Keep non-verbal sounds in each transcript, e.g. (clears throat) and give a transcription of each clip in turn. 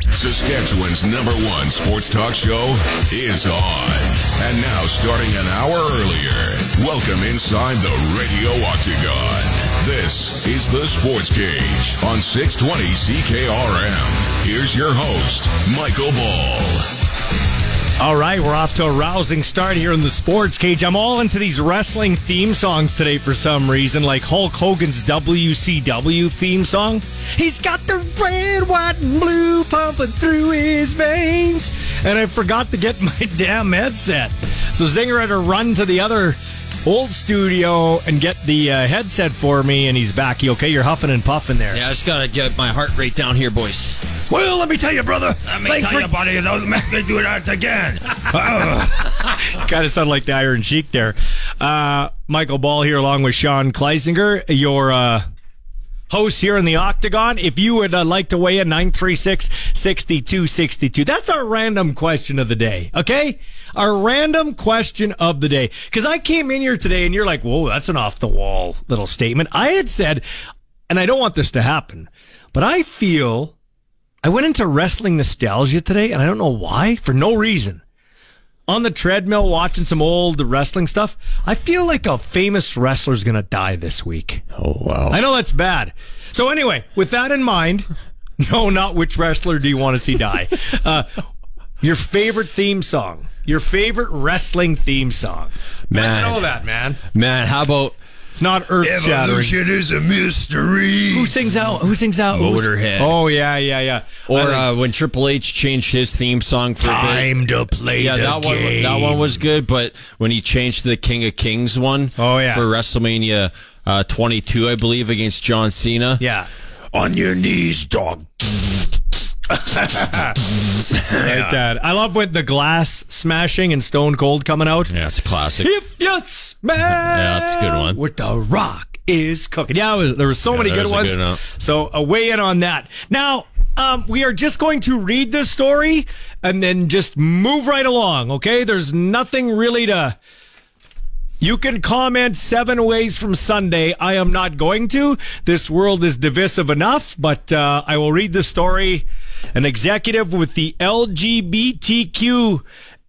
Saskatchewan's number one sports talk show is on. And now, starting an hour earlier, welcome inside the Radio Octagon. This is the Sports Cage on 620 CKRM. Here's your host, Michael Ball. All right, we're off to a rousing start here in the sports cage. I'm all into these wrestling theme songs today for some reason, like Hulk Hogan's WCW theme song. He's got the red, white, and blue pumping through his veins. And I forgot to get (laughs) my damn headset. So Zinger had to run to the other old studio and get the uh, headset for me, and he's back. You okay? You're huffing and puffing there. Yeah, I just gotta get my heart rate down here, boys. Well, let me tell you, brother. Let me tell you, buddy, don't make me do that again. (laughs) kind of sound like the Iron Sheik there. Uh, Michael Ball here, along with Sean Kleisinger, your uh, host here in the Octagon. If you would uh, like to weigh in, 936 6262. That's our random question of the day, okay? Our random question of the day. Because I came in here today and you're like, whoa, that's an off the wall little statement. I had said, and I don't want this to happen, but I feel I went into wrestling nostalgia today, and I don't know why, for no reason. On the treadmill, watching some old wrestling stuff, I feel like a famous wrestler's gonna die this week. Oh, wow. I know that's bad. So anyway, with that in mind, (laughs) no, not which wrestler do you want to see die. (laughs) Uh, your favorite theme song, your favorite wrestling theme song. Man. I know that, man. Man, how about It's not earth shattering. is a mystery. Who sings out? Who sings out? Motorhead. Oh yeah, yeah, yeah. Or uh, when Triple H changed his theme song for a bit. to play Yeah, that one that one was good, but when he changed the King of Kings one, Oh, yeah. for WrestleMania uh, 22, I believe, against John Cena. Yeah. On your knees, dog. (laughs) Like that. I love with the glass smashing and Stone Cold coming out. Yeah, it's a classic. If you smell, Yeah, that's a good one. What the rock is cooking. Yeah, was, there were so many good ones. good so a weigh in on that. Now, um, we are just going to read this story and then just move right along. Okay, there's nothing really to. You can comment seven ways from Sunday. I am not going to. This world is divisive enough, but uh, I will read the story. An executive with the LGBTQ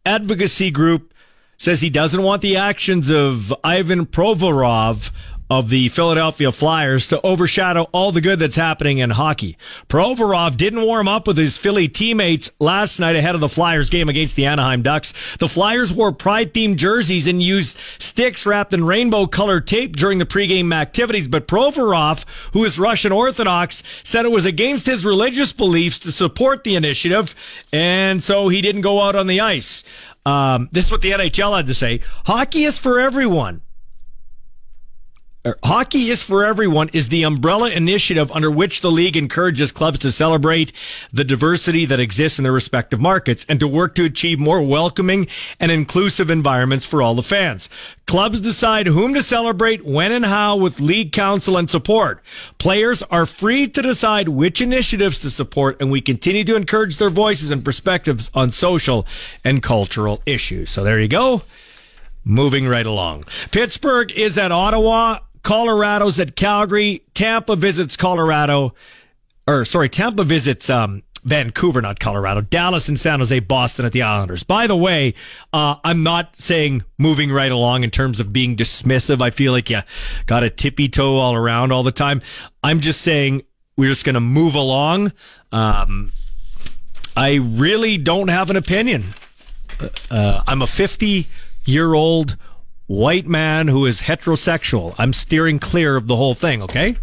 advocacy group says he doesn't want the actions of Ivan Provorov of the Philadelphia Flyers to overshadow all the good that's happening in hockey. Provorov didn't warm up with his Philly teammates last night ahead of the Flyers game against the Anaheim Ducks. The Flyers wore pride themed jerseys and used sticks wrapped in rainbow colored tape during the pregame activities, but Provorov, who is Russian Orthodox, said it was against his religious beliefs to support the initiative, and so he didn't go out on the ice. Um, this is what the NHL had to say. Hockey is for everyone. Er, Hockey is for everyone is the umbrella initiative under which the league encourages clubs to celebrate the diversity that exists in their respective markets and to work to achieve more welcoming and inclusive environments for all the fans. Clubs decide whom to celebrate, when and how with league counsel and support. Players are free to decide which initiatives to support and we continue to encourage their voices and perspectives on social and cultural issues. So there you go. Moving right along. Pittsburgh is at Ottawa. Colorado's at Calgary. Tampa visits Colorado. Or, sorry, Tampa visits um, Vancouver, not Colorado. Dallas and San Jose, Boston at the Islanders. By the way, uh, I'm not saying moving right along in terms of being dismissive. I feel like you got a tippy toe all around all the time. I'm just saying we're just going to move along. Um, I really don't have an opinion. Uh, I'm a 50 year old white man who is heterosexual. I'm steering clear of the whole thing, okay?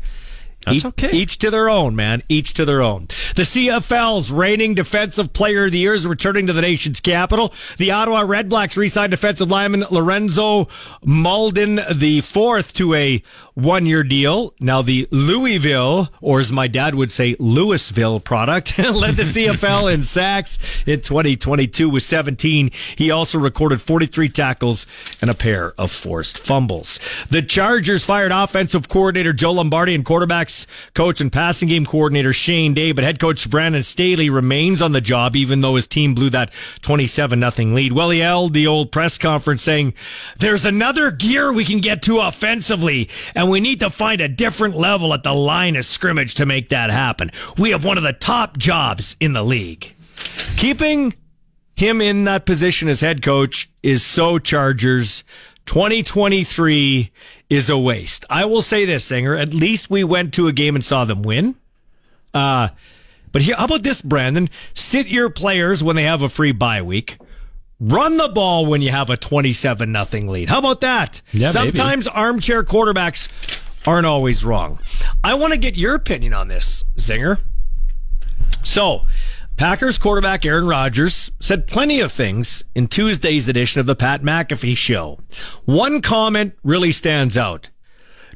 That's each, okay. Each to their own, man. Each to their own. The CFL's reigning defensive player of the year is returning to the nation's capital. The Ottawa Redblacks re-signed defensive lineman Lorenzo Mauldin the fourth to a one-year deal. Now the Louisville, or as my dad would say, Louisville product, (laughs) led the CFL in sacks in 2022 with 17. He also recorded 43 tackles and a pair of forced fumbles. The Chargers fired offensive coordinator Joe Lombardi and quarterbacks coach and passing game coordinator Shane Day, but head coach Brandon Staley remains on the job even though his team blew that 27 nothing lead. Well, he held the old press conference saying, "There's another gear we can get to offensively, and we need to find a different level at the line of scrimmage to make that happen. We have one of the top jobs in the league." Keeping him in that position as head coach is so Chargers. 2023 is a waste. I will say this, Singer. At least we went to a game and saw them win. Uh, but here, how about this, Brandon? Sit your players when they have a free bye week. Run the ball when you have a 27 nothing lead. How about that? Yeah, maybe. Sometimes armchair quarterbacks aren't always wrong. I want to get your opinion on this, Zinger. So, Packers quarterback Aaron Rodgers said plenty of things in Tuesday's edition of the Pat McAfee show. One comment really stands out.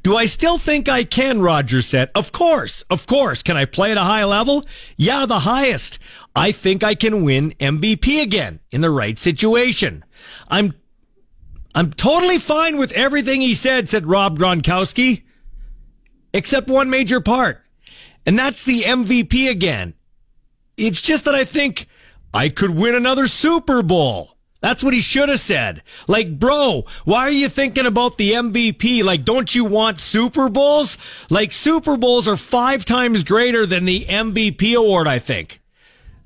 Do I still think I can? Rodgers said. Of course, of course. Can I play at a high level? Yeah, the highest. I think I can win MVP again in the right situation. I'm, I'm totally fine with everything he said, said Rob Gronkowski, except one major part. And that's the MVP again. It's just that I think I could win another Super Bowl. That's what he should have said. Like, bro, why are you thinking about the MVP? Like, don't you want Super Bowls? Like, Super Bowls are five times greater than the MVP award, I think.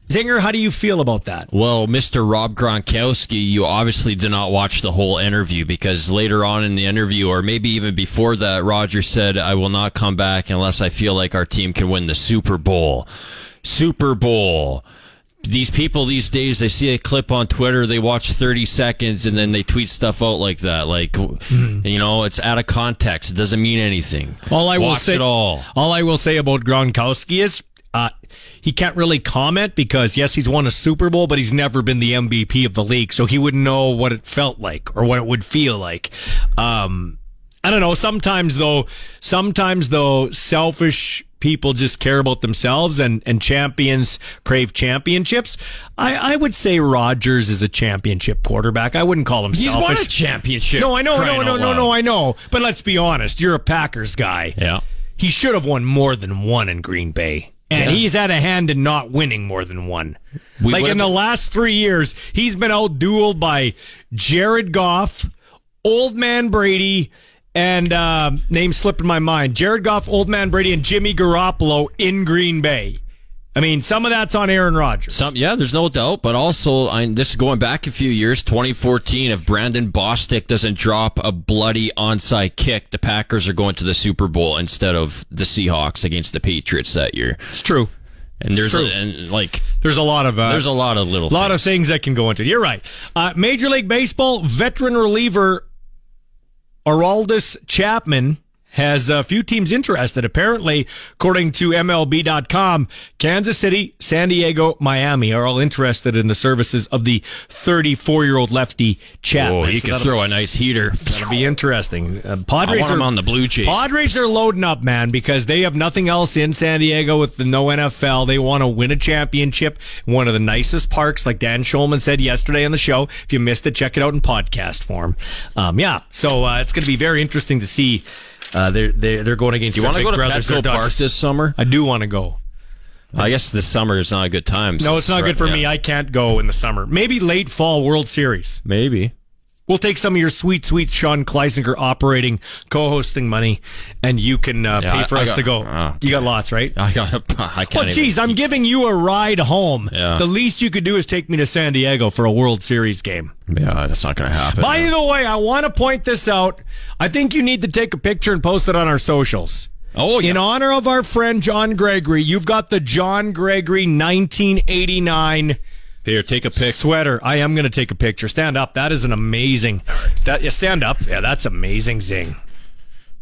Zinger, how do you feel about that? Well, Mr. Rob Gronkowski, you obviously did not watch the whole interview because later on in the interview, or maybe even before that, Roger said, I will not come back unless I feel like our team can win the Super Bowl. Super Bowl. These people these days, they see a clip on Twitter, they watch 30 seconds, and then they tweet stuff out like that. Like, hmm. you know, it's out of context. It doesn't mean anything. All I will say, all. all I will say about Gronkowski is, uh, he can't really comment because yes, he's won a Super Bowl, but he's never been the MVP of the league, so he wouldn't know what it felt like or what it would feel like. Um, I don't know. Sometimes though, sometimes though, selfish people just care about themselves and, and champions crave championships. I, I would say Rodgers is a championship quarterback. I wouldn't call him selfish. He's selfish. won a championship. No, I know, no, no, no, no, I know. But let's be honest. You're a Packers guy. Yeah. He should have won more than one in Green Bay. And Yeah. he's had a hand in not winning more than one. We like in the last three years, he's been outdueled by Jared Goff, Old Man Brady, and uh, name slipped in my mind. Jared Goff, Old Man Brady, and Jimmy Garoppolo in Green Bay. I mean, some of that's on Aaron Rodgers. Some, yeah, there's no doubt. But also, I, this is going back a few years, 2014. If Brandon Bostick doesn't drop a bloody onside kick, the Packers are going to the Super Bowl instead of the Seahawks against the Patriots that year. It's true. And there's a, and like There's a lot of uh, there's a lot of little A lot of things. things that can go into it. You're right. Uh, Major League Baseball veteran reliever Aroldis Chapman has a few teams interested. Apparently, according to MLB.com, Kansas City, San Diego, Miami are all interested in the services of the 34 year old lefty Chapman. Oh, you So can throw a nice heater. That'll be interesting. Uh, Padres are on the Blue Jays. Padres are loading up, man, because they have nothing else in San Diego with the no NFL. They want to win a championship. in One of the nicest parks, like Dan Shulman said yesterday on the show. If you missed it, check it out in podcast form. Um, yeah, so uh, it's going to be very interesting to see. Uh, they're, they're they're going against. Do you their want to big go to brothers, Petco Park this summer? I do want to go. I guess this summer is not a good time. No, it's not good for yeah. me. I can't go in the summer. Maybe late fall World Series. Maybe. We'll take some of your sweet, sweet Sean Kleisinger operating, co-hosting money, and you can uh, Yeah, pay for I- I us got- to go. oh, you got lots, right? I got. I can't. Well, even- geez, I'm giving you a ride home. Yeah. The least you could do is take me to San Diego for a World Series game. Yeah, that's not going to happen. By the way, I want to point this out. I think you need to take a picture and post it on our socials. Oh, yeah. In honor of our friend John Gregory, you've got the John Gregory 1989 Here, take a pic. sweater. I am going to take a picture. Stand up. That is an amazing. That yeah, stand up. Yeah, that's amazing. Zing.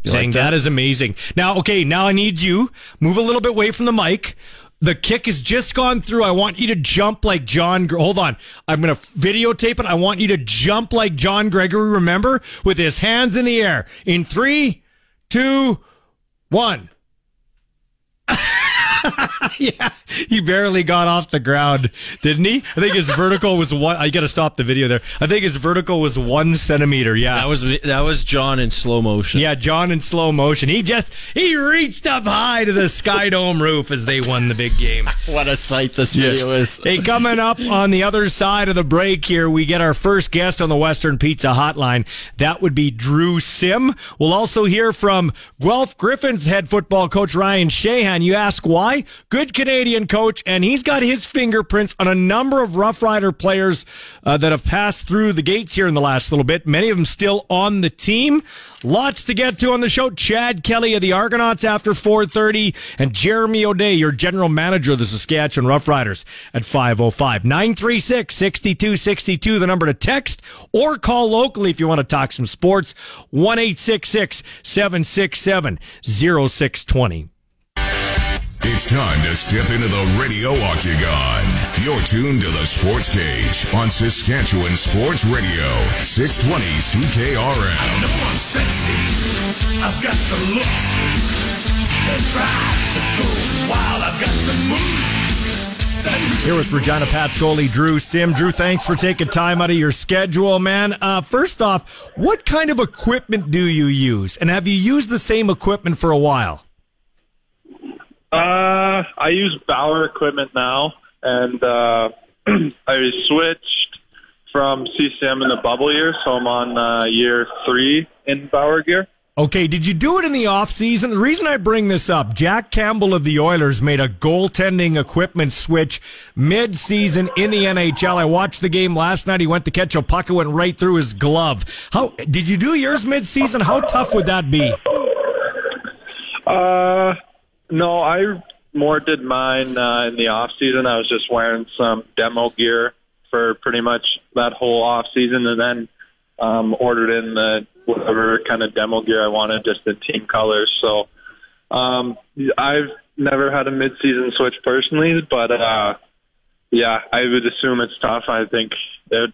You saying like that is amazing. Now, okay, now I need you move a little bit away from the mic. The kick has just gone through. I want you to jump like John. Hold on. I'm going to videotape it. I want you to jump like John Gregory, remember, with his hands in the air. In three, two, one. (laughs) (laughs) yeah, he barely got off the ground, didn't he? I think his vertical was one. I got to stop the video there. I think his vertical was one centimeter. Yeah, That was that was John in slow motion. yeah, John in slow motion. He just he reached up high to the Sky Dome roof as they won the big game. (laughs) What a sight this video is. Hey, coming up on the other side of the break here, we get our first guest on the Western Pizza Hotline. That would be Drew Sim. We'll also hear from Guelph Gryphons head football coach Ryan Sheahan. You ask why? Good Canadian coach, and he's got his fingerprints on a number of Rough Rider players uh, that have passed through the gates here in the last little bit. Many of them still on the team. Lots to get to on the show. Chad Kelly of the Argonauts after 4:30, and Jeremy O'Day, your general manager of the Saskatchewan Roughriders, at 5:05. 936-6262, the number to text or call locally if you want to talk some sports. One 767 0620 It's time to step into the radio octagon. You're tuned to the Sports Cage on Saskatchewan Sports Radio, 620 CKRM. I know I'm sexy. I've got the look. The drive to go wild. I've got the move. Here with Regina Pat's goalie Drew Sim. Drew, thanks for taking time out of your schedule, man. Uh, first off, what kind of equipment do you use? And have you used the same equipment for a while? Uh, I use Bauer equipment now, and uh, (clears throat) I switched from CCM in the bubble year, so I'm on uh, year three in Bauer gear. Okay, did you do it in the off season? The reason I bring this up, Jack Campbell of the Oilers made a goaltending equipment switch mid-season in the NHL. I watched the game last night. He went to catch a puck, it went right through his glove. How did you do yours mid-season? How tough would that be? Uh, no, I more did mine uh, in the off season. I was just wearing some demo gear for pretty much that whole off season, and then um, ordered in the whatever kind of demo gear I wanted, just the team colors. So um, I've never had a mid-season switch personally, but uh, yeah, I would assume it's tough. I think it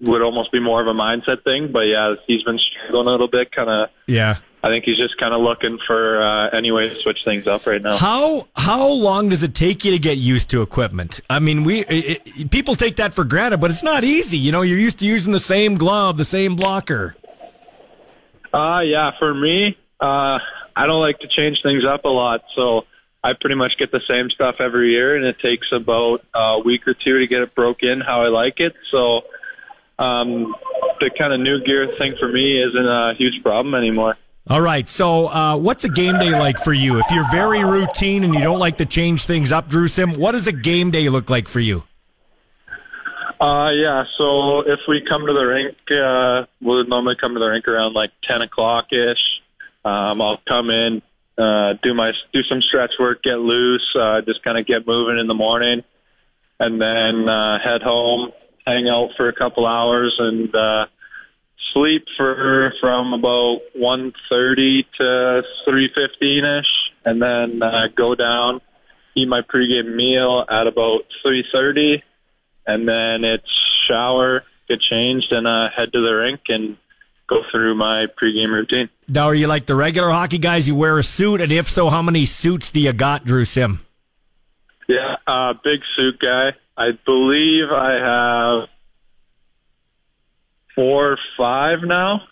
would almost be more of a mindset thing, but yeah, he's been struggling a little bit, kind of Yeah. I think he's just kind of looking for uh, any way to switch things up right now. How how long does it take you to get used to equipment? I mean, we it, it- people take that for granted, but it's not easy. You know, you're used to using the same glove, the same blocker. Uh, yeah, for me, uh, I don't like to change things up a lot, so I pretty much get the same stuff every year, and it takes about a week or two to get it broke in how I like it. So um, the kind of new gear thing for me isn't a huge problem anymore. All right. So, uh, what's a game day like for you? If you're very routine and you don't like to change things up, Drew Sim, what does a game day look like for you? Uh, yeah. So if we come to the rink, uh, we'll normally come to the rink around like ten o'clock ish. Um, I'll come in, uh, do my do some stretch work, get loose, uh, just kind of get moving in the morning, and then uh, head home, hang out for a couple hours, and uh, sleep for from about one thirty to three fifteen ish, and then uh, go down, eat my pregame meal at about three thirty and then it's shower, get changed, and uh, head to the rink and go through my pregame routine. Now, are you like the regular hockey guys? You wear a suit, and if so, how many suits do you got, Drew Sim? Yeah, uh, big suit guy. I believe I have four or five now.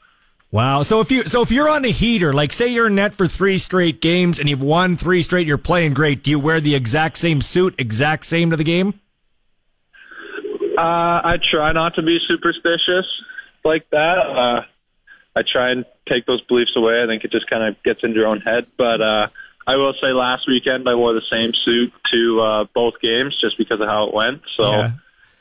Wow. So if you so if you're on a heater, like say you're in net for three straight games and you've won three straight, you're playing great. Do you wear the exact same suit, exact same to the game? Uh, I try not to be superstitious like that. Uh, I try and take those beliefs away. I think it just kind of gets into your own head. But uh, I will say, last weekend I wore the same suit to uh, both games just because of how it went. So Yeah.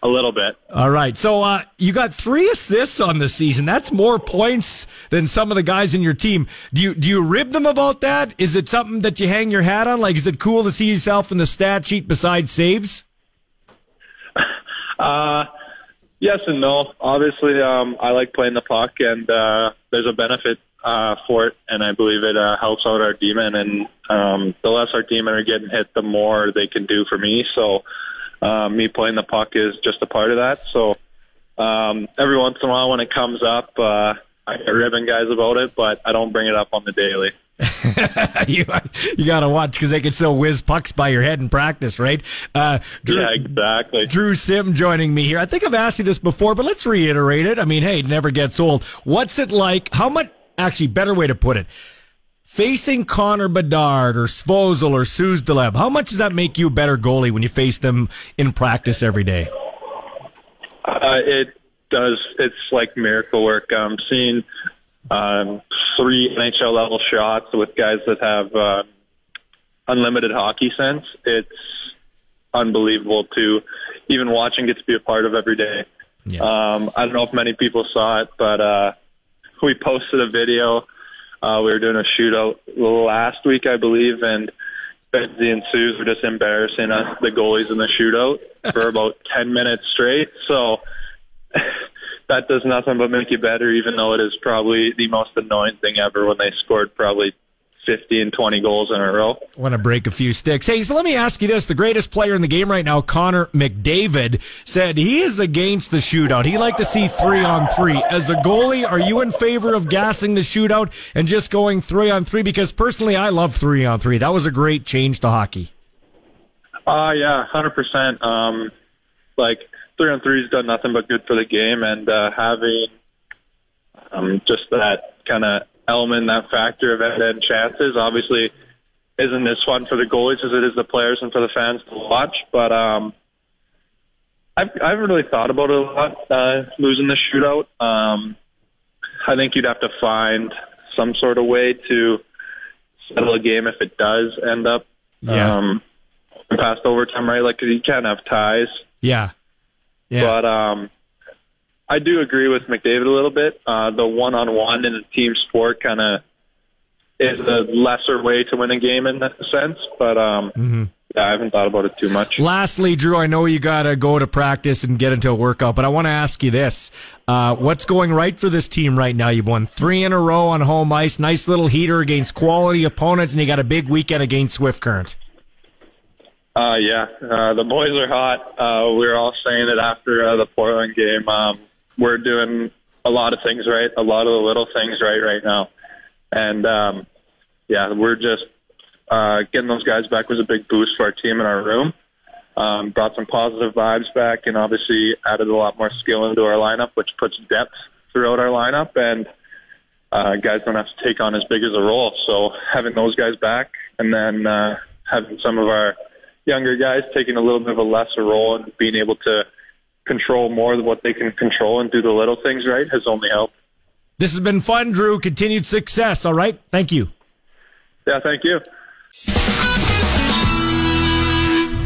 A little bit. All right. So uh, you got three assists on the season. That's more points than some of the guys in your team. Do you do you rib them about that? Is it something that you hang your hat on? Like, is it cool to see yourself in the stat sheet besides saves? (laughs) Uh, yes and no. Obviously, um, I like playing the puck, and uh, there's a benefit uh, for it, and I believe it uh, helps out our D-men. And um, the less our D-men are getting hit, the more they can do for me. So uh, me playing the puck is just a part of that. So um, every once in a while, when it comes up, uh, I get ribbon guys about it, but I don't bring it up on the daily. (laughs) you you got to watch because they can still whiz pucks by your head in practice, right? Uh, Drew, Yeah, exactly. Drew Sim joining me here. I think I've asked you this before, but let's reiterate it. I mean, hey, it never gets old. What's it like? How much? Actually, better way to put it. Facing Connor Bedard or Svozil or Suzdalev, how much does that make you a better goalie when you face them in practice every day? Uh, it does. It's like miracle work. I'm seeing um, three NHL level shots with guys that have uh, unlimited hockey sense. It's unbelievable to even watch and get to be a part of every day. Um, I don't know if many people saw it, but uh, we posted a video. Uh, we were doing a shootout last week, I believe, and Benzie and Suze were just embarrassing us, the goalies in the shootout, for about (laughs) 10 minutes straight. So (laughs) that does nothing but make you better, even though it is probably the most annoying thing ever when they scored probably 15, 20 goals in a row. want to break a few sticks. Hey, so let me ask you this. The greatest player in the game right now, Connor McDavid, said he is against the shootout. He'd like to see three on three. As a goalie, are you in favor of gassing the shootout and just going three on three? Because personally, I love three on three. That was a great change to hockey. Uh, yeah, 100%. Um, like, three on three's done nothing but good for the game, and uh, having um, just that kind of element, that factor of end-to-end chances, obviously isn't as fun for the goalies as it is the players and for the fans to watch. But um, I've, I haven't really thought about it a lot, uh, losing the shootout. Um, I think you'd have to find some sort of way to settle a game if it does end up Yeah. um, past overtime, right? Like you can't have ties. Yeah. Yeah. But um, I do agree with McDavid a little bit. Uh, the one-on-one in a team sport kind of is a lesser way to win a game in that sense. But um, yeah, I haven't thought about it too much. Lastly, Drew, I know you got to go to practice and get into a workout, but I want to ask you this. Uh, what's going right for this team right now? You've won three in a row on home ice. Nice little heater against quality opponents, and you got a big weekend against Swift Current. Uh, yeah, uh, the boys are hot. Uh, we were all saying it after uh, the Portland game. Um, we're doing a lot of things right, a lot of the little things right right now, and um, yeah, we're just uh, getting those guys back was a big boost for our team and our room. Um, brought some positive vibes back, and obviously added a lot more skill into our lineup, which puts depth throughout our lineup, and uh, guys don't have to take on as big as a role. So having those guys back, and then uh, having some of our younger guys taking a little bit of a lesser role and being able to control more of what they can control and do the little things right has only helped. This has been fun, Drew. Continued success. All right. Thank you. Yeah, thank you.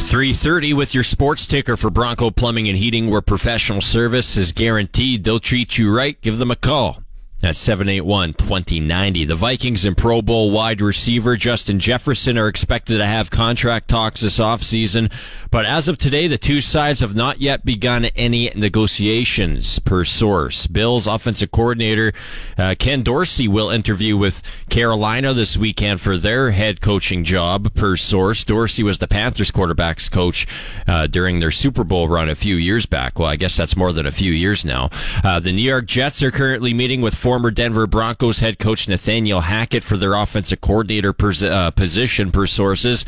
330 with your sports ticker for Bronco Plumbing and Heating, where professional service is guaranteed. They'll treat you right. Give them a call. At 781-2090. The Vikings and Pro Bowl wide receiver Justin Jefferson are expected to have contract talks this offseason, but as of today, the two sides have not yet begun any negotiations per source. Bills offensive coordinator uh, Ken Dorsey will interview with Carolina this weekend for their head coaching job per source. Dorsey was the Panthers quarterbacks coach uh, during their Super Bowl run a few years back. Well, I guess that's more than a few years now. Uh, the New York Jets are currently meeting with former Denver Broncos head coach Nathaniel Hackett for their offensive coordinator uh, position per sources.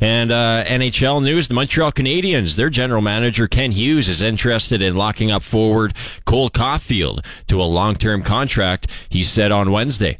And uh, NHL news: the Montreal Canadiens, their general manager Kent Hughes is interested in locking up forward Cole Caufield to a long-term contract. He said on Wednesday.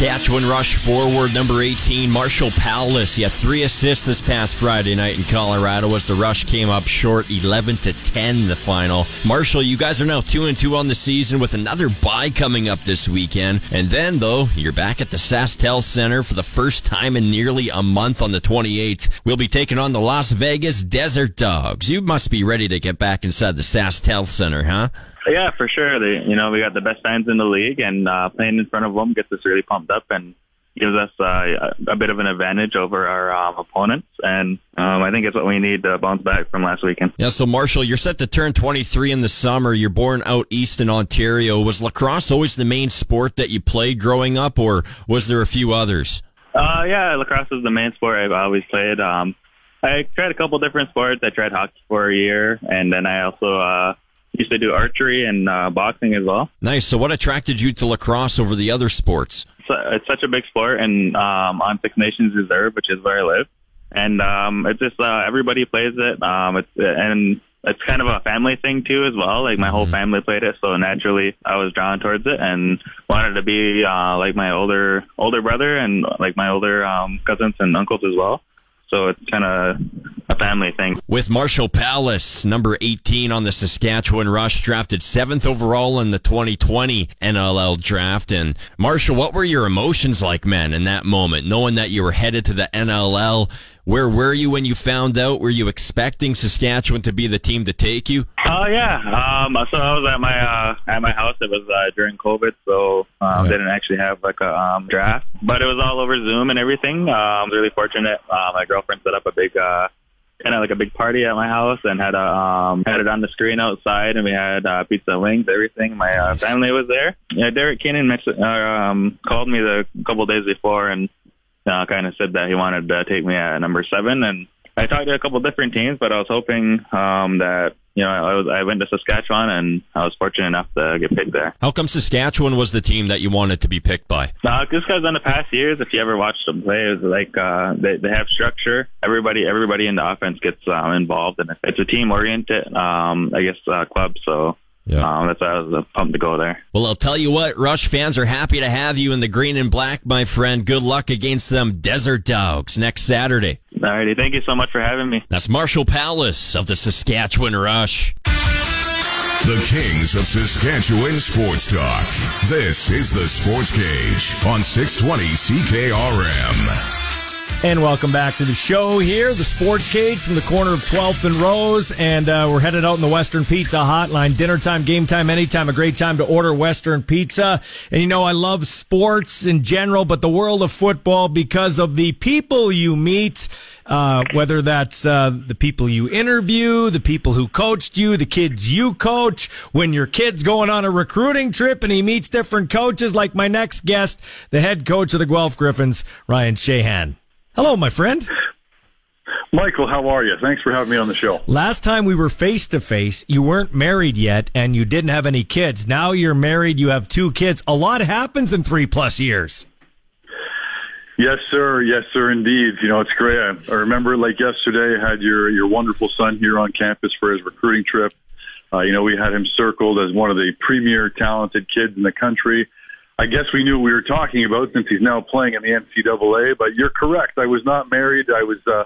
Saskatchewan Rush forward number 18, Marshall Powless. He had three assists this past Friday night in Colorado as the Rush came up short 11 to 10 the final. Marshall, you guys are now 2 and 2 on the season with another bye coming up this weekend. And then though, you're back at the SaskTel Center for the first time in nearly a month on the 28th. We'll be taking on the Las Vegas Desert Dogs. You must be ready to get back inside the SaskTel Center, huh? Yeah, for sure. They, you know, we got the best fans in the league, and uh, playing in front of them gets us really pumped up. And gives us uh, a bit of an advantage over our um, opponents, and um, I think it's what we need to bounce back from last weekend. Yeah, so Marshall, you're set to turn 23 in the summer. You're born out east in Ontario. Was lacrosse always the main sport that you played growing up, or was there a few others? Uh, yeah, lacrosse is the main sport I've always played. Um, I tried a couple different sports. I tried hockey for a year, and then I also uh, used to do archery and uh, boxing as well. Nice. So, what attracted you to lacrosse over the other sports? So it's such a big sport, and um, on Six Nations Reserve, which is where I live, and um, it's just uh, everybody plays it. Um, it's and it's kind of a family thing too, as well. Like my whole family played it, so naturally I was drawn towards it and wanted to be uh, like my older older brother and like my older um, cousins and uncles as well. So it's kind of a family thing. With Marshall Powless, number 18 on the Saskatchewan Rush, drafted seventh overall in the 2020 NLL draft. And Marshall, what were your emotions like, man, in that moment, knowing that you were headed to the NLL? Where were you when you found out? Were you expecting Saskatchewan to be the team to take you? Oh yeah. Um, so I was at my uh, at my house. It was uh, during COVID, so um, didn't actually have like a um, draft, but it was all over Zoom and everything. Um, I was really fortunate. Uh, my girlfriend set up a big uh, kind of like a big party at my house and had a um had it on the screen outside and we had uh, pizza wings everything. My uh, family was there. Yeah derek Keenan mentioned, uh, um called me the couple days before and uh, kind of said that he wanted to take me at number seven. And i talked to a couple different teams but i was hoping um that you know i was i went to saskatchewan and i was fortunate enough to get picked there How come Saskatchewan was the team that you wanted to be picked by? Uh, just because in the past years, if you ever watched them play, it was like uh, they they have structure. Everybody everybody in the offense gets um, involved, and it's a team oriented, um, I guess, uh, club. So Yeah. um, that's why I was uh, pumped to go there. Well, I'll tell you what, Rush fans are happy to have you in the green and black, my friend. Good luck against them Desert Dogs next Saturday. Alrighty, thank you so much for having me. That's Marshall Powless of the Saskatchewan Rush. The Kings of Saskatchewan Sports Talk. This is the Sports Cage on 620 CKRM. And welcome back to the show here, the Sports Cage from the corner of 12th and Rose. And uh, we're headed out in the Western Pizza Hotline. Dinner time, game time, anytime. A great time to order Western Pizza. And you know, I love sports in general, but the world of football because of the people you meet. Uh, whether that's uh, the people you interview, the people who coached you, the kids you coach, when your kid's going on a recruiting trip and he meets different coaches, like my next guest, the head coach of the Guelph Gryphons, Ryan Sheahan. Hello, my friend. Michael, how are you? Thanks for having me on the show. Last time we were face to face, you weren't married yet and you didn't have any kids. Now you're married, you have two kids. A lot happens in three plus years. Yes, sir. Yes, sir. Indeed. You know, it's great. I, I remember, like yesterday, I had your your wonderful son here on campus for his recruiting trip. Uh, you know, we had him circled as one of the premier talented kids in the country. I guess we knew what we were talking about since he's now playing in the NCAA. But you're correct. I was not married. I was uh,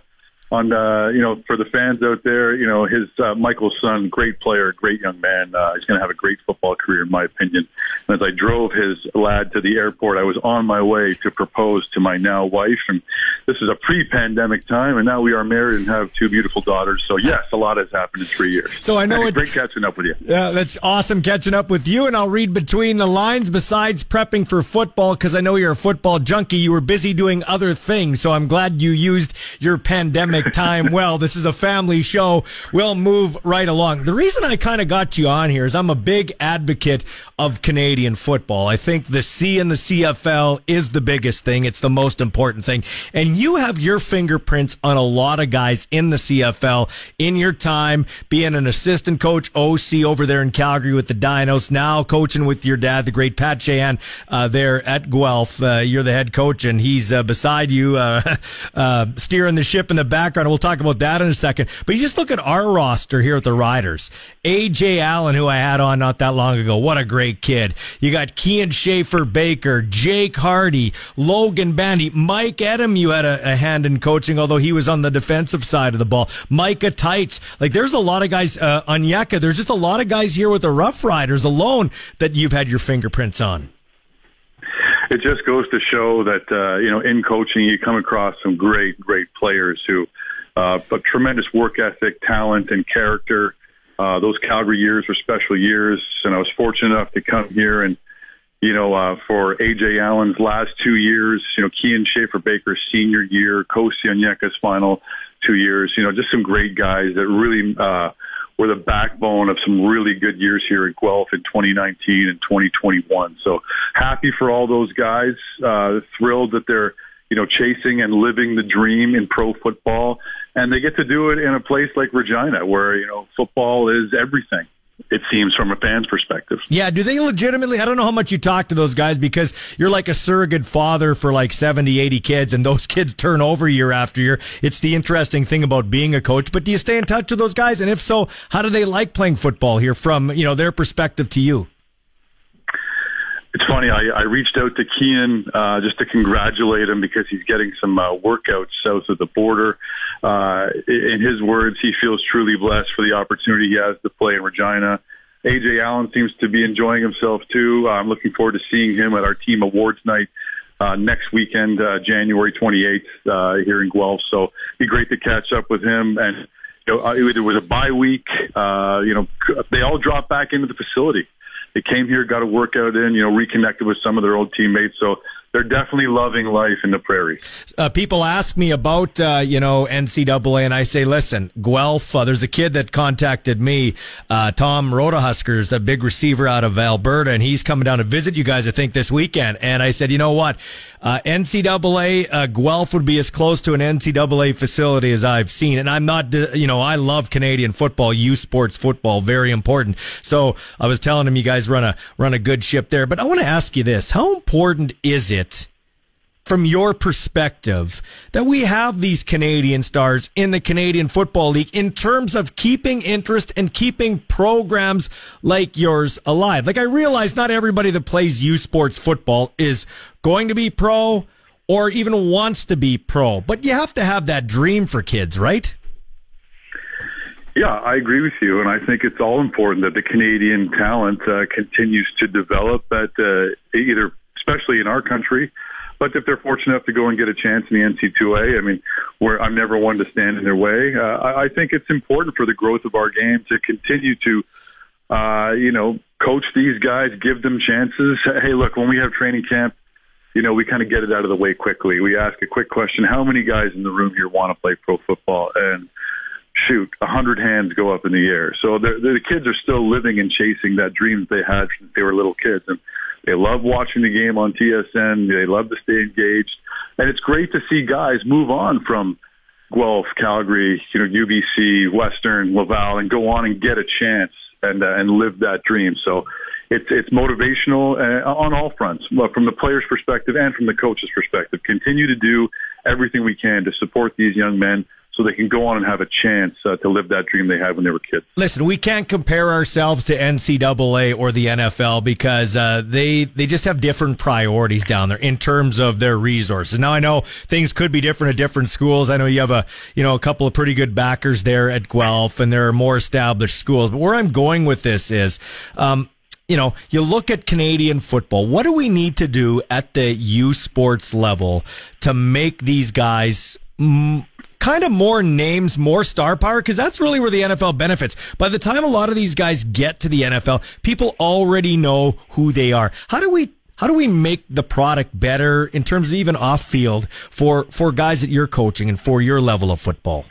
on. Uh, you know, for the fans out there, you know, his uh, Michael's son, great player, great young man. Uh, he's going to have a great football career, in my opinion. And as I drove his lad to the airport, I was on my way to propose to my now wife. And this is a pre-pandemic time, and now we are married and have two beautiful daughters. So yes, a lot has happened in three years. So I know Hey, it- great catching up with you. Yeah, that's awesome catching up with you. And I'll read between the lines. Besides prepping for football, because I know you're a football junkie, you were busy doing other things. So I'm glad you used your pandemic time well. This is a family show. We'll move right along. The reason I kind of got you on here is I'm a big advocate of Canadian football. I think the C in the CFL is the biggest thing. It's the most important thing. And you have your fingerprints on a lot of guys in the CFL in your time being an assistant coach, OC over there in Calgary with the Dinos, now coaching with your dad, the great Pat Sheahan, uh, there at Guelph. Uh, you're the head coach and he's uh, beside you, uh, (laughs) uh, steering the ship in the background. We'll talk about that in a second. But you just look at our roster here at the Riders. AJ Allen, who I had on not that long ago. What a great kid. You got Kian Schaffer Baker, Jake Hardy, Logan Bandy, Mike Edem, you had a, a hand in coaching, although he was on the defensive side of the ball. Micah Teitz. Like there's a lot of guys, uh, Onyeka, there's just a lot of guys here with the Rough Riders alone that you've had your fingerprints on. It just goes to show that uh, you know in coaching you come across some great great players who uh, but tremendous work ethic talent and character. Uh, those calgary years were special years and i was fortunate enough to come here and you know, uh, for AJ Allen's last two years, you know, Kian Schaffer Baker's senior year, Kosi Onyeka's final two years, you know, just some great guys that really, uh, were the backbone of some really good years here at Guelph in 2019 and 2021. So happy for all those guys. Uh, thrilled that they're, you know, chasing and living the dream in pro football. And they get to do it in a place like Regina where, you know, football is everything it seems from a fan's perspective. Yeah, do they legitimately? I don't know how much you talk to those guys because you're like a surrogate father for like 70, 80 kids, and those (laughs) kids turn over year after year. It's the interesting thing about being a coach. But do you stay in touch with those guys? And if so, how do they like playing football here from you know their perspective to you? It's funny. I, I reached out to Kian uh, just to congratulate him because he's getting some uh, workouts south of the border. Uh, in his words, he feels truly blessed for the opportunity he has to play in Regina. AJ Allen seems to be enjoying himself too. I'm looking forward to seeing him at our team awards night uh, next weekend, uh, January 28th, uh, here in Guelph. So it'd be great to catch up with him. And you know, uh, it was a bye week. Uh, you know, they all dropped back into the facility they came here, got a workout in, you know, reconnected with some of their old teammates. So they're definitely loving life in the prairie. Uh, people ask me about, uh, you know, NCAA, and I say, listen, Guelph, uh, there's a kid that contacted me, uh, Tom Rodehuskers, a big receiver out of Alberta, and he's coming down to visit you guys, I think, this weekend. And I said, you know what? Uh, NCAA, uh, Guelph would be as close to an NCAA facility as I've seen. And I'm not, you know, I love Canadian football, U Sports football, very important. So I was telling him you guys run a, run a good ship there. But I want to ask you this. How important is it it from your perspective that we have these Canadian stars in the Canadian Football League in terms of keeping interest and keeping programs like yours alive? Like I realize not everybody that plays U Sports football is going to be pro or even wants to be pro, but you have to have that dream for kids, right? Yeah, I agree with you, and I think it's all important that the Canadian talent uh, continues to develop at uh, either especially in our country. But if they're fortunate enough to go and get a chance in the NC2A, I mean, where I'm never one to stand in their way. Uh, I, I think it's important for the growth of our game to continue to, uh, you know, coach these guys, give them chances. Hey, look, when we have training camp, you know, we kind of get it out of the way quickly. We ask a quick question: How many guys in the room here want to play pro football? And shoot, a hundred hands go up in the air. So the kids are still living and chasing that dream they had since they were little kids, and they love watching the game on TSN. They love to stay engaged. And it's great to see guys move on from Guelph, Calgary, you know, UBC, Western, Laval, and go on and get a chance and uh, and live that dream. So it's it's motivational uh, on all fronts, from the player's perspective and from the coach's perspective. Continue to do everything we can to support these young men so they can go on and have a chance uh, to live that dream they had when they were kids. Listen, we can't compare ourselves to NCAA or the NFL because uh, they they just have different priorities down there in terms of their resources. Now I know things could be different at different schools. I know you have a you know a couple of pretty good backers there at Guelph, and there are more established schools. But where I'm going with this is. Um, you know, you look at Canadian football. What do we need to do at the U Sports level to make these guys kind of more names, more star power, because that's really where the NFL benefits. By the time a lot of these guys get to the NFL, people already know who they are. How do we how do we make the product better in terms of even off field for for guys that you're coaching and for your level of football?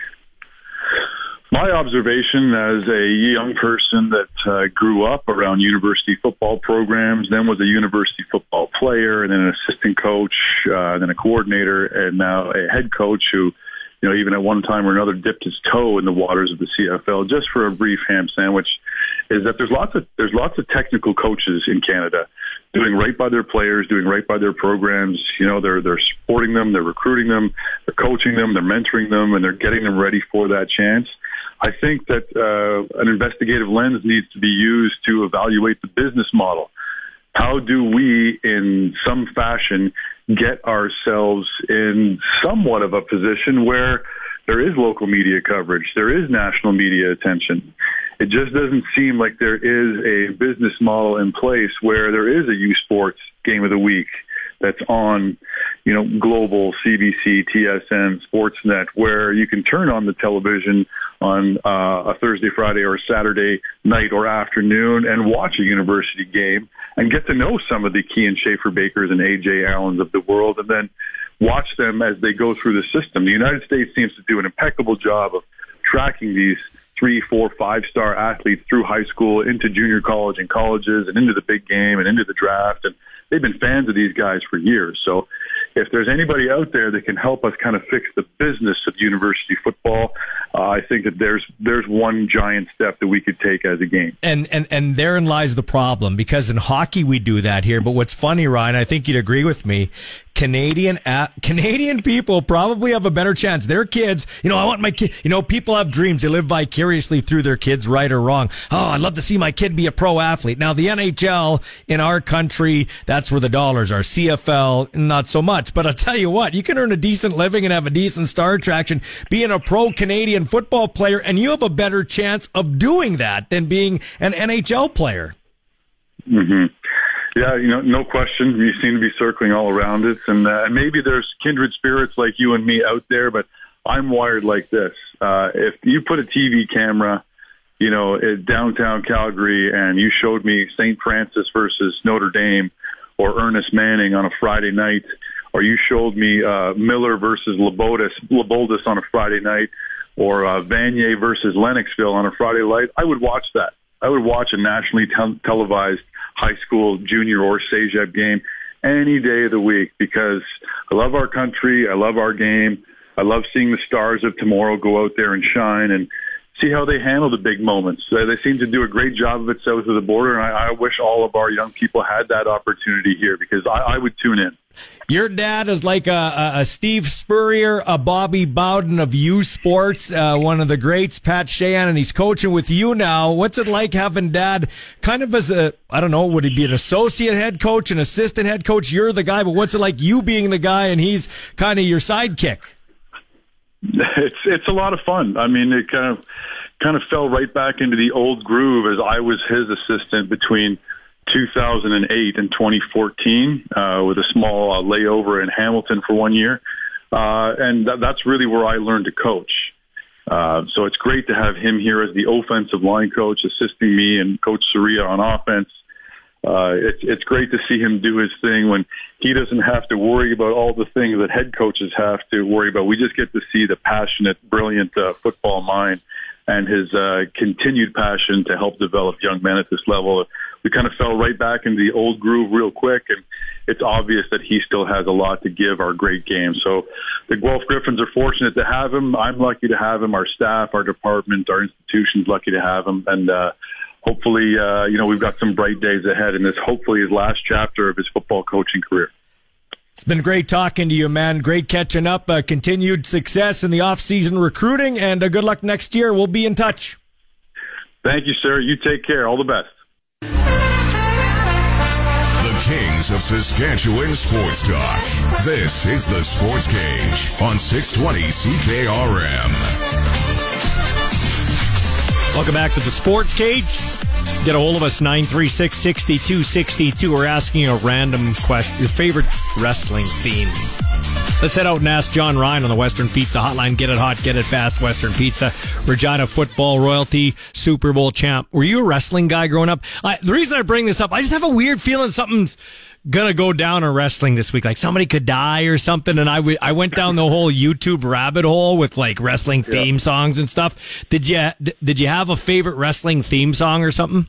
My observation as a young person that uh, grew up around university football programs, then was a university football player, and then an assistant coach, uh, then a coordinator, and now a head coach who you know, even at one time or another dipped his toe in the waters of the CFL just for a brief ham sandwich, is that there's lots of there's lots of technical coaches in Canada doing right by their players, doing right by their programs. You know, they're they're supporting them, they're recruiting them, they're coaching them, they're mentoring them, and they're getting them ready for that chance. I think that uh, an investigative lens needs to be used to evaluate the business model. How do we, in some fashion, get ourselves in somewhat of a position where there is local media coverage, there is national media attention. It just doesn't seem like there is a business model in place where there is a U Sports game of the week that's on, you know, global CBC, TSN, Sportsnet, where you can turn on the television on uh, a Thursday, Friday, or Saturday night or afternoon and watch a university game and get to know some of the Kian Schaffer Bakers and AJ Allens of the world, and then watch them as they go through the system. The United States seems to do an impeccable job of tracking these three, four, five star athletes through high school into junior college and colleges and into the big game and into the draft. And they've been fans of these guys for years. So if there's anybody out there that can help us kind of fix the business of university football, uh, I think that there's there's one giant step that we could take as a game. And and and therein lies the problem because in hockey we do that here. But what's funny, Ryan, I think you'd agree with me. Canadian Canadian people probably have a better chance. Their kids, you know, I want my kid. You know, people have dreams. They live vicariously through their kids, right or wrong. Oh, I'd love to see my kid be a pro athlete. Now, the NHL in our country, that's where the dollars are. CFL, not so much. But I'll tell you what, you can earn a decent living and have a decent star attraction being a pro Canadian football player, and you have a better chance of doing that than being an NHL player. hmm Yeah, you know, no question. You seem to be circling all around it, and uh, maybe there's kindred spirits like you and me out there. But I'm wired like this. Uh, if you put a TV camera, you know, at downtown Calgary, and you showed me St. Francis versus Notre Dame, or Ernest Manning on a Friday night, or you showed me uh, Miller versus LeBoldus, LeBoldus on a Friday night, or uh, Vanier versus Lennoxville on a Friday night, I would watch that. I would watch a nationally tel- televised high school, junior, or CEGEP game any day of the week because I love our country. I love our game. I love seeing the stars of tomorrow go out there and shine and see how they handle the big moments. They seem to do a great job of it south of the border, and I, I wish all of our young people had that opportunity here because I, I would tune in. Your dad is like a, a, Steve Spurrier, a Bobby Bowden of U Sports, uh, one of the greats, Pat Sheahan, and he's coaching with you now. What's it like having dad kind of as a, I don't know, would he be an associate head coach, an assistant head coach? You're the guy, but what's it like you being the guy and he's kind of your sidekick? It's it's a lot of fun. I mean, it kind of kind of fell right back into the old groove as I was his assistant between 2008 and 2014 uh, with a small uh, layover in Hamilton for one year, uh, and th- that's really where I learned to coach. Uh, so it's great to have him here as the offensive line coach, assisting me and Coach Saria on offense. Uh, it's it's great to see him do his thing when he doesn't have to worry about all the things that head coaches have to worry about. We just get to see the passionate, brilliant uh, football mind and his uh, continued passion to help develop young men at this level. We kind of fell right back into the old groove real quick, and it's obvious that he still has a lot to give our great game. So the Guelph Gryphons are fortunate to have him. I'm lucky to have him. Our staff, our department, our institution's lucky to have him, and uh, hopefully, uh, you know, we've got some bright days ahead in this. Hopefully, his last chapter of his football coaching career. It's been great talking to you, man. Great catching up. Uh, continued success in the off-season recruiting, and uh, good luck next year. We'll be in touch. Thank you, sir. You take care. All the best. The Kings of Saskatchewan Sports Talk. This is the Sports Cage on 620 CKRM. Welcome back to the Sports Cage. Get a hold of us, 936 6262. We're asking a random question, your favorite wrestling theme. Let's head out and ask John Ryan on the Western Pizza Hotline. Get it hot, get it fast. Western Pizza, Regina football royalty, Super Bowl champ. Were you a wrestling guy growing up? I, the reason I bring this up, I just have a weird feeling something's gonna go down in wrestling this week. Like somebody could die or something. And I, w- I went down the whole YouTube rabbit hole with like wrestling theme songs and stuff. Did you did you have a favorite wrestling theme song or something?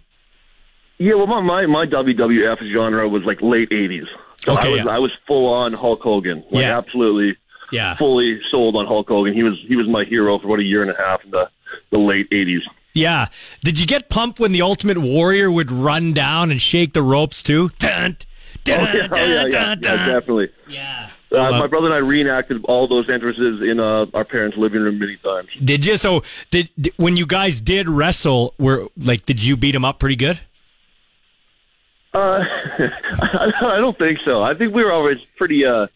Yeah, well, my my, my WWF genre was like late '80s. So Okay, I was yeah. I was full on Hulk Hogan. Like Yeah. absolutely Yeah. fully sold on Hulk Hogan. He was he was my hero for about a year and a half in the the late '80s. Yeah. Did you get pumped when the Ultimate Warrior would run down and shake the ropes too? Dun, dun, Oh, (laughs) yeah, dun, oh, yeah, yeah, dun, yeah, definitely. Yeah. Uh, my brother and I reenacted all those entrances in uh, our parents' living room many times. Did you? So did, did- when you guys did wrestle, were like, did you beat him up pretty good? Uh, (laughs) I, don't think so. I think we were always pretty uh,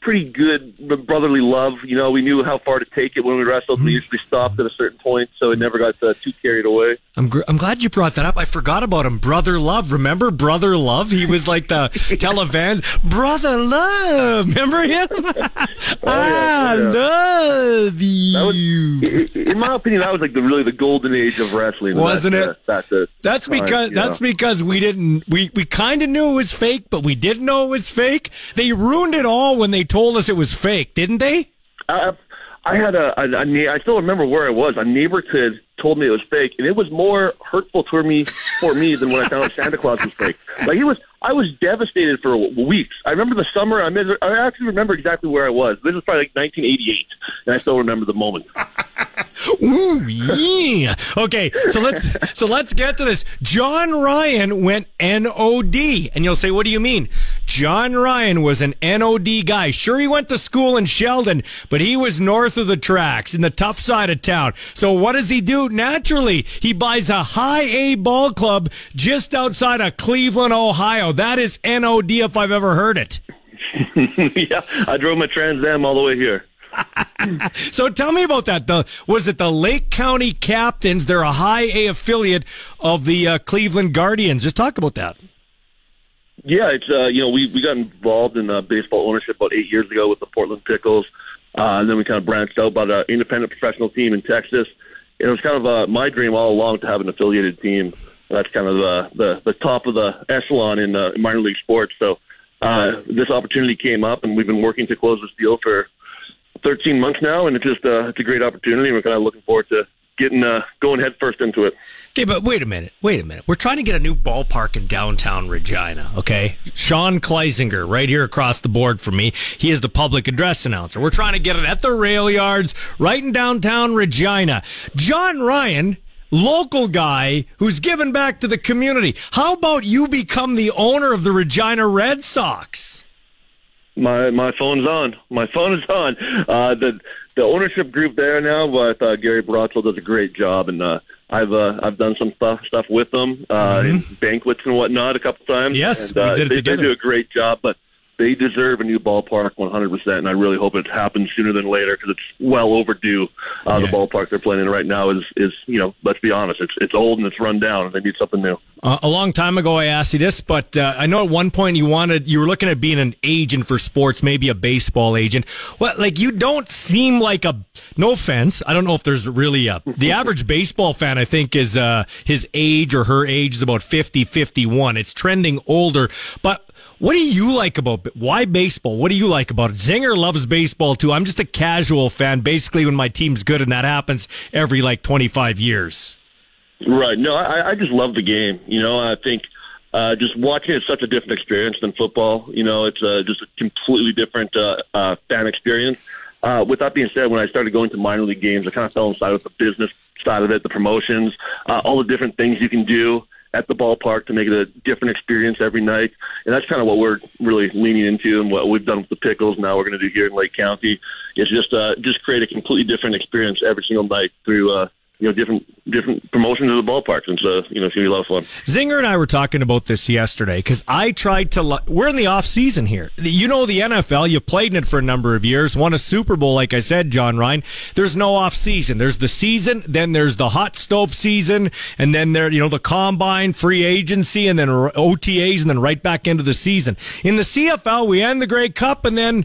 pretty good brotherly love. You know, we knew how far to take it when we wrestled. We usually stopped at a certain point, so it never got uh, too carried away. I'm gr- I'm glad you brought that up. I forgot about him, Brother Love. Remember Brother Love? He was like the (laughs) televan Brother Love. Remember him? (laughs) (laughs) I yeah. love you. Was, in my opinion, that was like the really the golden age of wrestling. Wasn't That's, it? Uh, that's it. That's because that's know. because we didn't we we kind of knew it was fake, but we didn't know it was fake. They ruined it all when they told us it was fake, didn't they? I, I had a, a, a I still remember where I was. A neighbor kid told me it was fake, and it was more hurtful for me for me than when I found out Santa Claus was fake. Like he was, I was devastated for weeks. I remember the summer. I, mean, I actually remember exactly where I was. This was probably like 1988, and I still remember the moment. (laughs) Ooh, yeah. Okay, so let's (laughs) so let's get to this. John Ryan went NOD, and you'll say, "What do you mean?" John Ryan was an NOD guy. Sure, he went to school in Sheldon, but he was north of the tracks in the tough side of town. So what does he do? Naturally, he buys a high A ball club just outside of Cleveland, Ohio. That is NOD if I've ever heard it. (laughs) yeah, I drove my Trans Am all the way here. (laughs) So tell me about that. The was it the Lake County Captains? They're a high A affiliate of the uh, Cleveland Guardians. Just talk about that. Yeah, it's uh, you know we we got involved in uh, baseball ownership about eight years ago with the Portland Pickles, uh, and then we kind of branched out about an independent professional team in Texas. It was kind of uh, my dream all along to have an affiliated team. That's kind of the the, the top of the echelon in uh, minor league sports. So uh, this opportunity came up, and we've been working to close this deal for 13 months now, and it's just uh, it's a great opportunity. We're kind of looking forward to getting uh, going head first into it. Okay, but wait a minute. Wait a minute. We're trying to get a new ballpark in downtown Regina, okay? Sean Kleisinger, right here across the board from me. He is the public address announcer. We're trying to get it at the rail yards, right in downtown Regina. John Ryan, local guy who's given back to the community. How about you become the owner of the Regina Red Sox? My my phone's on. My phone is on. Uh, the the ownership group there now with uh, Gary Barazzo does a great job, and uh, I've uh, I've done some stuff stuff with them, uh, in banquets and whatnot a couple times. Mm-hmm. Yes, and, uh, we did it they, they do a great job, but they deserve a new ballpark 100%, and I really hope it happens sooner than later because it's well overdue. Uh, The ballpark they're playing in right now is is you know let's be honest, it's it's old and it's run down, and they need something new. Uh, a long time ago, I asked you this, but uh, I know at one point you wanted, you were looking at being an agent for sports, maybe a baseball agent. What, like you don't seem like a. No offense, I don't know if there's really a. (laughs) The average baseball fan, I think, is uh, his age or her age is about 50, 51. It's trending older, but. What do you like about why baseball? What do you like about it? Zinger loves baseball too. I'm just a casual fan. Basically, when my team's good, and that happens every like 25 years. Right. No, I, I just love the game. You know, I think uh, just watching it's such a different experience than football. You know, it's uh, just a completely different uh, uh, fan experience. Uh, with that being said, when I started going to minor league games, I kind of fell inside with the business side of it, the promotions, uh, all the different things you can do at the ballpark to make it a different experience every night. And that's kind of what we're really leaning into and what we've done with the Pickles. Now we're going to do here in Lake County is just uh, just create a completely different experience every single night through uh, you know different different promotions of the ballpark. And so uh, you know it's to be a lot of fun. Zinger and I were talking about this yesterday because I tried to. We're in the off season here. You know the NFL. You played in it for a number of years. Won a Super Bowl, like I said, John Ryan. There's no off season. There's the season, then there's the hot stove season, and then there, you know, the combine, free agency, and then OTAs, and then right back into the season. In the CFL, we end the Grey Cup, and then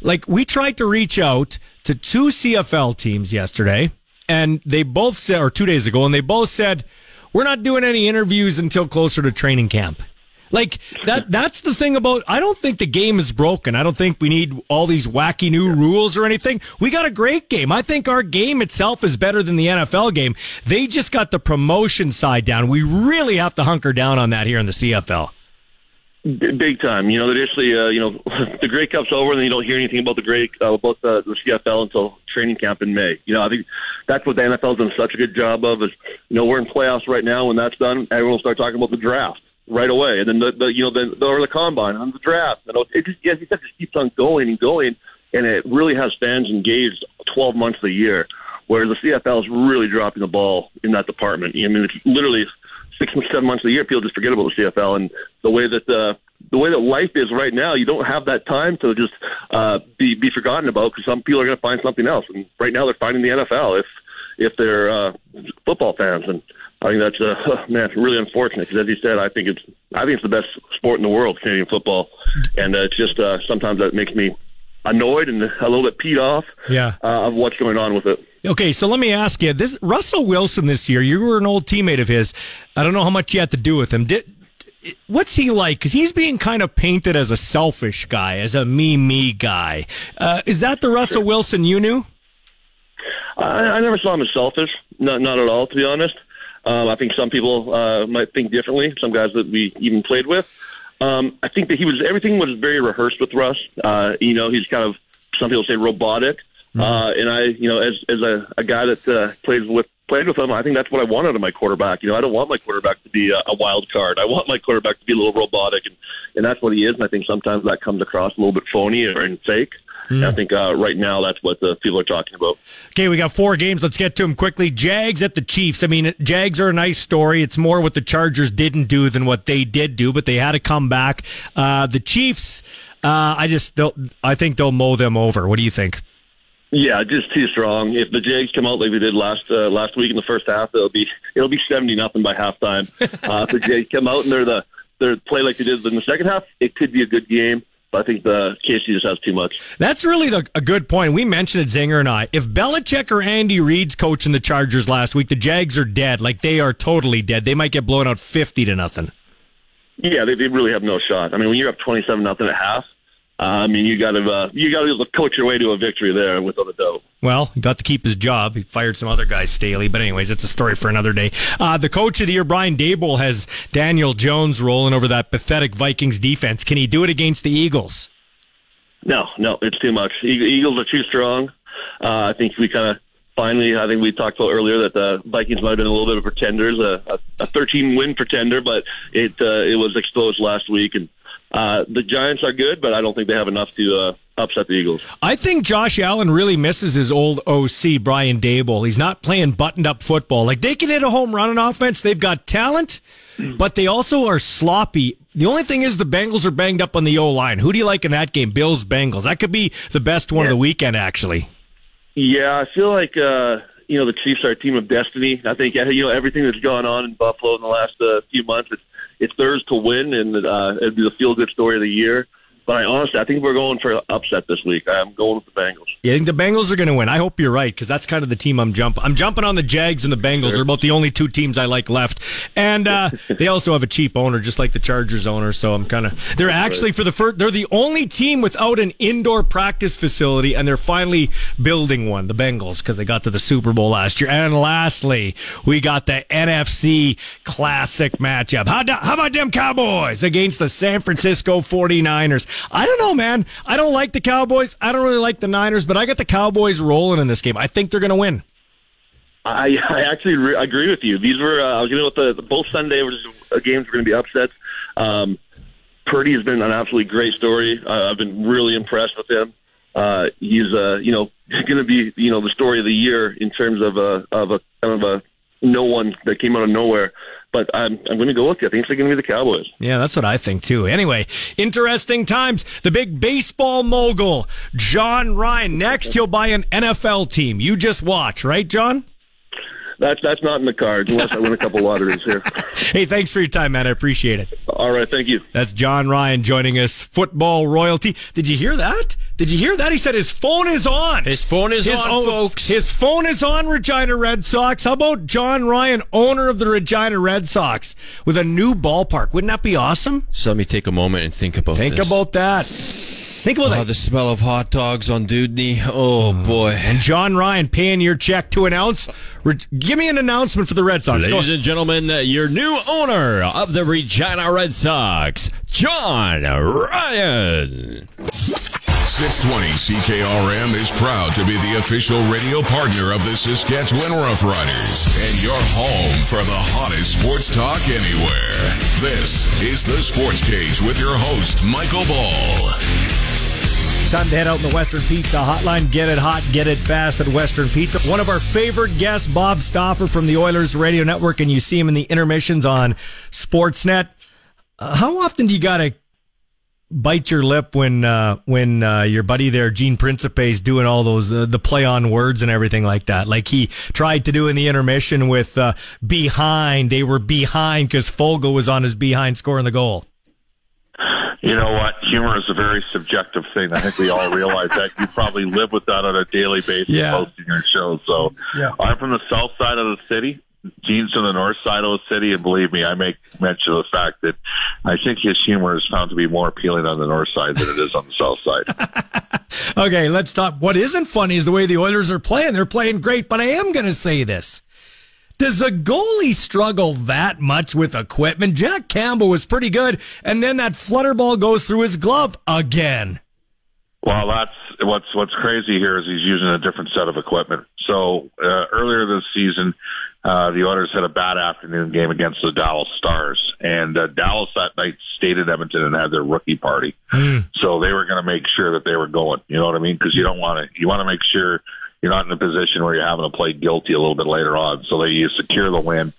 like we tried to reach out to two CFL teams yesterday, and they both said, or two days ago, and they both said, we're not doing any interviews until closer to training camp. Like that that's the thing about I don't think the game is broken. I don't think we need all these wacky new rules or anything. We got a great game. I think our game itself is better than the NFL game. They just got the promotion side down. We really have to hunker down on that here in the CFL. Big time. You know, initially, uh, you know, (laughs) the Grey Cup's over, and then you don't hear anything about the Grey uh, about the, the CFL until training camp in May. You know, I think that's what the NFL's done such a good job of. Is you know, we're in playoffs right now. When that's done, everyone will start talking about the draft right away, and then the, the you know the, the or the combine and the draft. And it just yes, it just keeps on going and going, and it really has fans engaged twelve months a year. Whereas the CFL is really dropping the ball in that department. I mean, it's literally six and (laughs) seven months of the year, people just forget about the CFL and the way that the the way that life is right now. You don't have that time to just uh, be be forgotten about because some people are going to find something else. And right now they're finding the NFL if if they're uh, football fans. And I think that's uh, (laughs) man really unfortunate because as you said, I think it's I think it's the best sport in the world, Canadian football, and uh, it's just uh, sometimes that makes me annoyed and a little bit peed off Yeah. uh, of what's going on with it. Okay, so let me ask you: This Russell Wilson this year, you were an old teammate of his. I don't know how much you had to do with him. Did what's he like? Because he's being kind of painted as a selfish guy, as a me me guy. Uh, is that the Russell Wilson you knew? I, I never saw him as selfish. Not not at all, to be honest. Um, I think some people uh, might think differently. Some guys that we even played with. Um, I think that he was everything was very rehearsed with Russ. Uh, you know, he's kind of some people say robotic. Uh, and I, you know, as as a, a guy that uh, plays with played with him, I think that's what I wanted in my quarterback. You know, I don't want my quarterback to be a, a wild card. I want my quarterback to be a little robotic, and and that's what he is. And I think sometimes that comes across a little bit phony or and fake. And I think uh, right now that's what the people are talking about. Okay, we got four games. Let's get to them quickly. Jags at the Chiefs. I mean, Jags are a nice story. It's more what the Chargers didn't do than what they did do, but they had to come back. Uh, the Chiefs, uh, I just don't. I think they'll mow them over. What do you think? Yeah, just too strong. If the Jags come out like they did last uh, last week in the first half, it'll be it'll be seventy nothing by halftime. (laughs) uh, if the Jags come out and they're the they're play like they did in the second half, it could be a good game. But I think the KC just has too much. That's really the, a good point. We mentioned it, Zinger and I. If Belichick or Andy Reid's coaching the Chargers last week, the Jags are dead. Like they are totally dead. They might get blown out fifty to nothing. Yeah, they, they really have no shot. I mean, when you're up twenty seven nothing at half, uh, I mean, you got to uh, you got to be able to coach your way to a victory there without a doubt. Well, he got to keep his job. He fired some other guys, Staley. But anyways, it's a story for another day. Uh, the coach of the year, Brian Daboll, has Daniel Jones rolling over that pathetic Vikings defense. Can he do it against the Eagles? No, no, it's too much. Eagles are too strong. Uh, I think we kind of finally, I think we talked about earlier that the Vikings might have been a little bit of pretenders, a, a 13 win pretender, but it uh, it was exposed last week. And uh, the Giants are good, but I don't think they have enough to uh, upset the Eagles. I think Josh Allen really misses his old OC, Brian Daboll. He's not playing buttoned up football. Like they can hit a home run on offense. They've got talent, but they also are sloppy. The only thing is the Bengals are banged up on the O line. Who do you like in that game? Bills Bengals. That could be the best one of the weekend, actually. Yeah, I feel like uh, you know the Chiefs are a team of destiny. I think you know everything that's gone on in Buffalo in the last uh, few months. It's it's theirs to win, and uh, it'd be the feel good story of the year. But I honestly, I think we're going for an upset this week. I'm going with the Bengals. I think the Bengals are going to win? I hope you're right because that's kind of the team I'm jumping. I'm jumping on the Jags and the Bengals. They're about the only two teams I like left, and uh, (laughs) they also have a cheap owner, just like the Chargers owner. So I'm kind of. They're actually for the first. They're the only team without an indoor practice facility, and they're finally building one. The Bengals because they got to the Super Bowl last year. And lastly, we got the NFC Classic matchup. How, do- how about them Cowboys against the San Francisco 49ers? I don't know, man. I don't like the Cowboys. I don't really like the Niners, but I got the Cowboys rolling in this game. I think they're going to win. I, (laughs) I actually re- agree with you. These were uh, I was going with the, the both Sunday was- uh, games were going to be upsets. Um, Purdy has been an absolutely great story. Uh, I've been really impressed with him. Uh, he's uh, you know (laughs) going to be you know the story of the year in terms of a of a kind of a no one that came out of nowhere. But I'm I'm going to go with you. I think it's going to be the Cowboys. Yeah, that's what I think too. Anyway, interesting times. The big baseball mogul, John Ryan. Next, he'll buy an NFL team. You just watch, right, John? That's that's not in the cards unless I win a couple lotteries here. (laughs) Hey, thanks for your time, man. I appreciate it. All right, thank you. That's John Ryan joining us, football royalty. Did you hear that? Did you hear that? He said his phone is on. His phone is on, own- folks. His phone is on Regina Red Sox. How about John Ryan, owner of the Regina Red Sox, with a new ballpark? Wouldn't that be awesome? So let me take a moment and think about Think this. about that. Think about Oh, that. the smell of hot dogs on Dewdney. Oh mm. boy. And John Ryan paying your check to announce. Re- give me an announcement for the Red Sox. Ladies and gentlemen, uh, your new owner of the Regina Red Sox, John Ryan. 620 CKRM is proud to be the official radio partner of the Saskatchewan Roughriders and your home for the hottest sports talk anywhere. This is the Sports Cage with your host, Michael Ball. Time to head out in the Western Pizza Hotline. Get it hot, get it fast at Western Pizza. One of our favorite guests, Bob Stauffer from the Oilers Radio Network, and you see him in the intermissions on Sportsnet. Uh, how often do you got to bite your lip when uh, when uh, your buddy there, Gene Principe, is doing all those uh, the play on words and everything like that. Like he tried to do in the intermission with uh, behind. They were behind because Foegele was on his behind scoring the goal. You know what? Humor is a very subjective thing. I think we all realize that. You probably live with that on a daily basis Yeah. hosting your show. So Yeah. I'm from the south side of the city. Gene's from the north side of the city, and believe me, I make mention of the fact that I think his humor is found to be more appealing on the north side than it is on the south side. (laughs) Okay, let's stop. What isn't funny is the way the Oilers are playing. They're playing great, but I am going to say this. Does a goalie struggle that much with equipment? Jack Campbell was pretty good, and then that flutter ball goes through his glove again. Well, that's what's what's crazy here is he's using a different set of equipment. So uh, earlier this season, uh, the Oilers had a bad afternoon game against the Dallas Stars, and uh, Dallas that night stayed in Edmonton and had their rookie party. So they were going to make sure that they were going. You know what I mean? Because you don't want to you want to make sure you're not in a position where you're having to play guilty a little bit later on. So they you secure the win.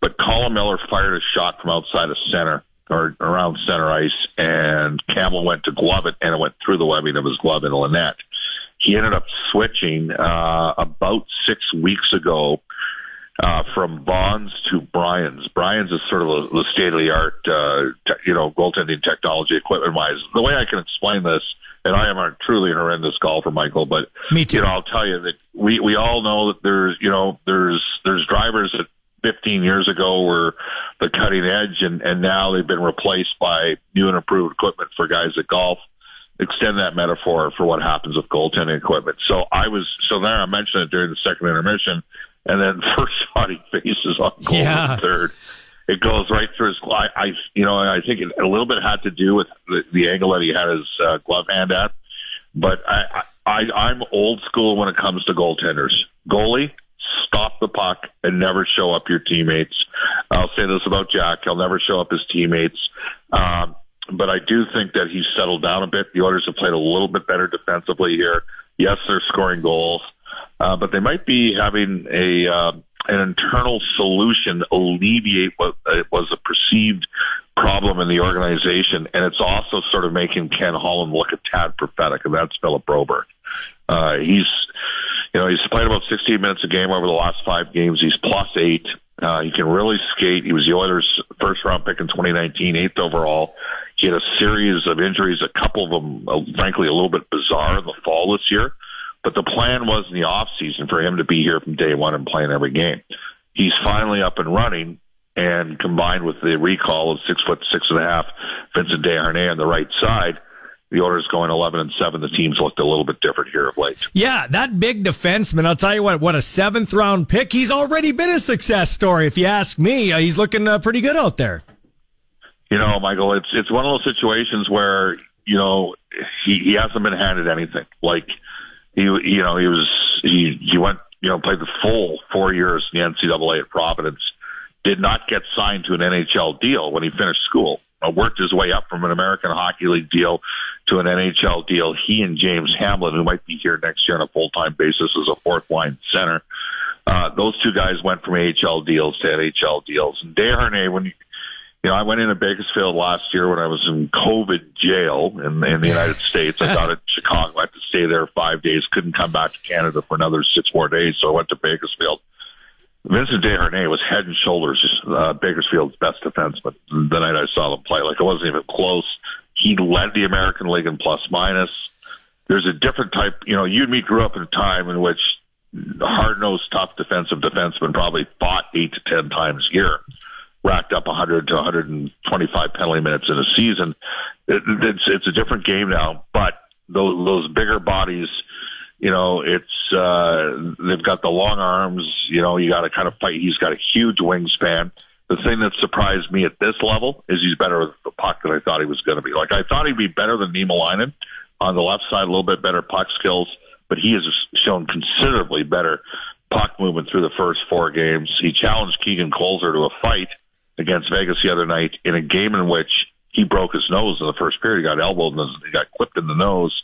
But Colin Miller fired a shot from outside of center or around center ice, and Campbell went to glove it, and it went through the webbing of his glove into the net. He ended up switching uh, about six weeks ago uh, from Bonds to Brian's. Brian's is sort of the state of the art, uh, te- you know, goaltending technology equipment wise. The way I can explain this, and I am a truly horrendous golfer, Michael, but Me too. you know, I'll tell you that we we all know that there's you know there's there's drivers that 15 years ago were the cutting edge, and and now they've been replaced by new and improved equipment for guys that golf. Extend that metaphor for what happens with goaltending equipment. So I was so there. I mentioned it during the second intermission, and then (laughs) first shot he faces on goal Yeah. in the third. It goes right through his. I, I you know, I think it, a little bit had to do with the, the angle that he had his uh, glove hand at but I, I I'm old school when it comes to goaltenders. Goalie, stop the puck and never show up your teammates. I'll say this about Jack: he'll never show up his teammates. Um, but I do think that he's settled down a bit. The Oilers have played a little bit better defensively here. Yes, they're scoring goals, uh, but they might be having a uh, an internal solution to alleviate what uh, was a perceived problem in the organization, and it's also sort of making Ken Holland look a tad prophetic, and that's Philip Broberg. Uh, he's, you know, he's played about 16 minutes a game over the last five games. He's plus eight. Uh, he can really skate. He was the Oilers' first round pick in 2019, eighth overall. He had a series of injuries, a couple of them, uh, frankly, a little bit bizarre in the fall this year. But the plan was in the off season for him to be here from day one and playing every game. He's finally up and running, and combined with the recall of six foot six and a half Vincent Desharnais on the right side, the Oilers going 11 and seven. The teams looked a little bit different here of late. Yeah, that big defenseman, I'll tell you what, what a seventh round pick. He's already been a success story. If you ask me, uh, he's looking uh, pretty good out there. You know, Michael, it's it's one of those situations where you know he he hasn't been handed anything. Like he you know he was he he went you know played the full four years in the NCAA at Providence. Did not get signed to an NHL deal when he finished school. Uh, worked his way up from an American Hockey League deal to an NHL deal. He and James Hamblin, who might be here next year on a full time basis as a fourth line center, uh, those two guys went from AHL deals to NHL deals. And Desharnais, when you, you know, I went into Bakersfield last year when I was in COVID jail in, in the United (laughs) States. I got in Chicago. I had to stay there five days. Couldn't come back to Canada for another six more days, so I went to Bakersfield. Vincent Desharnais was head and shoulders uh, Bakersfield's best defenseman the night I saw them play. Like it wasn't even close. He led the American League in plus minus. There's a different type. You know, you and me grew up in a time in which hard nosed, tough defensive defensemen probably fought eight to ten times a year, racked up 100 to 125 penalty minutes in a season. It, it's it's a different game now, but those those bigger bodies you know, it's uh they've got the long arms, you know, you gotta kind of fight he's got a huge wingspan. The thing that surprised me at this level is he's better with the puck than I thought he was gonna be. Like I thought he'd be better than Niemelainen on the left side, a little bit better puck skills, but he has shown considerably better puck movement through the first four games. He challenged Keegan Kolesar to a fight against Vegas the other night in a game in which he broke his nose in the first period. He got elbowed and he got clipped in the nose.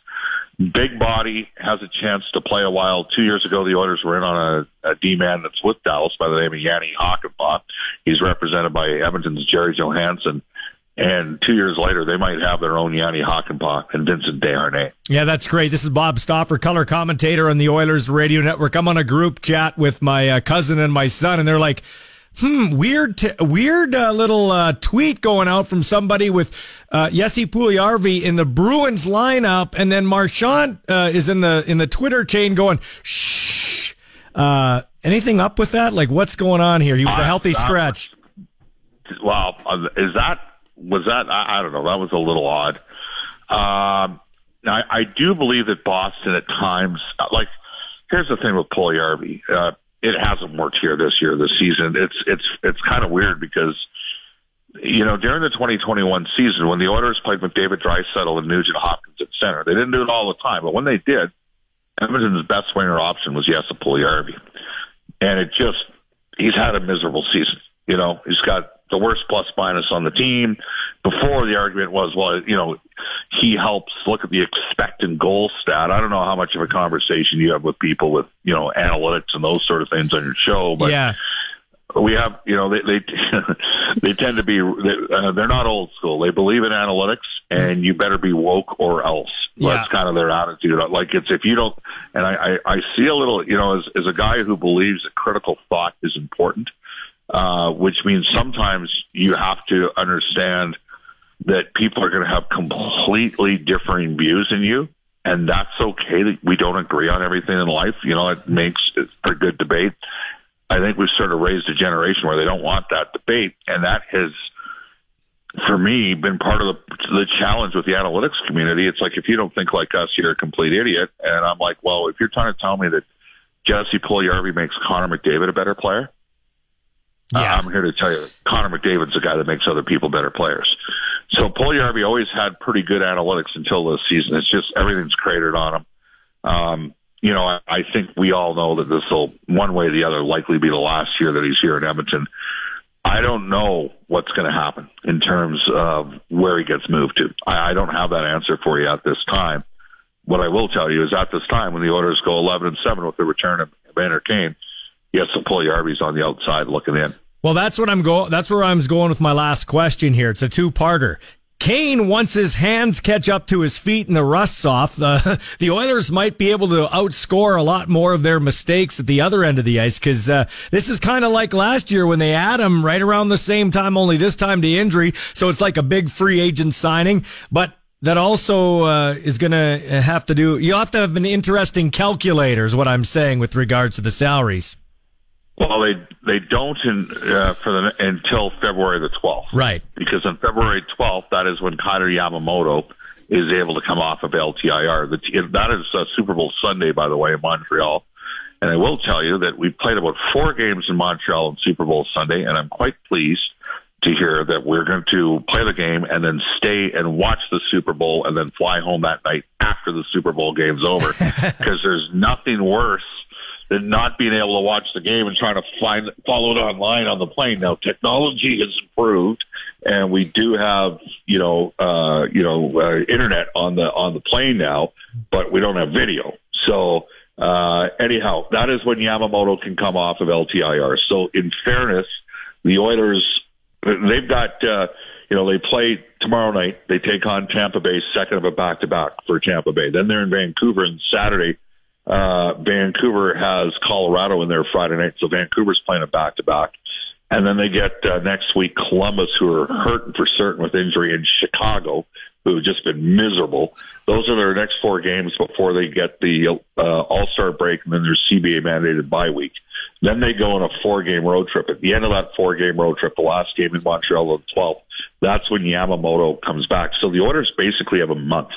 Big body has a chance to play a while. Two years ago, the Oilers were in on a, a D-man that's with Dallas by the name of Jani Hakanpää. He's represented by Edmonton's Jerry Johansson. And two years later, they might have their own Jani Hakanpää and Vincent Desharnais. Yeah, that's great. This is Bob Stauffer, color commentator on the Oilers radio network. I'm on a group chat with my uh, cousin and my son, and they're like, hmm, weird, t- weird uh, little uh, tweet going out from somebody with uh, Jesse in the Bruins lineup, and then Marchand uh, is in the in the Twitter chain going, shh. Uh, anything up with that? Like, what's going on here? He was a Uh, healthy scratch. Wow, uh, is that was that? I, I don't know. That was a little odd. Um, I, I do believe that Boston at times, like, here's the thing with Puljujärvi. It hasn't worked here this year, this season. It's it's it's kind of weird because you know during the 2021 season when the Oilers played McDavid, Draisaitl, and Nugent Hopkins at center, they didn't do it all the time, but when they did, Edmonton's best winger option was Jesse Puljujärvi, and it just he's had a miserable season. You know, he's got the worst plus minus on the team. Before the argument was, well, you know, he helps look at the expected goal stat. I don't know how much of a conversation you have with people with, you know, analytics and those sort of things on your show, but yeah. we have, you know, they they (laughs) they tend to be they, uh, they're not old school. They believe in analytics, and you better be woke or else. That's kind of their attitude. Like it's if you don't, and I I, I see a little, you know, as as a guy who believes that critical thought is important, uh, which means sometimes you have to understand that people are going to have completely differing views than you. And that's okay that we don't agree on everything in life. You know, it makes for good debate. I think we've sort of raised a generation where they don't want that debate. And that has, for me, been part of the, the challenge with the analytics community. It's like, if you don't think like us, you're a complete idiot. And I'm like, well, if you're trying to tell me that Jesse Puljujärvi makes Connor McDavid a better player, Yeah. I'm here to tell you, Connor McDavid's the guy that makes other people better players. So Puljujärvi always had pretty good analytics until this season. It's just everything's cratered on him. Um, you know, I, I think we all know that this will, one way or the other, likely be the last year that he's here in Edmonton. I don't know what's going to happen in terms of where he gets moved to. I, I don't have that answer for you at this time. What I will tell you is at this time, when the orders go 11 and 7 with the return of Evander Kane, yes, Puljujärvi's on the outside looking in. Well, that's what I'm going. That's where I'm going with my last question here. It's a two-parter. Kane, once his hands catch up to his feet and the rust's off, the (laughs) the Oilers might be able to outscore a lot more of their mistakes at the other end of the ice because uh, this is kind of like last year when they had him right around the same time, only this time to injury. So it's like a big free agent signing, but that also uh, is going to have to do. You have to have an interesting calculator, is what I'm saying with regards to the salaries. Well, they they don't in, uh, for the until February the twelfth, Right. Because on February twelfth, that is when Kailer Yamamoto is able to come off of LTIR. The, that is uh, Super Bowl Sunday, by the way, in Montreal. And I will tell you that we played about four games in Montreal on Super Bowl Sunday, and I'm quite pleased to hear that we're going to play the game and then stay and watch the Super Bowl and then fly home that night after the Super Bowl game's over. (laughs) Because there's nothing worse than not being able to watch the game and trying to find follow it online on the plane. Now technology has improved, and we do have you know uh, you know uh, internet on the on the plane now, but we don't have video. So uh, anyhow, that is when Yamamoto can come off of LTIR. So in fairness, the Oilers they've got uh, you know they play tomorrow night. They take on Tampa Bay, second of a back to back for Tampa Bay. Then they're in Vancouver on Saturday. Uh, Vancouver has Colorado in there Friday night, so Vancouver's playing a back to back. And then they get uh, next week Columbus, who are hurting for certain with injury, and Chicago, who have just been miserable. Those are their next four games before they get the uh, All Star break and then their CBA mandated bye week. Then they go on a four game road trip. At the end of that four game road trip, the last game in Montreal on the 12th, that's when Yamamoto comes back. So the Oilers basically have a month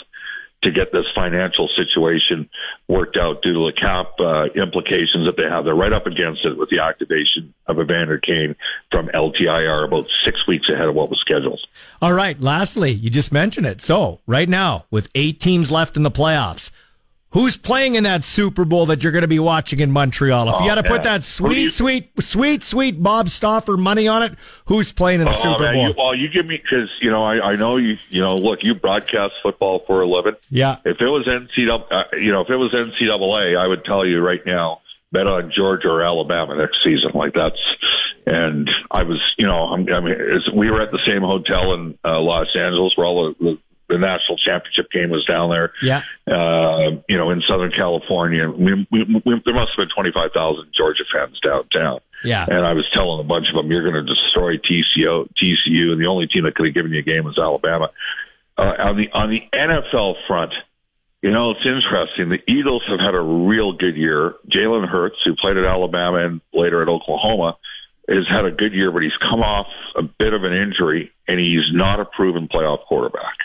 to get this financial situation worked out due to the cap uh, implications that they have. They're right up against it with the activation of Evander Kane from LTIR about six weeks ahead of what was scheduled. All right. Lastly, you just mentioned it. So right now, with eight teams left in the playoffs, who's playing in that Super Bowl that you're going to be watching in Montreal? If you Oh, had to put that sweet, you- sweet, sweet, sweet Bob Stauffer money on it, who's playing in the Oh, Super man, Bowl? You, well, you give me because you know I, I know you. You know, look, you broadcast football for a living. yeah. If it was NCAA, uh, you know, if it was NCAA, I would tell you right now, bet on Georgia or Alabama next season. Like that's And I was, you know, I'm, I mean, it's, we were at the same hotel in uh, Los Angeles where all the, the, the national championship game was down there. Yeah. Uh, you know, in Southern California, we, we, we, there must have been 25,000 Georgia fans downtown. Yeah. And I was telling a bunch of them, you're going to destroy TCO, TCU, and the only team that could have given you a game was Alabama. Uh, on the on the NFL front, you know, it's interesting. The Eagles have had a real good year. Jalen Hurts, who played at Alabama and later at Oklahoma, has had a good year, but he's come off a bit of an injury, and he's not a proven playoff quarterback.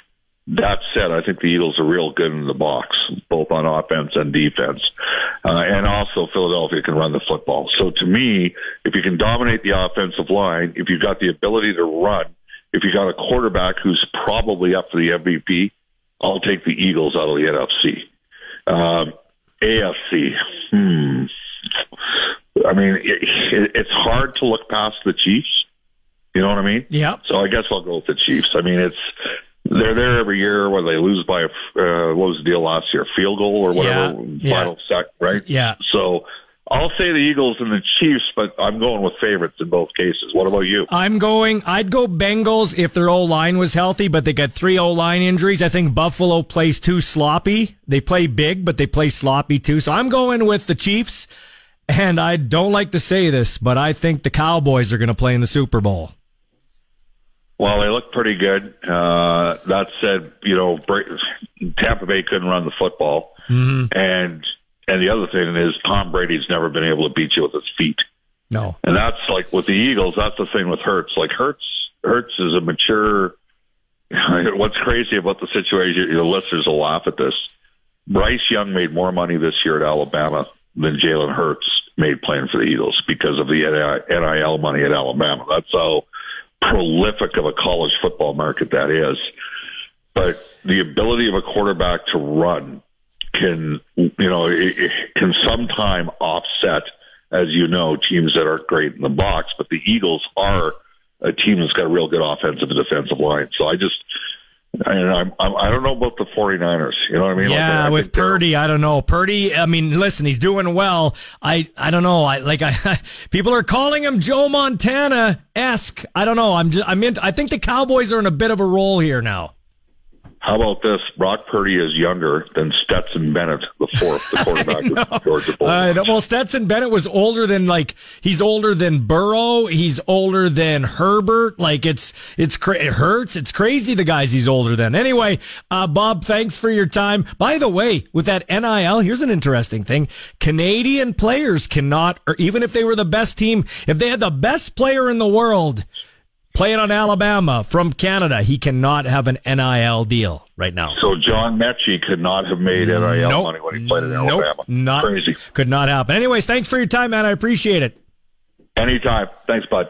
That said, I think the Eagles are real good in the box, both on offense and defense. Uh, and also Philadelphia can run the football. So to me, if you can dominate the offensive line, if you've got the ability to run, if you got a quarterback who's probably up for the MVP, I'll take the Eagles out of the NFC. Um, AFC, hmm. I mean, it, it, it's hard to look past the Chiefs. You know what I mean? Yeah. So I guess I'll go with the Chiefs. I mean, it's they're there every year where they lose by a uh, what was the deal last year? Field goal or whatever Yeah, final sec, right? Yeah. So I'll say the Eagles and the Chiefs, but I'm going with favorites in both cases. What about you? I'm going. I'd go Bengals if their O line was healthy, but they got three O line injuries. I think Buffalo plays too sloppy. They play big, but they play sloppy too. So I'm going with the Chiefs. And I don't like to say this, but I think the Cowboys are going to play in the Super Bowl. Well, they look pretty good. Uh, that said, you know, Tampa Bay couldn't run the football, Mm-hmm. and and the other thing is Tom Brady's never been able to beat you with his feet. No. And that's like with the Eagles. That's the thing with Hurts. Like Hurts, Hurts is a mature. (laughs) What's crazy about the situation? Your listeners will laugh at this. Bryce Young made more money this year at Alabama than Jalen Hurts made playing for the Eagles because of the NIL money at Alabama. That's how prolific of a college football market that is. But the ability of a quarterback to run can, you know, it, it can sometime offset, as you know, teams that are great in the box. But the Eagles are a team that's got a real good offensive and defensive line. So I just, I, I'm, I'm, don't know about the 49ers. You know what I mean? Like, Yeah, I with Purdy, I don't know. Purdy, I mean, listen, he's doing well. I, I don't know. I like, I, (laughs) people are calling him Joe Montana esque. I don't know. I'm just, I'm in. I think the Cowboys are in a bit of a role here now. How about this? Brock Purdy is younger than Stetson Bennett, the fourth, the (laughs) quarterback of Georgia Bulldogs. Uh, well, Stetson Bennett was older than like he's older than Burrow. He's older than Herbert. Like it's it's cra- it hurts. It's crazy the guys he's older than. Anyway, uh, Bob, thanks for your time. By the way, with that NIL, here's an interesting thing: Canadian players cannot, or even if they were the best team, if they had the best player in the world. Playing on Alabama from Canada, he cannot have an NIL deal right now. So John Metchie could not have made NIL Nope. money when he played in Nope. Alabama. Not Crazy. Could not happen. Anyways, thanks for your time, man. I appreciate it. Anytime. Thanks, bud.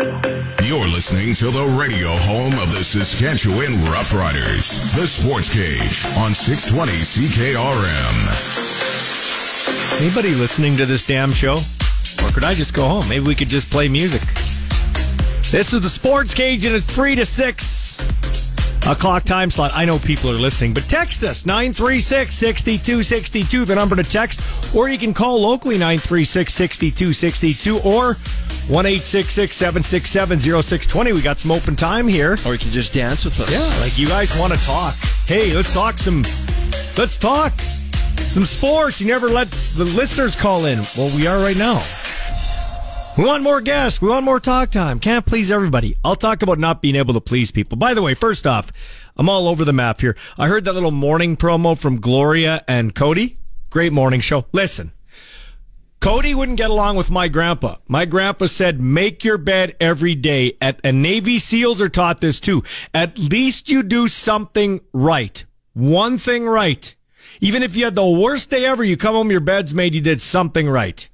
You're listening to the radio home of the Saskatchewan Roughriders, the Sports Cage on 620 CKRM. Anybody listening to this damn show? Or could I just go home? Maybe we could just play music. This is the Sports Cage, and it's 3 to 6 o'clock time slot. I know people are listening, but text us 936 6262, the number to text, or you can call locally 936 6262 or 1 767 0620. We got some open time here. Or you can just dance with us. Yeah, like you guys want to talk. Hey, let's talk some. Let's talk some sports. You never let the listeners call in. Well, we are right now. We want more guests. We want more talk time. Can't please everybody. I'll talk about not being able to please people. By the way, first off, I'm all over the map here. I heard that little morning promo from Gloria and Cody. Great morning show. Listen. Cody wouldn't get along with my grandpa. My grandpa said, make your bed every day. At, and Navy SEALs are taught this too. At least you do something right. One thing right. Even if you had the worst day ever, you come home, your bed's made, you did something right.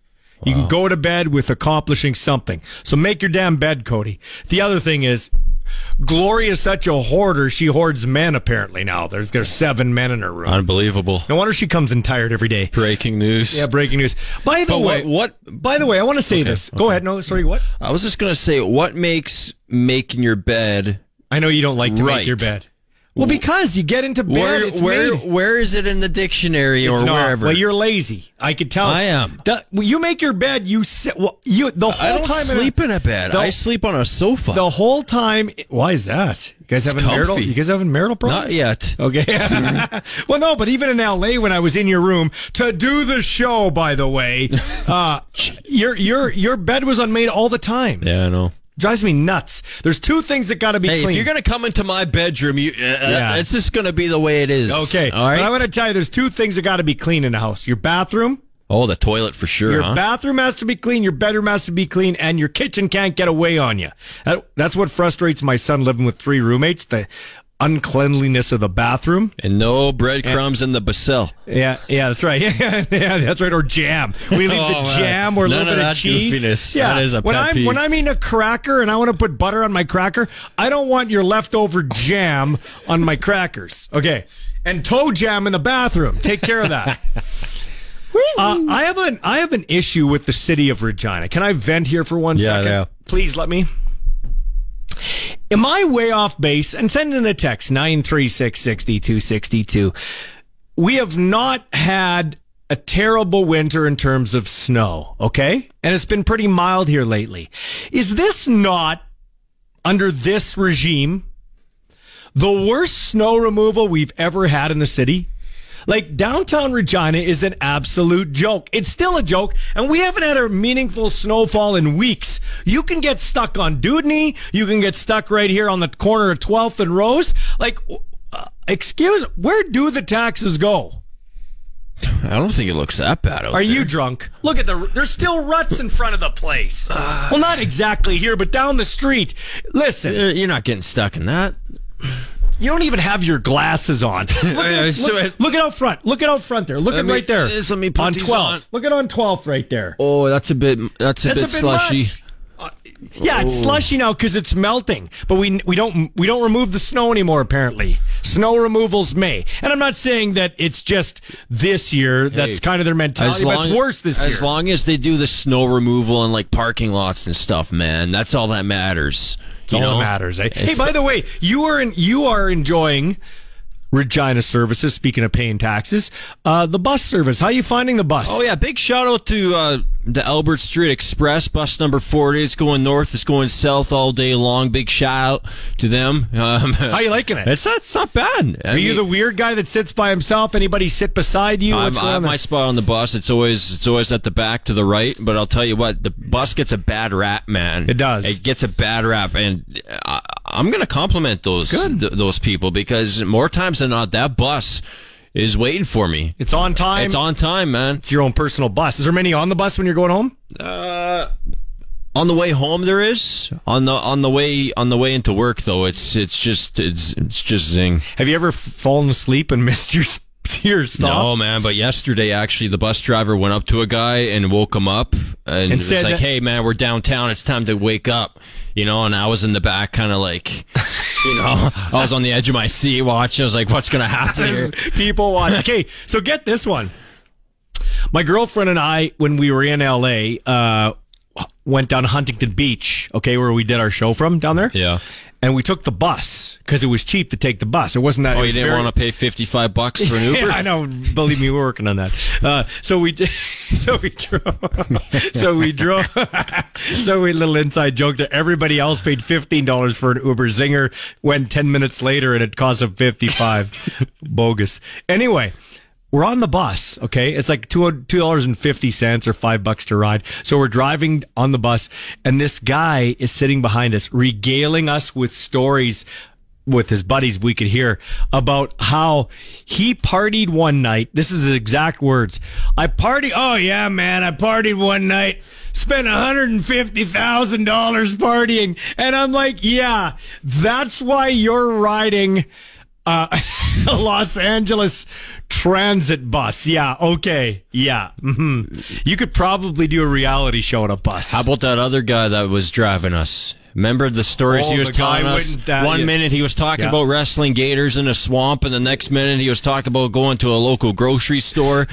You can go to bed with accomplishing something. So make your damn bed, Cody. The other thing is, Gloria is such a hoarder. She hoards men apparently now. There's there's seven men in her room. Unbelievable. No wonder she comes in tired every day. Breaking news. Yeah, breaking news. By the But way, what- what- By the way, I want to say Okay, this. Go ahead. No, sorry. What? I was just going to say, what makes making your bed I know you don't like to Right. make your bed. Well, because you get into bed, Where it's where made- where is it in the dictionary or not. wherever? Well, you're lazy. I could tell. I am. The- when you make your bed. You sit. Well, you the whole I don't time sleep in a bed. The, I sleep on a sofa. the whole time. Why is that? You guys It's having marital? You guys having marital problems? Not yet. Okay. (laughs) (laughs) well, no, but even in LA, when I was in your room to do the show, by the way, (laughs) uh, your your your bed was unmade all the time. Yeah, I know. Drives me nuts. There's two things that got to be Hey, clean. if you're gonna come into my bedroom, you uh, Yeah. it's just gonna be the way it is. okay, all right. But I'm going to tell you, there's two things that got to be clean in the house: your bathroom. oh, the toilet for sure. Your huh? bathroom has to be clean, your bedroom has to be clean, and your kitchen can't get away on you. That, that's what frustrates my son living with three roommates the uncleanliness of the bathroom. and no breadcrumbs in the basel. Yeah, yeah, that's right. Yeah, (laughs) yeah, that's right. Or jam. We leave Oh, the jam or a little of bit that of cheese. goofiness. Yeah, That is a when I'm peeve. when I'm eating a cracker and I want to put butter on my cracker, I don't want your leftover jam on my crackers. Okay, and toe jam in the bathroom. Take care of that. (laughs) Uh, I have an I have an issue with the city of Regina. Can I vent here for one Yeah, second? yeah. Please let me. Am I way off base? And send in a text 936 6262. We have not had a terrible winter in terms of snow, okay? And it's been pretty mild here lately. Is this not, under this regime, the worst snow removal we've ever had in the city? Like downtown Regina is an absolute joke. It's still a joke, and we haven't had a meaningful snowfall in weeks. You can get stuck on Dewdney. You can get stuck right here on the corner of 12th and Rose. Like, uh, excuse, where do the taxes go? I don't think it looks that bad Are there. you drunk? Look at the. There's still ruts in front of the place. (sighs) well, not exactly here, but down the street. Listen, Uh, You're not getting stuck in that. You don't even have your glasses on. (laughs) Look, at, so look, it- look at out front. Look at out front there. Look at me- right there. let me put on these 12. on. Look at on 12 right there. Oh, that's a bit. That's a That's bit a bit slushy. much. Uh, yeah, it's slushy now because it's melting. But we we don't we don't remove the snow anymore. Apparently, snow removals may. And I'm not saying that it's just this year. that's kind of their mentality. but it's worse this as year. long as they do the snow removal in like parking lots and stuff, man, that's all that matters. It's all that matters. Eh? Hey, by the way, you are in, you are enjoying Regina Services. Speaking of paying taxes, uh, the bus service. How you finding the bus? Oh yeah, big shout out to uh, the Albert Street Express bus number forty. It's going north. It's going south all day long. Big shout out to them. (laughs) Um, How you liking it? It's not, it's not bad. I Are you the weird guy that sits by himself? Anybody sit beside you? I'm, going I have my spot on the bus. It's always it's always at the back to the right. But I'll tell you what, the bus gets a bad rap, man. It does. It gets a bad rap, and I'm gonna compliment those th- those people because more times than not, that bus is waiting for me. It's on time. It's on time, man. It's your own personal bus. Is there many on the bus when you're going home? Uh, on the way home, there is on the on the way on the way into work though. It's it's just it's it's just zing. Have you ever fallen asleep and (laughs) missed your your stop? No, man. But yesterday, actually, the bus driver went up to a guy and woke him up, and, And was said like, "Hey, man, we're downtown. It's time to wake up." You know, and I was in the back, kind of like, you know, I was on the edge of my seat watching. I was like, "What's gonna happen here?" People watch. (laughs) Okay, so get this one. My girlfriend and I, when we were in LA, uh, went down Huntington Beach, okay, where we did our show from down there. Yeah. And we took the bus because it was cheap to take the bus. It wasn't that. Oh, you didn't very- want to pay fifty-five bucks for an (laughs) Uber? Yeah, I know. Believe me, we're working on that. Uh, so we. (laughs) So we drove. (laughs) So we drove. So we little inside joke that everybody else paid fifteen dollars for an Uber Zinger. When ten minutes later and it cost them fifty five. Bogus. Anyway. We're on the bus, okay? It's like two two dollars and fifty cents or five bucks to ride. So we're driving on the bus, and this guy is sitting behind us, regaling us with stories with his buddies we could hear about how he partied one night. This is his exact words. I party. Oh yeah, man. I partied one night. Spent $150,000 partying. And I'm like, yeah, that's why you're riding uh, (laughs) a Los Angeles transit bus. Yeah. Okay. Yeah. hmm You could probably do a reality show on a bus. How about that other guy that was driving us? Remember the stories Oh, he was telling us? One minute he was talking Yeah. about wrestling gators in a swamp, and the next minute he was talking about going to a local grocery store.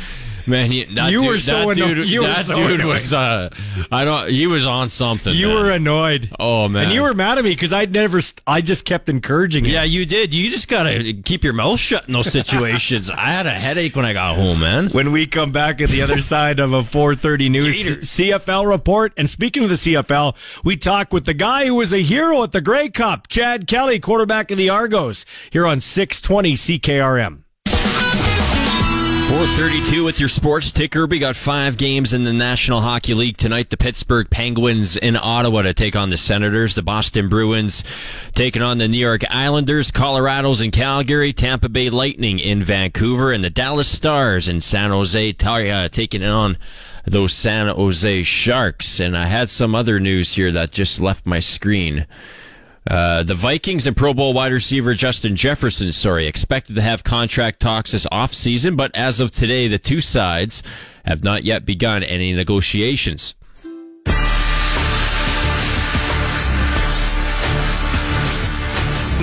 Man, he, that You dude, were so that anno- dude, you were that so dude annoyed. was. Uh, I don't. He was on something. You man. were annoyed. Oh man, And you were mad at me because I'd never. I just kept encouraging him. Yeah, you did. You just gotta keep your mouth shut in those (laughs) situations. I had a headache when I got home, man. When we come back at the other (laughs) side of a 4:30 news Gators. CFL report, and speaking of the CFL, we talk with the guy who was a hero at the Grey Cup, Chad Kelly, quarterback of the Argos, here on 620 CKRM. 432 with your sports ticker. We got five games in the National Hockey League tonight. The Pittsburgh Penguins in Ottawa to take on the Senators. The Boston Bruins taking on the New York Islanders. Colorado's in Calgary. Tampa Bay Lightning in Vancouver. And the Dallas Stars in San Jose uh, taking on those San Jose Sharks. And I had some other news here that just left my screen. Uh, the Vikings and Pro Bowl wide receiver Justin Jefferson, sorry, expected to have contract talks this offseason, but as of today, the two sides have not yet begun any negotiations.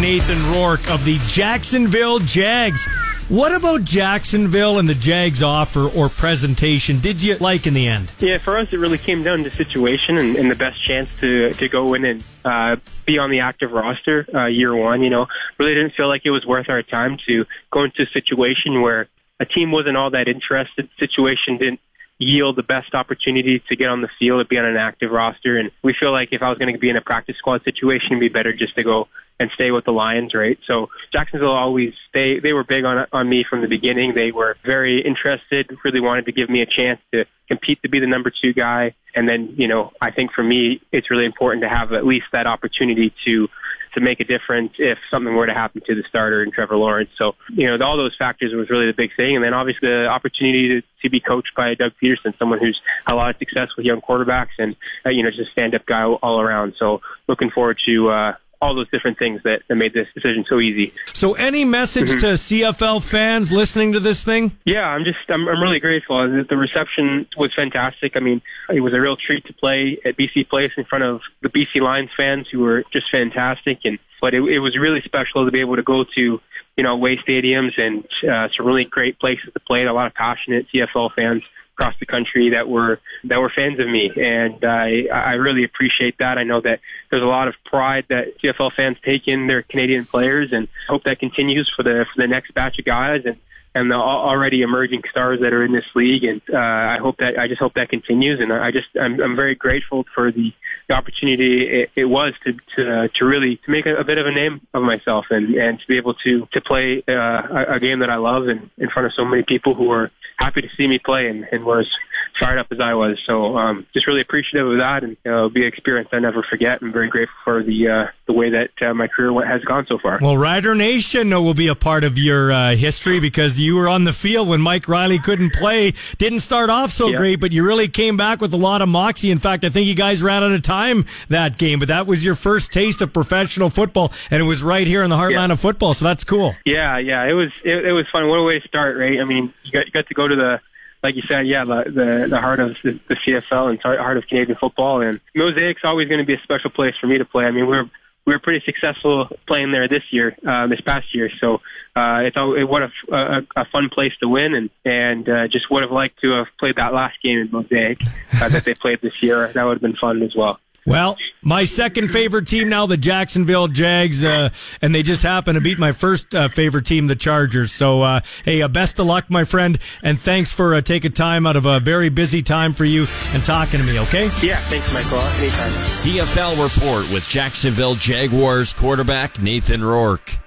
Nathan Rourke of the Jacksonville Jags. What about Jacksonville and the Jags offer or presentation did you like in the end? Yeah, for us, it really came down to situation and, and the best chance to to go in and uh, be on the active roster uh, year one. You know, really didn't feel like it was worth our time to go into a situation where a team wasn't all that interested. Situation didn't yield the best opportunity to get on the field and be on an active roster. And we feel like if I was going to be in a practice squad situation, it'd be better just to go and stay with the Lions, right? So Jacksonville always they they were big on on me from the beginning. They were very interested, really wanted to give me a chance to compete to be the number two guy. And then, you know, I think for me, it's really important to have at least that opportunity to to make a difference if something were to happen to the starter and Trevor Lawrence. So, you know, all those factors was really the big thing. And then obviously the opportunity to, to be coached by Doug Pederson, someone who's had a lot of success with young quarterbacks and, uh, you know, just a stand up guy all around. So looking forward to, uh, all those different things that, that made this decision so easy. So, any message Mhm. to CFL fans listening to this thing? Yeah, I'm just I'm, I'm really grateful. The the reception was fantastic. I mean, it was a real treat to play at BC Place in front of the BC Lions fans who were just fantastic. And but it, it was really special to be able to go to you know away stadiums and uh, some really great places to play. And A lot of passionate CFL fans across the country that were that were fans of me, and I I really appreciate that. I know that there's a lot of pride that CFL fans take in their Canadian players, and hope that continues for the for the next batch of guys and and the already emerging stars that are in this league. And uh, I hope that I just hope that continues. And I just I'm, I'm very grateful for the, the opportunity it, it was to to, uh, to really to make a, a bit of a name of myself and and to be able to to play uh, a, a game that I love and in front of so many people who were happy to see me play and, and were as fired up as I was. So um, just really appreciative of that, and uh, it'll be an experience I never forget. I'm very grateful for the uh, the way that uh, my career has gone so far. Well, Rider Nation will be a part of your uh, history because you were on the field when Mike Riley couldn't play. Didn't start off so Yeah. great, but you really came back with a lot of moxie. In fact, I think you guys ran out of time that game, but that was your first taste of professional football, and it was right here in the heartland of football. So that's cool. Yeah, yeah, it was it, it was fun. What a way to start, right? I mean, you got you got to go to the like you said, yeah, the the, the heart of the, the CFL and heart of Canadian football, and Mosaic's always going to be a special place for me to play. I mean, we're we were pretty successful playing there this year, uh, this past year. So uh, it's all, it, what a, a, a fun place to win, and and uh, just would have liked to have played that last game in Mosaic uh, that they played this year. That would have been fun as well. Well, my second favorite team now, the Jacksonville Jags, uh, and they just happen to beat my first uh, favorite team, the Chargers. So, uh, hey, uh, best of luck, my friend, and thanks for uh, taking time out of a very busy time for you and talking to me. Okay? Yeah, thanks, Michael. Anytime. CFL report with Jacksonville Jaguars quarterback Nathan Rourke.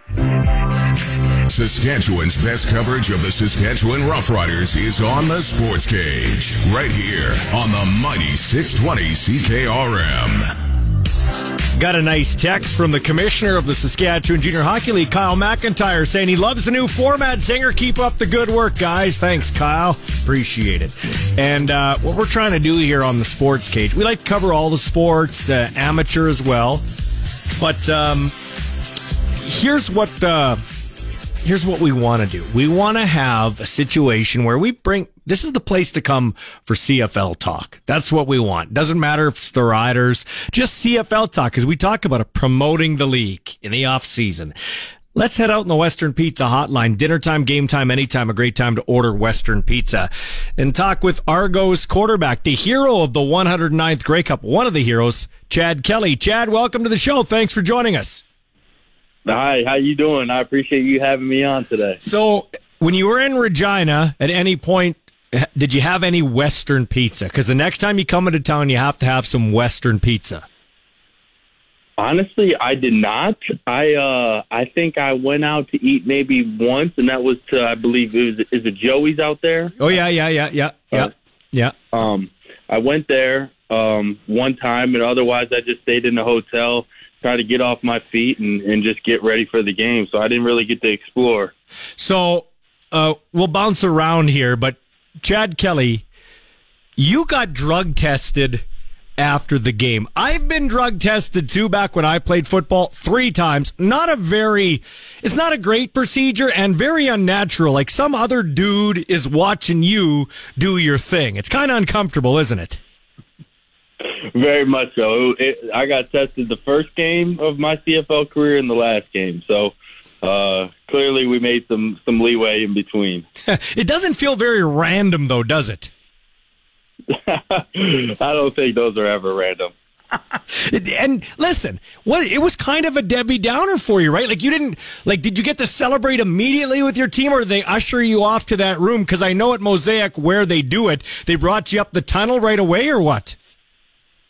Saskatchewan's best coverage of the Saskatchewan Roughriders is on the Sports Cage, right here on the mighty 620 CKRM. Got a nice text from the commissioner of the Saskatchewan Junior Hockey League, Kyle McIntyre, saying he loves the new format. Zinger, keep up the good work, guys. Thanks, Kyle. Appreciate it. And uh, what we're trying to do here on the Sports Cage, we like to cover all the sports, uh, amateur as well. But um, here's what uh, here's what we want to do. We want to have a situation where we bring this is the place to come for CFL talk. That's what we want. Doesn't matter if it's the riders, just CFL talk because we talk about promoting the league in the off season. Let's head out in the Western Pizza hotline. Dinner time, game time, anytime, a great time to order Western Pizza. And talk with Argos quarterback, the hero of the 109th Grey Cup, one of the heroes, Chad Kelly. Chad, welcome to the show. Thanks for joining us. Hi, how you doing? I appreciate you having me on today. So, when you were in Regina, at any point, did you have any Western pizza? Because the next time you come into town, you have to have some Western pizza. Honestly, I did not. I uh I think I went out to eat maybe once, and that was to I believe it was is it Joey's out there? Oh yeah, yeah, yeah, yeah, yeah, yeah. Um, I went there um one time, and otherwise I just stayed in the hotel, try to get off my feet and and just get ready for the game. So I didn't really get to explore. So uh, we'll bounce around here, but Chad Kelly, you got drug tested after the game. I've been drug tested too back when I played football three times. Not a very, it's not a great procedure and very unnatural. Like some other dude is watching you do your thing. It's kind of uncomfortable, isn't it? Very much so. It, I got tested the first game of my CFL career and the last game. So uh, clearly, we made some some leeway in between. (laughs) it doesn't feel very random, though, does it? (laughs) I don't think those are ever random. (laughs) and listen, what it was kind of a Debbie Downer for you, right? Like you didn't like. Did you get to celebrate immediately with your team, or did they usher you off to that room? Because I know at Mosaic where they do it, they brought you up the tunnel right away, or what?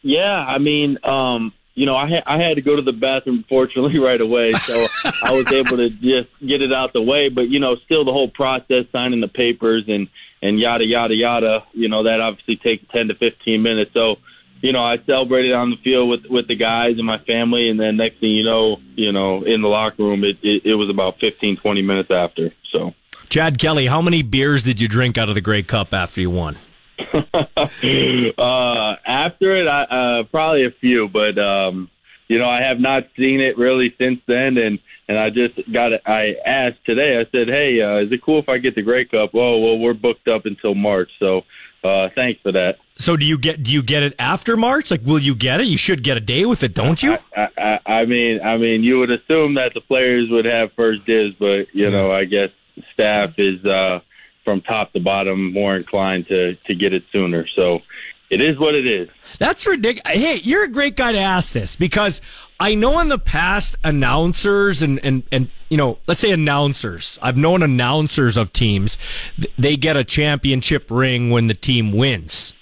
Yeah, I mean, um, you know, I I had to go to the bathroom fortunately (laughs) right away, so I was able to just get it out the way. But you know, still the whole process, signing the papers and and yada yada yada. You know, that obviously takes ten to fifteen minutes. So, you know, I celebrated on the field with with the guys and my family, and then next thing you know, you know, in the locker room, it it, it was about fifteen twenty minutes after. So, Chad Kelly, how many beers did you drink out of the Grey Cup after you won? (laughs) uh, after it, I, uh, probably a few, but um, you know, I have not seen it really since then, and and I just got it. I asked today. I said, "Hey, uh, is it cool if I get the Grey Cup?" Oh, well, we're booked up until March, so uh, thanks for that. So do you get do you get it after March? Like, will you get it? You should get a day with it, don't you? I, I, I mean, I mean, you would assume that the players would have first dibs, but you know, I guess staff is. uh from top to bottom more inclined to to get it sooner. So it is what it is. That's ridiculous. Hey, you're a great guy to ask this because I know in the past announcers and, and, and, you know, let's say announcers. I've known announcers of teams. They get a championship ring when the team wins.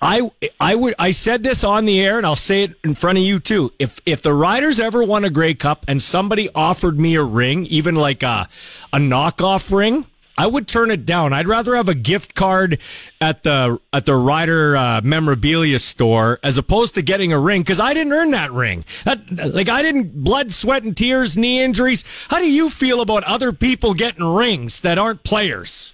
I, I would, I said this on the air and I'll say it in front of you too. If, if the Riders ever won a Grey Cup and somebody offered me a ring, even like a, a knockoff ring, I would turn it down. I'd rather have a gift card at the at the Rider uh, memorabilia store as opposed to getting a ring because I didn't earn that ring. That, like I didn't blood, sweat, and tears, knee injuries. How do you feel about other people getting rings that aren't players?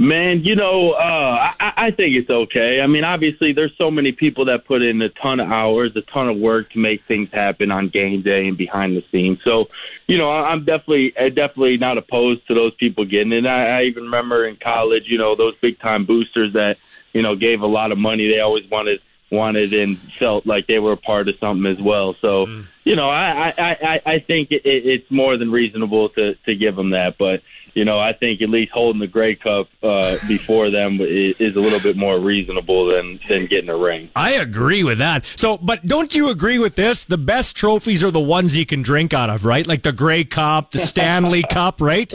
Man, you know, uh, I, I think it's okay. I mean, obviously, there's so many people that put in a ton of hours, a ton of work to make things happen on game day and behind the scenes. So, you know, I'm definitely, definitely not opposed to those people getting it. I, I even remember in college, you know, those big time boosters that, you know, gave a lot of money. They always wanted wanted and felt like they were a part of something as well. So, mm. you know, I I I, I think it, it's more than reasonable to to give them that, but you know, I think at least holding the Grey Cup uh, before them is a little bit more reasonable than than getting a ring. I agree with that. So, but don't you agree with this? The best trophies are the ones you can drink out of, right? Like the Grey Cup, the Stanley (laughs) Cup, right?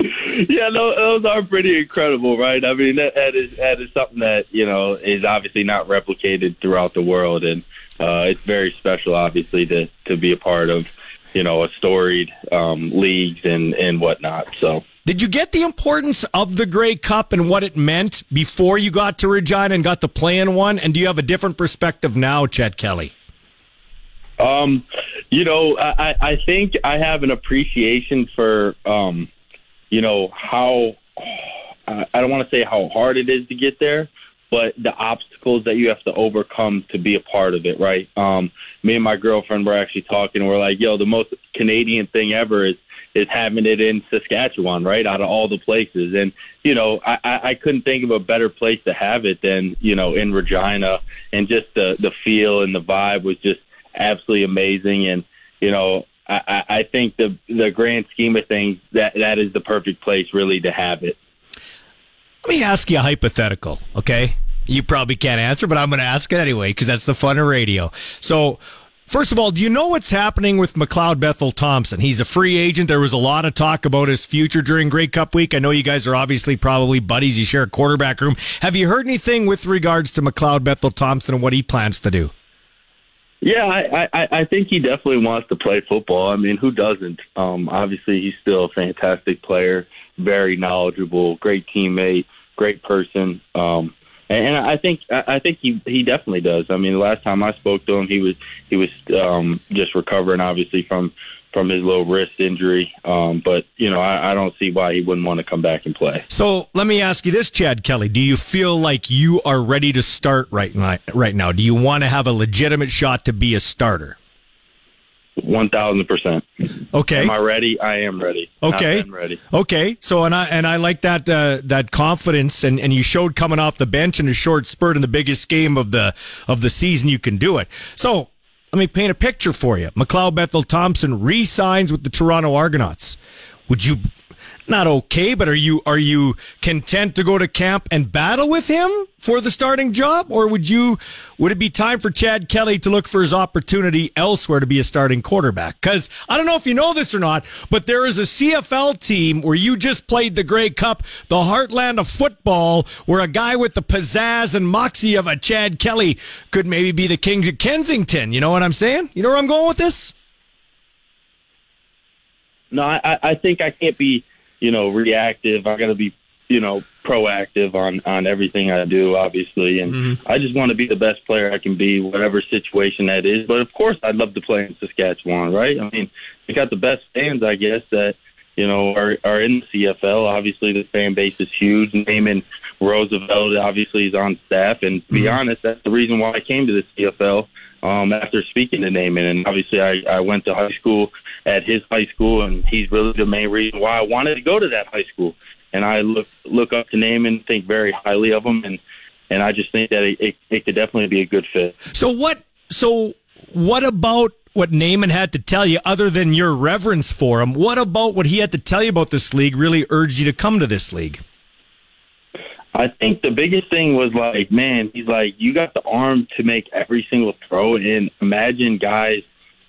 yeah, no, those are pretty incredible, right? I mean, that, that is that is something that you know is obviously not replicated throughout the world, and uh, it's very special, obviously, to to be a part of you know, a storied um, leagues and and whatnot. So. Did you get the importance of the Grey Cup and what it meant before you got to Regina and got to play in one? And do you have a different perspective now, Chet Kelly? Um, you know, I, I think I have an appreciation for, um, you know, how I don't want to say how hard it is to get there, but the obstacles that you have to overcome to be a part of it, right? Um, me and my girlfriend were actually talking. We're like, yo, the most Canadian thing ever is is having it in Saskatchewan, right? Out of all the places, and you know, I, I couldn't think of a better place to have it than you know in Regina, and just the the feel and the vibe was just absolutely amazing, and you know, I, I I think the the grand scheme of things that that is the perfect place really to have it. Let me ask you a hypothetical, okay? You probably can't answer, but I'm going to ask it anyway because that's the fun of radio. So, first of all, do you know what's happening with McLeod Bethel Thompson? He's a free agent. There was a lot of talk about his future during Grey Cup week. I know you guys are obviously probably buddies. You share a quarterback room. Have you heard anything with regards to McLeod Bethel Thompson and what he plans to do? Yeah, I, I, I think he definitely wants to play football. I mean, who doesn't? Um, obviously, he's still a fantastic player, very knowledgeable, great teammate, great person. Um, and, I think I I think he he definitely does. I mean, the last time I spoke to him, he was he was um, just recovering, obviously from from his little wrist injury. Um, but you know, I, I don't see why he wouldn't want to come back and play. So let me ask you this, Chad Kelly. Do you feel like you are ready to start right now? Right now, do you want to have a legitimate shot to be a starter? One thousand percent. Okay. Am I ready? I am ready. Okay. Been ready. Okay. So and I and I like that uh, that confidence and, and you showed coming off the bench in a short spurt in the biggest game of the of the season you can do it. So let me paint a picture for you. McLeod Bethel Thompson re-signs with the Toronto Argonauts. Would you not okay, but are you are you content to go to camp and battle with him for the starting job, or would you would it be time for Chad Kelly to look for his opportunity elsewhere to be a starting quarterback? Because I don't know if you know this or not, but there is a CFL team where you just played the Grey Cup, the heartland of football, where a guy with the pizzazz and moxie of a Chad Kelly could maybe be the king of Kensington. You know what I'm saying? You know where I'm going with this? No, I, I think I can't be, you know, reactive. I got to be, you know, proactive on on everything I do, obviously, and mm-hmm. I just want to be the best player I can be, whatever situation that is. But of course, I'd love to play in Saskatchewan, right? I mean, we got the best fans, I guess, that you know are are in the CFL. Obviously, the fan base is huge. Naaman Roosevelt obviously is on staff, and to be mm-hmm. honest, that's the reason why I came to the CFL um, after speaking to Naaman. And obviously, I, I went to high school at his high school, and he's really the main reason why I wanted to go to that high school. And I look look up to Naaman, think very highly of him, and and I just think that it, it, it could definitely be a good fit. So what? So what about what Naaman had to tell you, other than your reverence for him? What about what he had to tell you about this league really urged you to come to this league? I think the biggest thing was like, man, he's like, you got the arm to make every single throw, and imagine guys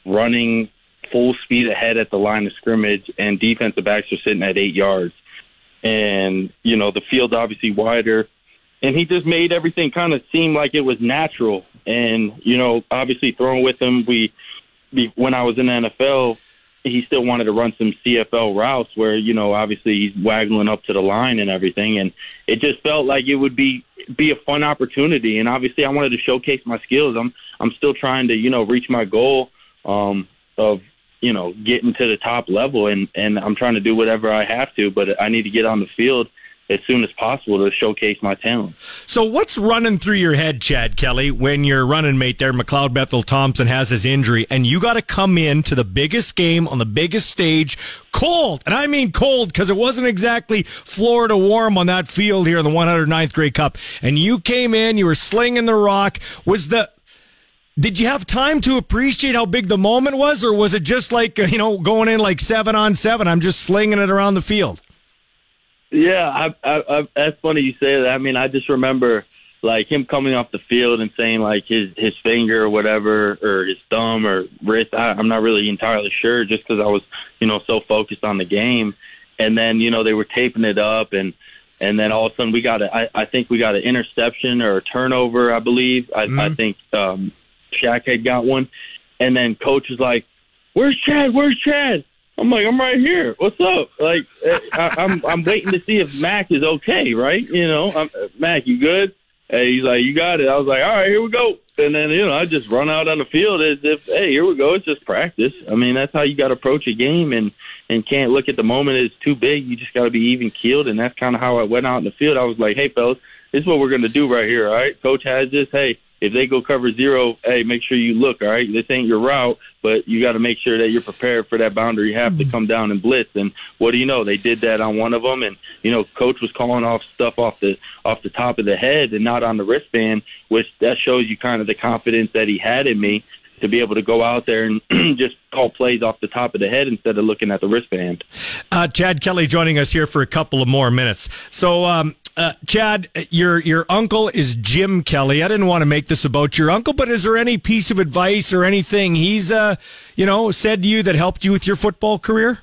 running full speed ahead at the line of scrimmage, and defensive backs are sitting at eight yards, and you know the field's obviously wider, and he just made everything kind of seem like it was natural, and you know, obviously throwing with him, we, when I was in the NFL, he still wanted to run some CFL routes where, you know, obviously he's waggling up to the line and everything. And it just felt like it would be, be a fun opportunity. And obviously I wanted to showcase my skills. I'm, I'm still trying to, you know, reach my goal, um, of, you know, getting to the top level and, and I'm trying to do whatever I have to, but I need to get on the field as soon as possible to showcase my talent. So what's running through your head, Chad Kelly, when your running mate there, McLeod Bethel Thompson, has his injury and you got to come in to the biggest game on the biggest stage, cold, and I mean cold because it wasn't exactly Florida warm on that field here in the 109th Grey Cup, and you came in, you were slinging the rock. Was the did you have time to appreciate how big the moment was, or was it just like you know going in like seven on seven? I'm just slinging it around the field. Yeah, I, I, I, that's funny you say that. I mean, I just remember like him coming off the field and saying like his his finger or whatever or his thumb or wrist. I, I'm not really entirely sure, just because I was you know so focused on the game. And then you know they were taping it up and. And then all of a sudden we got a, I, I think we got an interception or a turnover, I believe. I, I think um, Shaq had got one. And then coach is like, "Where's Chad? Where's Chad?" I'm like, "I'm right here. What's up?" Like, eh, I, I'm I'm waiting to see if Mac is okay, right? You know, I'm, Mac, you good? And he's like, "You got it." I was like, "All right, here we go." And then you know, I just run out on the field as if, "Hey, here we go. It's just practice." I mean, that's how you got to approach a game, and and can't look at the moment as too big. You just got to be even keeled, and that's kind of how I went out in the field. I was like, "Hey, fellas, this is what we're to do right here. All right, coach has this. Hey, if they go cover zero, hey, make sure you look. All right, this ain't your route, but you got to make sure that you're prepared for that boundary. You have to come down and blitz. And what do you know? They did that on one of them, and you know, coach was calling off stuff off the off the top of the head and not on the wristband, which that shows you kind of the confidence that he had in me. to be able to go out there and (clears throat) just call plays off the top of the head instead of looking at the wristband. Uh, Chad Kelly joining us here for a couple of more minutes. So, um, uh, Chad, your your uncle is Jim Kelly. I didn't want to make this about your uncle, but is there any piece of advice or anything he's, uh, you know, said to you that helped you with your football career?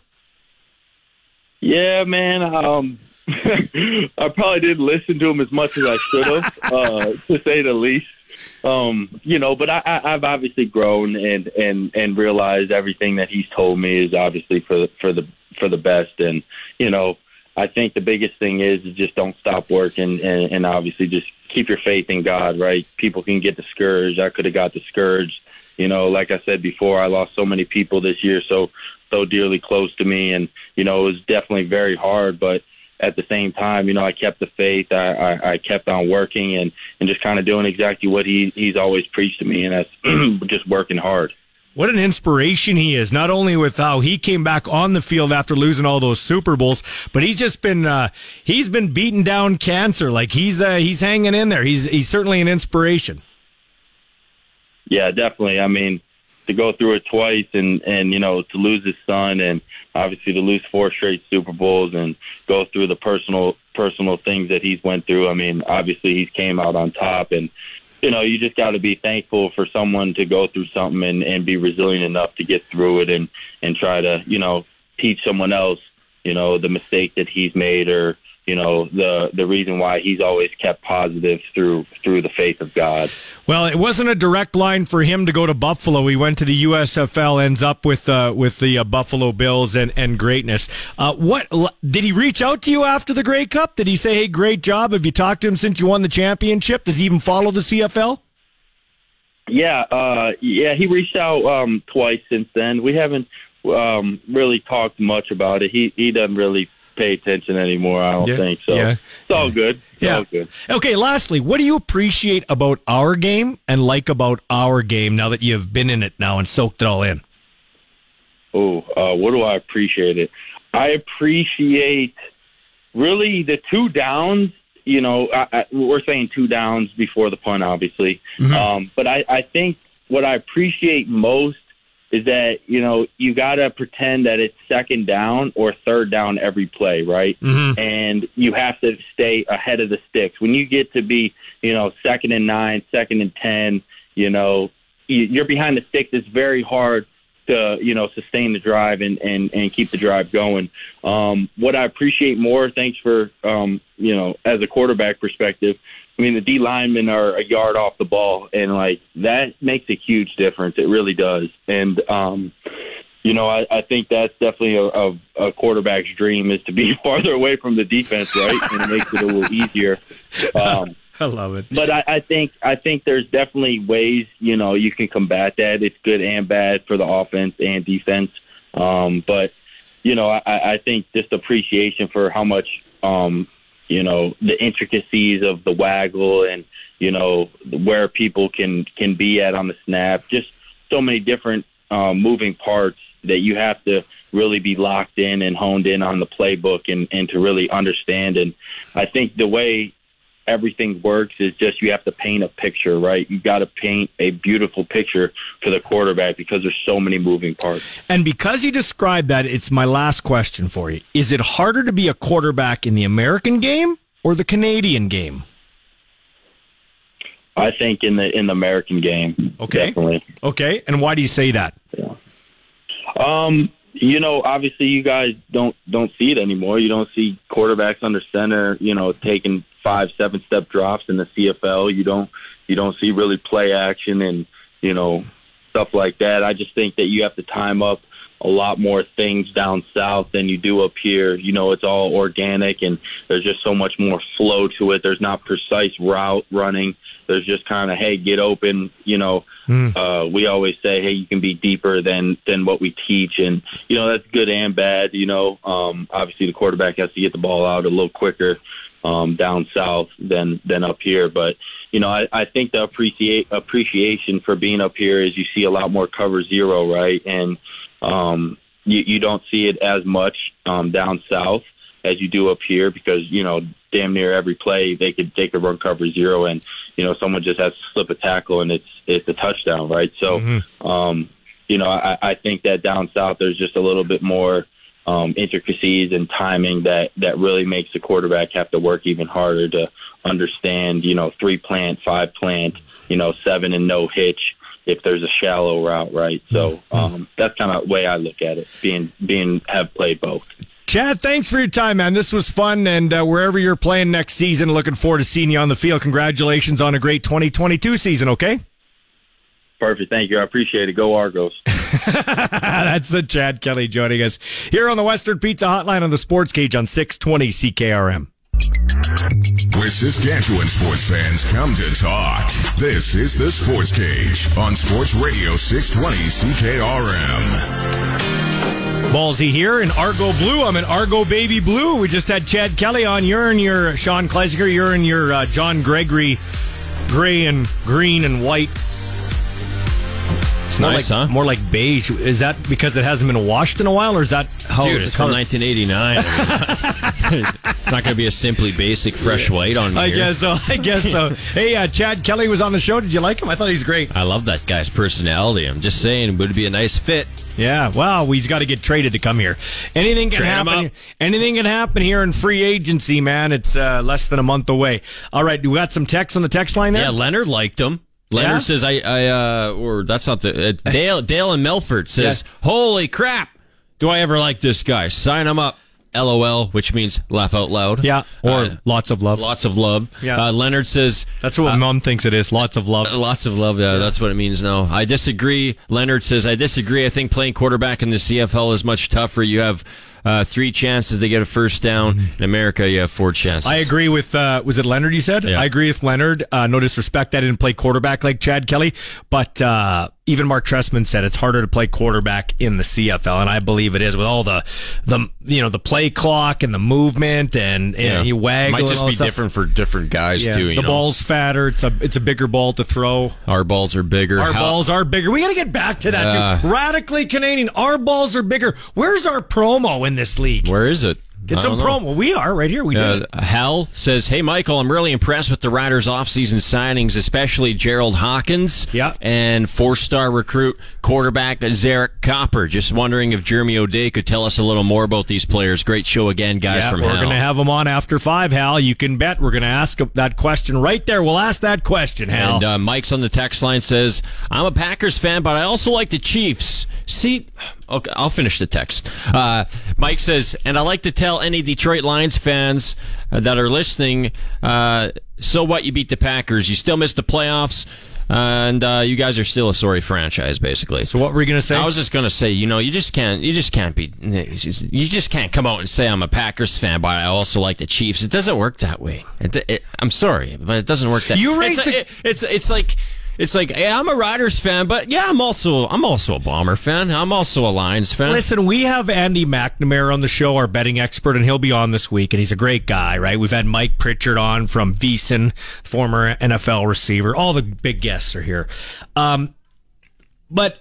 Yeah, man. Um, (laughs) I probably didn't listen to him as much as I should have, uh, to say the least. Um, you know, but I, I, I've obviously grown and and and realized everything that he's told me is obviously for for the for the best. And you know, I think the biggest thing is, is just don't stop working and, and obviously just keep your faith in God. Right? People can get discouraged. I could have got discouraged. You know, like I said before, I lost so many people this year, so so dearly close to me, and you know, it was definitely very hard, but at the same time, you know, I kept the faith. I, I, I kept on working and, and just kind of doing exactly what he, he's always preached to me, and that's (clears throat) just working hard. What an inspiration he is, not only with how he came back on the field after losing all those Super Bowls, but he's just been, uh, he's been beating down cancer. Like he's, uh, he's hanging in there. He's, he's certainly an inspiration. Yeah, definitely. I mean, to go through it twice and and you know to lose his son and obviously to lose four straight Super Bowls and go through the personal personal things that he's went through. I mean, obviously he's came out on top and you know, you just got to be thankful for someone to go through something and, and be resilient enough to get through it and, and try to, you know, teach someone else, you know, the mistake that he's made or, you know the the reason why he's always kept positive through through the faith of God. Well, it wasn't a direct line for him to go to Buffalo. He went to the USFL, ends up with uh, with the uh, Buffalo Bills and and greatness. Uh, what did he reach out to you after the Grey Cup? Did he say, "Hey, great job"? Have you talked to him since you won the championship? Does he even follow the CFL? Yeah, uh, yeah, he reached out um, twice since then. We haven't um, really talked much about it. He he doesn't really pay attention anymore. I don't Yeah, think so. yeah. It's all good. It's Yeah. all good. Okay, lastly, what do you appreciate about our game and like about our game now that you've been in it now and soaked it all in? Oh, uh, what do I appreciate it? I appreciate really the two downs. You know, I, I, we're saying two downs before the punt, obviously. Um, but I, I think what I appreciate most is that you know you got to pretend that it's second down or third down every play, right? Mhm. And you have to stay ahead of the sticks. When you get to be, you know, second and nine, second and ten, you know, you- you're behind the sticks. It's very hard to you know sustain the drive and and and keep the drive going. Um, what I appreciate more, thanks for um, you know as a quarterback perspective. I mean the D linemen are a yard off the ball, and like that makes a huge difference. It really does, and um, you know I, I think that's definitely a, a, a quarterback's dream is to be (laughs) farther away from the defense, right? and it makes it a little easier. Um, (laughs) I love it. but I, I think I think there's definitely ways you know you can combat that. It's good and bad for the offense and defense. Um, but you know I, I think just appreciation for how much um, you know the intricacies of the waggle and you know where people can can be at on the snap. Just so many different um, moving parts that you have to really be locked in and honed in on the playbook and, and to really understand. And I think the way everything works is just you have to paint a picture, right? You got to paint a beautiful picture for the quarterback because there's so many moving parts. And because you described that, it's my last question for you. Is it harder to be a quarterback in the American game or the Canadian game? I think in the in the American game, Okay. definitely. Okay. And why do you say that? Um, you know, obviously you guys don't don't see it anymore. You don't see quarterbacks under center, you know, taking five, seven step drops in the CFL. You don't you don't see really play action and, you know, stuff like that. I just think that you have to time up a lot more things down south than you do up here. You know, it's all organic and there's just so much more flow to it. There's not precise route running. There's just kind of, hey, get open, you know, uh, we always say, hey, you can be deeper than than what we teach, and you know that's good and bad. You know, um, obviously the quarterback has to get the ball out a little quicker um, down south than than up here, but you know I, I think the appreciate appreciation for being up here is you see a lot more cover zero, right, and um, you, you don't see it as much um, down south. as you do up here because you know damn near every play they could they could run cover zero and you know someone just has to slip a tackle and it's it's a touchdown right? So um you know I, I think that down south there's just a little bit more um, intricacies and timing that that really makes the quarterback have to work even harder to understand you know three plant five plant you know seven and no hitch if there's a shallow route right so um, that's kind of the way I look at it being being have played both. Chad, thanks for your time, man. This was fun, and uh, wherever you're playing next season, looking forward to seeing you on the field. Congratulations on a great 2022 season. Okay. Perfect. Thank you. I appreciate it. Go Argos. (laughs) That's the Chad Kelly joining us here on the Western Pizza Hotline on the Sports Cage on 620 CKRM. Where Saskatchewan sports fans come to talk. This is the Sports Cage on Sports Radio 620 CKRM. Ballsy here in Argo Blue. I'm in Argo Baby Blue. We just had Chad Kelly on. You're in your Sean Kleisinger. You're in your uh, John Gregory gray and green and white. It's Nice, like, huh? More like beige. Is that because it hasn't been washed in a while, or is that how Dude, it's from 1989. I mean, it's not going to be a simply basic fresh white on me. I guess so. I guess so. (laughs) hey, uh, Chad Kelly was on the show. Did you like him? I thought he's great. I love that guy's personality. I'm just saying, would be a nice fit. Yeah, well, he's got to get traded to come here. Anything can Trade happen. Anything can happen here in free agency, man. It's uh, less than a month away. All right, we got some text on the text line there. Yeah, Leonard liked him. Leonard Yeah? says, "I, I, uh, or that's not the uh, Dale. Dale and Melford says, holy crap, do I ever like this guy? Sign him up." LOL, which means laugh out loud. Yeah, or Uh, lots of love. lots of love. Yeah. Uh, Leonard says, That's what mom thinks it is. Lots of love. Lots of love. Yeah, that's what it means. No, I disagree. Leonard says I disagree. I think playing quarterback in the CFL is much tougher. You have uh, three chances to get a first down. In America, you have four chances. I agree with, uh, was it Leonard you said? Yeah. I agree with Leonard. Uh, no disrespect. I didn't play quarterback like Chad Kelly, but, uh, even Marc Trestman said it's harder to play quarterback in the CFL, and I believe it is with all the, the you know, the play clock and the movement and, and Yeah. you waggle Might and just be stuff. different for different guys Yeah, too. You the know? ball's fatter. It's a it's a bigger ball to throw. Our balls are bigger. Our How- balls are bigger. We got to get back to that Uh, too. Radically Canadian. Our balls are bigger. Where's our promo in this league? Where is it? Get some know. promo. We are right here. We Uh, do. Hal says, "Hey Michael, I'm really impressed with the Riders' offseason signings, especially Gerald Hawkins, Yeah. and four-star recruit quarterback Zarek Copper. Just wondering if Jeremy O'Day could tell us a little more about these players. Great show again, guys Yeah, from we're Hal. going to have them on after five, Hal. You can bet we're going to ask that question right there. We'll ask that question, Hal. And uh, Mike's on the text line says, "I'm a Packers fan, but I also like the Chiefs." See, okay, I'll finish the text. Uh, Mike says, and I like to tell any Detroit Lions fans uh, that are listening, uh, so what? You beat the Packers, you still missed the playoffs, and uh, you guys are still a sorry franchise, basically. so what were you going to say? I was just gonna say, you know, you just can't, you just can't be, you just can't come out and say I'm a Packers fan, but I also like the Chiefs. It doesn't work that way. It, it, I'm sorry, but it doesn't work that. Way. You raised it's, the- it- it's it's like. It's like yeah, I'm a Riders fan, but yeah, I'm also I'm also a Bomber fan. I'm also a Lions fan. Listen, we have Andy McNamara on the show, our betting expert, and he'll be on this week, and he's a great guy, right? We've had Mike Pritchard on from Veasan, former NFL receiver. All the big guests are here. Um, but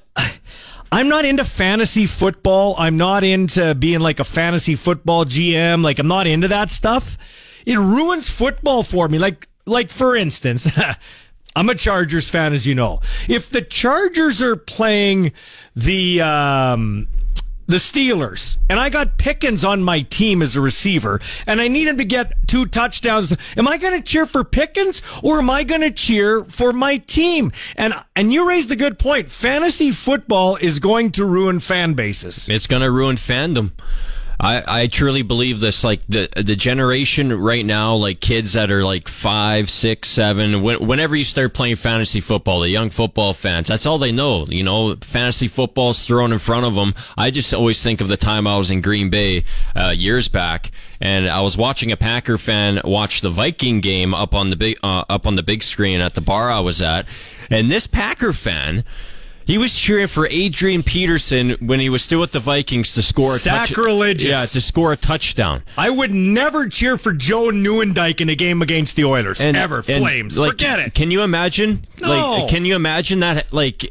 I'm not into fantasy football. I'm not into being like a fantasy football GM. Like I'm not into that stuff. It ruins football for me. Like like for instance, (laughs) I'm a Chargers fan, as you know. If the Chargers are playing the um, the Steelers, and I got Pickens on my team as a receiver, and I need him to get two touchdowns. Am I going to cheer for Pickens or am I going to cheer for my team? And and you raised a good point. Fantasy football is going to ruin fan bases. It's going to ruin fandom. I, I truly believe this. Like the the generation right now, like kids that are like five, six, seven. When, whenever you start playing fantasy football, the young football fans, that's all they know. You know, fantasy football's thrown in front of them. I just always think of the time I was in Green Bay uh, years back, and I was watching a Packer fan watch the Viking game up on the big uh, up on the big screen at the bar I was at, and this Packer fan. He was cheering for Adrian Peterson when he was still with the Vikings to score a touch- Sacrilegious. yeah, to score a touchdown. I would never cheer for Joe Nieuwendyk in a game against the Oilers. And- Ever. and, Flames. like, Forget it. Can you imagine? No. Like, can you imagine that? Like,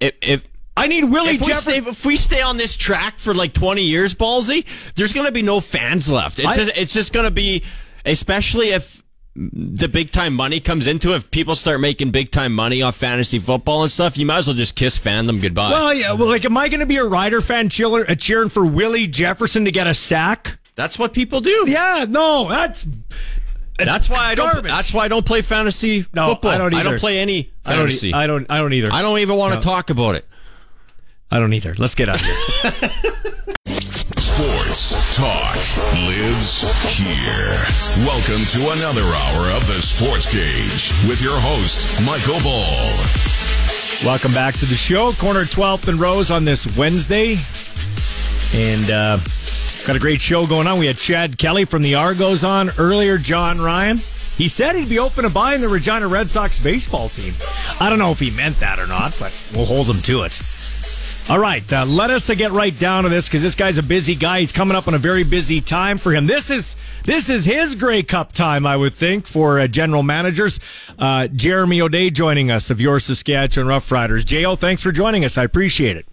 if, if I need Willie if we, Jefferson. stay, if we stay on this track for like 20 years, Ballsy, there's going to be no fans left. It's I- just, it's just going to be, especially if the big time money comes into it, if people start making big time money off fantasy football and stuff, you might as well just kiss fandom goodbye. Well, yeah. Well, like, am I going to be a Rider fan cheer- uh, cheering for Willie Jefferson to get a sack? that's what people do. Yeah, no, that's That's why I don't. garbage. That's why I don't play fantasy No, football. I don't either. play any I don't. fantasy. I don't. I don't either. I don't even want to No. talk about it. I don't either. Let's get out of here. (laughs) Sports talk lives here. Welcome to another hour of the Sports Cage with your host, Michael Ball. Welcome back to the show. Corner 12th and Rose on this Wednesday. And uh, got a great show going on. We had Chad Kelly from the Argos on earlier, Jon Ryan. He said he'd be open to buying the Regina Red Sox baseball team. I don't know if he meant that or not, but we'll hold him to it. All right, uh, let us uh, get right down to this because this guy's a busy guy. He's coming up on a very busy time for him. This is this is his Grey Cup time, I would think, for uh, general managers. Uh, Jeremy O'Day joining us of your Saskatchewan Roughriders. Jo, thanks for joining us. I appreciate it.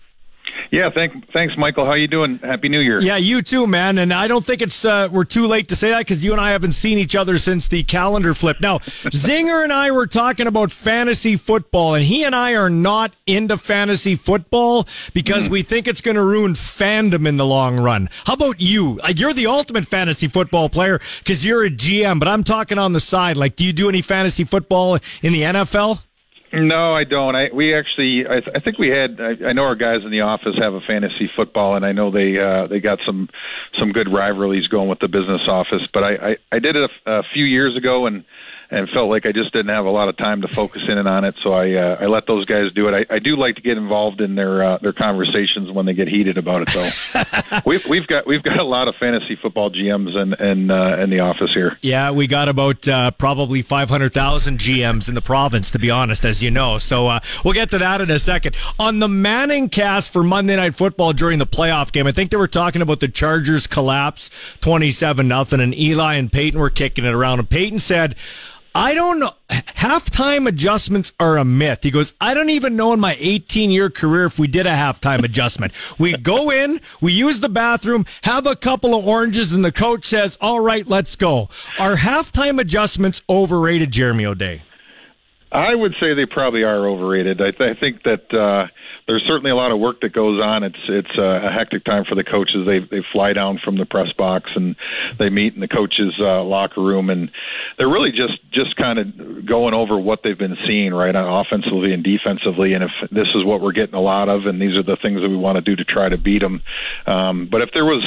Yeah, thank, thanks, Michael. How you doing? Happy New Year. Yeah, you too, man. And I don't think it's uh, we're too late to say that because you and I haven't seen each other since the calendar flip. Now, (laughs) Zinger and I were talking about fantasy football, and he and I are not into fantasy football because we think it's going to ruin fandom in the long run. How about you? Like, you're the ultimate fantasy football player because you're a GM, but I'm talking on the side. Like, do you do any fantasy football in the NFL? No, I don't. I we actually, I, I think we had. I, I know our guys in the office have a fantasy football, and I know they uh, they got some some good rivalries going with the business office. But I I, I did it a, a few years ago, and and felt like I just didn't have a lot of time to focus in and on it. So I uh, I let those guys do it. I, I do like to get involved in their uh, their conversations when they get heated about it. though. (laughs) we've we've got we've got a lot of fantasy football GMs in in uh, in the office here. Yeah, we got about uh, probably 500,000 GMs in the province, to be honest, as you know. So uh, we'll get to that in a second. On the Manning cast for Monday Night Football during the playoff game, I think they were talking about the Chargers collapse 27 nothing, and Eli and Peyton were kicking it around. And Peyton said, I don't know. Halftime adjustments are a myth. He goes, I don't even know in my 18 year career if we did a halftime adjustment. We go in, we use the bathroom, have a couple of oranges, and the coach says, All right, let's go. Are halftime adjustments overrated, Jeremy O'Day? I would say they probably are overrated. I, th- I think that uh, there's certainly a lot of work that goes on. It's it's uh, a hectic time for the coaches. They they fly down from the press box and they meet in the coaches' uh, locker room, and they're really just just kind of going over what they've been seeing right on offensively and defensively, and if this is what we're getting a lot of, and these are the things that we want to do to try to beat them. Um, but if there was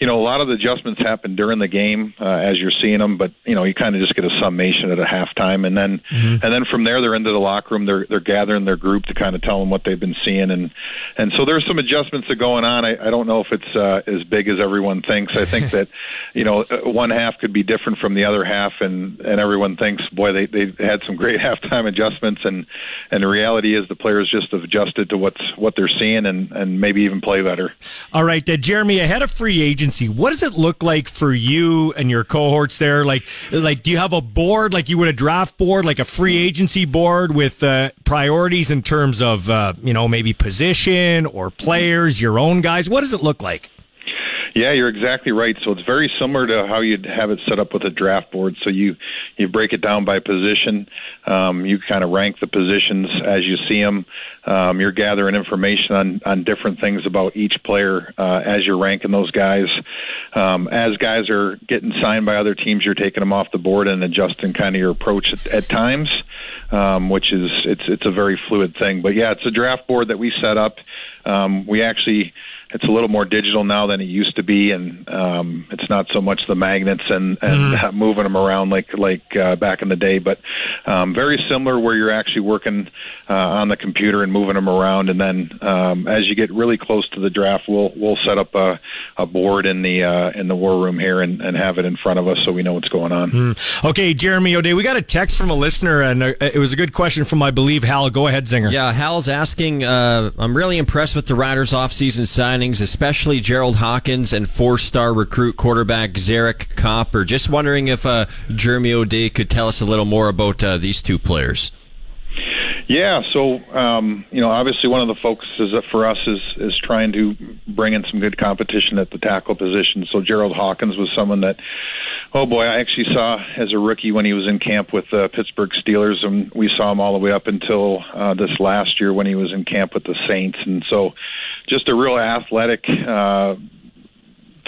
you know, a lot of the adjustments happen during the game uh, as you're seeing them, but you know, you kind of just get a summation at a halftime, and then and then from there they're into the locker room. They're they're gathering their group to kind of tell them what they've been seeing, and and so there's some adjustments that are going on. I, I don't know if it's uh, as big as everyone thinks. I think (laughs) that you know uh, one half could be different from the other half, and and everyone thinks, boy, they they had some great (laughs) halftime adjustments, and and the reality is the players just have adjusted to what's what they're seeing, and and maybe even play better. All right, uh, Jeremy, ahead of free agency, what does it look like for you and your cohorts there? Like, like, do you have a board like you would a draft board, like a free agency board with uh, priorities in terms of, uh, you know, maybe position or players, your own guys? What does it look like? Yeah, you're exactly right. So it's very similar to how you'd have it set up with a draft board. So you you break it down by position. Um, you kind of rank the positions as you see them. Um, you're gathering information on on different things about each player uh, as you're ranking those guys. Um, as guys are getting signed by other teams, you're taking them off the board and adjusting kind of your approach at, at times. Um, which is it's it's a very fluid thing, but yeah, it's a draft board that we set up. Um, we actually it's a little more digital now than it used to be, and um, it's not so much the magnets and, and Mm-hmm. (laughs) moving them around like like uh, back in the day, but um, very similar where you're actually working uh, on the computer and moving them around, and then um, as you get really close to the draft, we'll we'll set up a, a board in the uh, in the war room here and, and have it in front of us so we know what's going on. Hmm. Okay, Jeremy O'Day, we got a text from a listener, and uh, it was a good question from, I believe, Hal. Go ahead, Zinger. Yeah, Hal's asking. Uh, I'm really impressed with the Riders' offseason signings, especially Gerald Hawkins and four-star recruit quarterback Zarek Copper. Just wondering if uh, Jeremy O'Day could tell us a little more about uh, these two players. Yeah, so um, you know, obviously one of the focuses for us is is trying to bring in some good competition at the tackle position. So Gerald Hawkins was someone that, oh boy, I actually saw as a rookie when he was in camp with the Pittsburgh Steelers, and we saw him all the way up until uh, this last year when he was in camp with the Saints, and so just a real athletic. Uh,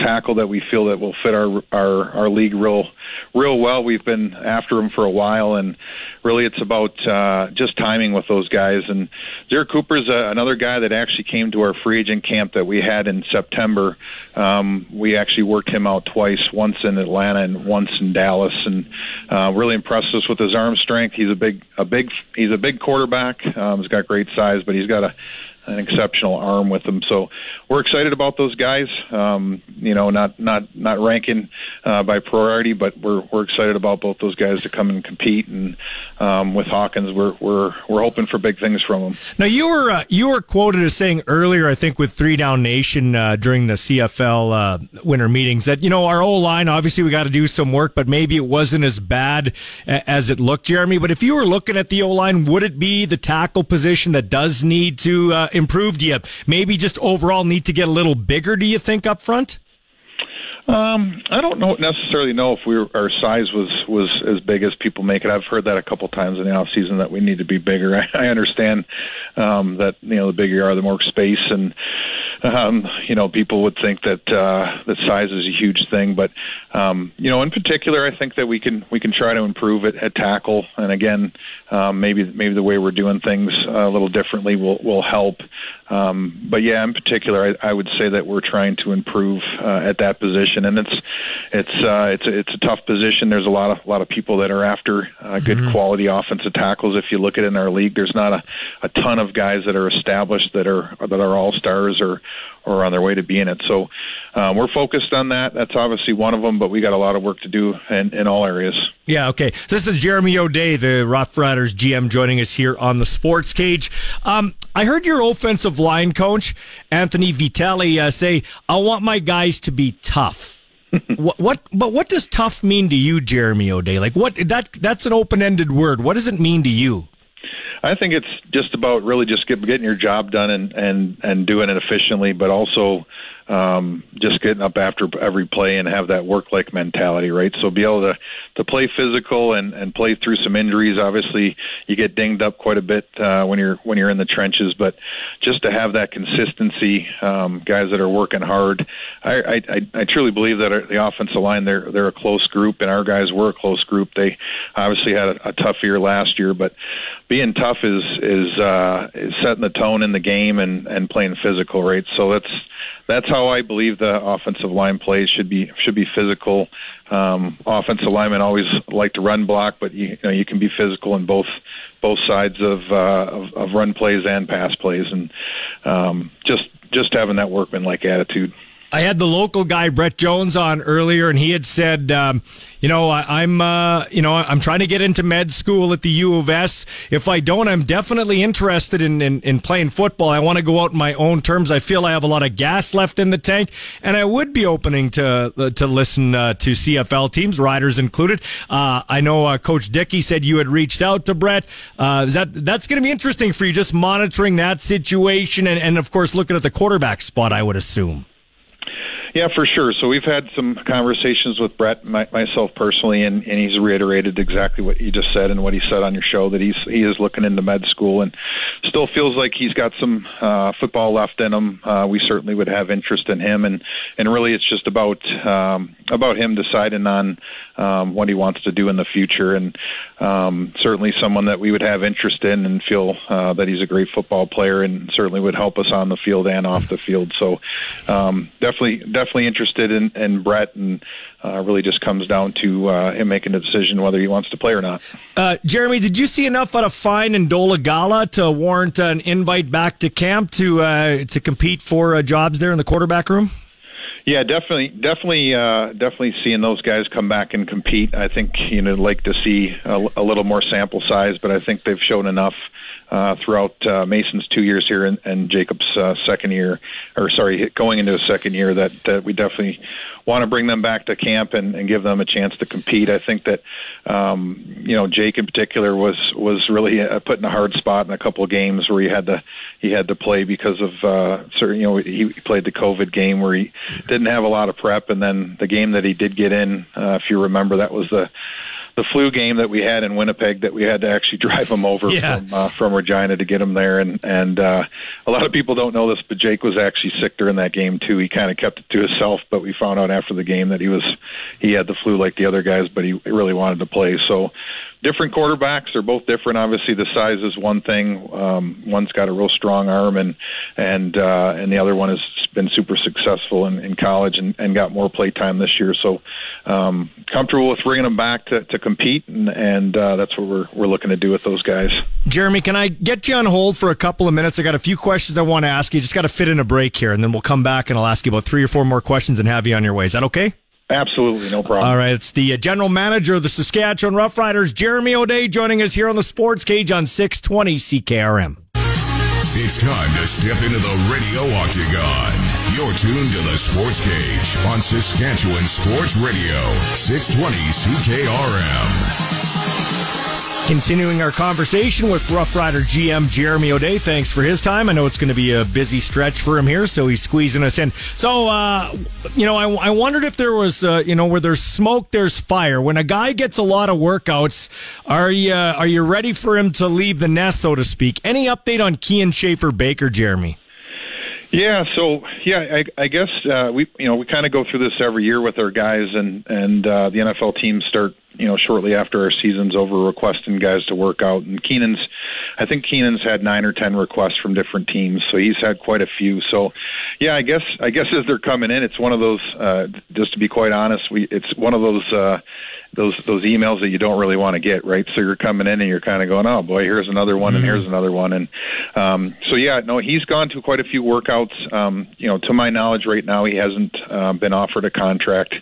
tackle that we feel that will fit our our our league real real well. We've been after him for a while, and really it's about uh, just timing with those guys. And Derek Cooper's uh, another guy that actually came to our free agent camp that we had in September. Um, we actually worked him out twice, once in Atlanta and once in Dallas, and uh, really impressed us with his arm strength. He's a big a big he's a big quarterback. Um, he's got great size, but he's got a an exceptional arm with them. So we're excited about those guys. Um, you know, not not not ranking uh, by priority, but we're we're excited about both those guys to come and compete. And um, with Hawkins, we're we're we're hoping for big things from him. Now you were uh, you were quoted as saying earlier, I think, with Three Down Nation uh, during the CFL uh, winter meetings that you know our O line obviously we got to do some work, but maybe it wasn't as bad as it looked, Jeremy. But if you were looking at the O line, would it be the tackle position that does need to uh, improve? Do you maybe just overall need to get a little bigger? Do you think up front? Um, I don't know necessarily know if we were, our size was was as big as people make it. I've heard that a couple times in the off season that we need to be bigger. (laughs) I, I understand um, that you know the bigger you are, the more space and um, you know people would think that uh, that size is a huge thing, but um, you know in particular, I think that we can we can try to improve it at tackle. And again, um, maybe maybe the way we're doing things a little differently will will help. Um, but yeah, in particular, I, I would say that we're trying to improve uh, at that position, and it's it's uh, it's a, it's a tough position. There's a lot of a lot of people that are after uh, good Mhm. quality offensive tackles. If you look at it in our league, there's not a, a ton of guys that are established that are that are all stars or or on their way to being it. So uh, we're focused on that. That's obviously one of them, but we got a lot of work to do in, in all areas. Yeah, okay. So this is Jeremy O'Day, the Rough Riders GM, joining us here on the Sports Cage. Um, I heard your offensive line coach, Anthony Vitelli, uh, say, I want my guys to be tough. (laughs) what, what, but what does tough mean to you, Jeremy O'Day? Like what, that, that's an open-ended word. What does it mean to you? I think it's just about really just get, getting your job done and and and doing it efficiently, but also um, just getting up after every play and have that work like mentality, right? So be able to to play physical and and play through some injuries. Obviously, you get dinged up quite a bit uh, when you're when you're in the trenches, but just to have that consistency, um, guys that are working hard. I I, I- truly believe that the offensive line they're they're a close group, and our guys were a close group. They obviously had a, a tough year last year, but being tough is is uh, is setting the tone in the game and and playing physical, right? So that's that's how I believe the offensive line plays should be should be physical. Um, offensive linemen always like to run block, but you, you know you can be physical in both both sides of uh, of, of run plays and pass plays, and um, just just having that workman-like attitude. I had the local guy Brett Jones on earlier, and he had said, um, "You know, I, I'm, uh, you know, I'm trying to get into med school at the U of S. If I don't, I'm definitely interested in in, in playing football. I want to go out in my own terms. I feel I have a lot of gas left in the tank, and I would be opening to uh, to listen uh, to CFL teams, riders included. Uh, I know uh, Coach Dickey said you had reached out to Brett. Uh, is that that's going to be interesting for you, just monitoring that situation, and, and of course looking at the quarterback spot. I would assume." Yeah, for sure. So we've had some conversations with Brett, my, myself personally, and, and he's reiterated exactly what you just said and what he said on your show that he's he is looking into med school and still feels like he's got some uh, football left in him. Uh, we certainly would have interest in him, and and really it's just about um, about him deciding on um, what he wants to do in the future, and um, certainly someone that we would have interest in and feel uh, that he's a great football player and certainly would help us on the field and off the field. So um, definitely definitely interested in, in Brett, and uh, really just comes down to uh, him making a decision whether he wants to play or not. Uh, Jeremy, did you see enough out of Fine and Dolegala to warrant an invite back to camp to uh, to compete for uh, jobs there in the quarterback room? Yeah, definitely, definitely, uh, definitely seeing those guys come back and compete. I think you know, like to see a, a little more sample size, but I think they've shown enough uh, throughout uh, Mason's two years here and, and Jacob's uh, second year, or sorry, going into his second year, that, that we definitely want to bring them back to camp and, and give them a chance to compete. I think that um, you know Jake in particular was was really uh, put in a hard spot in a couple of games where he had to he had to play because of uh, certain you know he played the COVID game where he didn't have a lot of prep, and then the game that he did get in, uh, if you remember, that was the the flu game that we had in Winnipeg that we had to actually (laughs) drive him over Yeah. from uh, from Regina to get him there, and and uh, a lot of people don't know this, but Jake was actually sick during that game too. He kind of kept it to himself, but we found out after the game that he was he had the flu like the other guys, but he really wanted to play. So different quarterbacks, they're both different. Obviously, the size is one thing. Um, one's got a real strong arm, and and uh, and the other one has been super successful in, in college and, and got more play time this year. So um, comfortable with bringing them back to, to compete, and, and uh, that's what we're we're looking to do with those guys. Jeremy, can I get you on hold for a couple of minutes? I got a few questions I want to ask you. Just got to fit in a break here, and then we'll come back and I'll ask you about three or four more questions and have you on your way. Is that okay? Absolutely, no problem. All right, it's the uh, general manager of the Saskatchewan Roughriders, Jeremy O'Day, joining us here on the Sports Cage on 620 CKRM. It's time to step into the radio octagon. You're tuned to the Sports Cage on Saskatchewan Sports Radio, 620 CKRM. Continuing our conversation with Rough Rider GM Jeremy O'Day. Thanks for his time. I know it's going to be a busy stretch for him here, so he's squeezing us in. So, uh, you know, I, I wondered if there was, uh, you know, where there's smoke, there's fire. When a guy gets a lot of workouts, are you are you ready for him to leave the nest, so to speak? Any update on Kian Schaffer Baker, Jeremy? Yeah, so yeah, I, I guess uh, we you know we kind of go through this every year with our guys, and and uh, the NFL teams start you know shortly after our season's over requesting guys to work out. And Kian's, I think Kian's had nine or ten requests from different teams, so he's had quite a few. So yeah, I guess I guess as they're coming in, it's one of those. Uh, just to be quite honest, we it's one of those. Uh, those those emails that you don't really want to get, right? So you're coming in and you're kind of going, oh boy, here's another one and here's another one, and um, so yeah, no, he's gone to quite a few workouts. Um, you know, to my knowledge, right now he hasn't uh, been offered a contract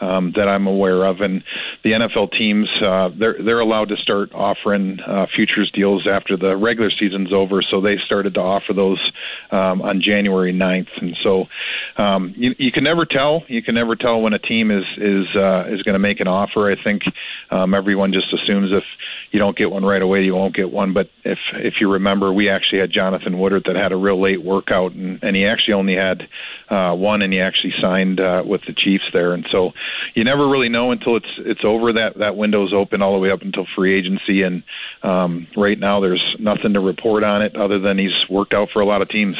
um, that I'm aware of, and the NFL teams uh, they're they're allowed to start offering uh, futures deals after the regular season's over, so they started to offer those um, on January 9th, and so um, you, you can never tell. You can never tell when a team is is uh, is going to make an offer. I think um, everyone just assumes if you don't get one right away, you won't get one. But if if you remember, we actually had Jonathan Woodard that had a real late workout, and, and he actually only had uh, one, and he actually signed uh, with the Chiefs there. And so you never really know until it's it's over. That that window's open all the way up until free agency, and um, right now there's nothing to report on it other than he's worked out for a lot of teams.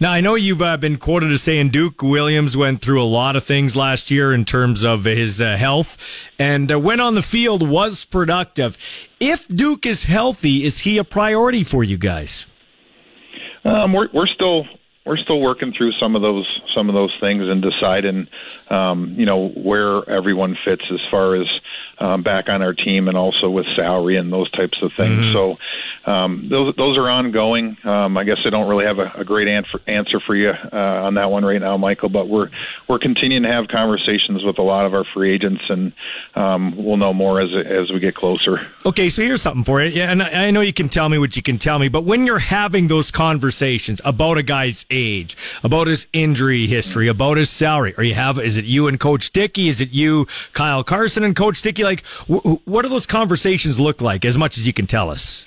Now, I know you've uh, been quoted as saying Duke Williams went through a lot of things last year in terms of his uh, health, and uh, when on the field was productive. If Duke is healthy, is he a priority for you guys? Um, we're we're still we're still working through some of those some of those things and deciding, um, you know, where everyone fits as far as um, back on our team and also with salary and those types of things. Mhm. So um, those those are ongoing. Um, I guess I don't really have a, a great answer answer for you uh, on that one right now, Michael. But we're we're continuing to have conversations with a lot of our free agents, and um, we'll know more as as we get closer. Okay, so here's something for you. Yeah, and I I know you can tell me what you can tell me, but when you're having those conversations about a guy's age, about his injury history, about his salary, or you have, is it you and Coach Dickey? Is it you, Kyle Carson and Coach Dickey? Like, wh- wh- what do those conversations look like, as much as you can tell us?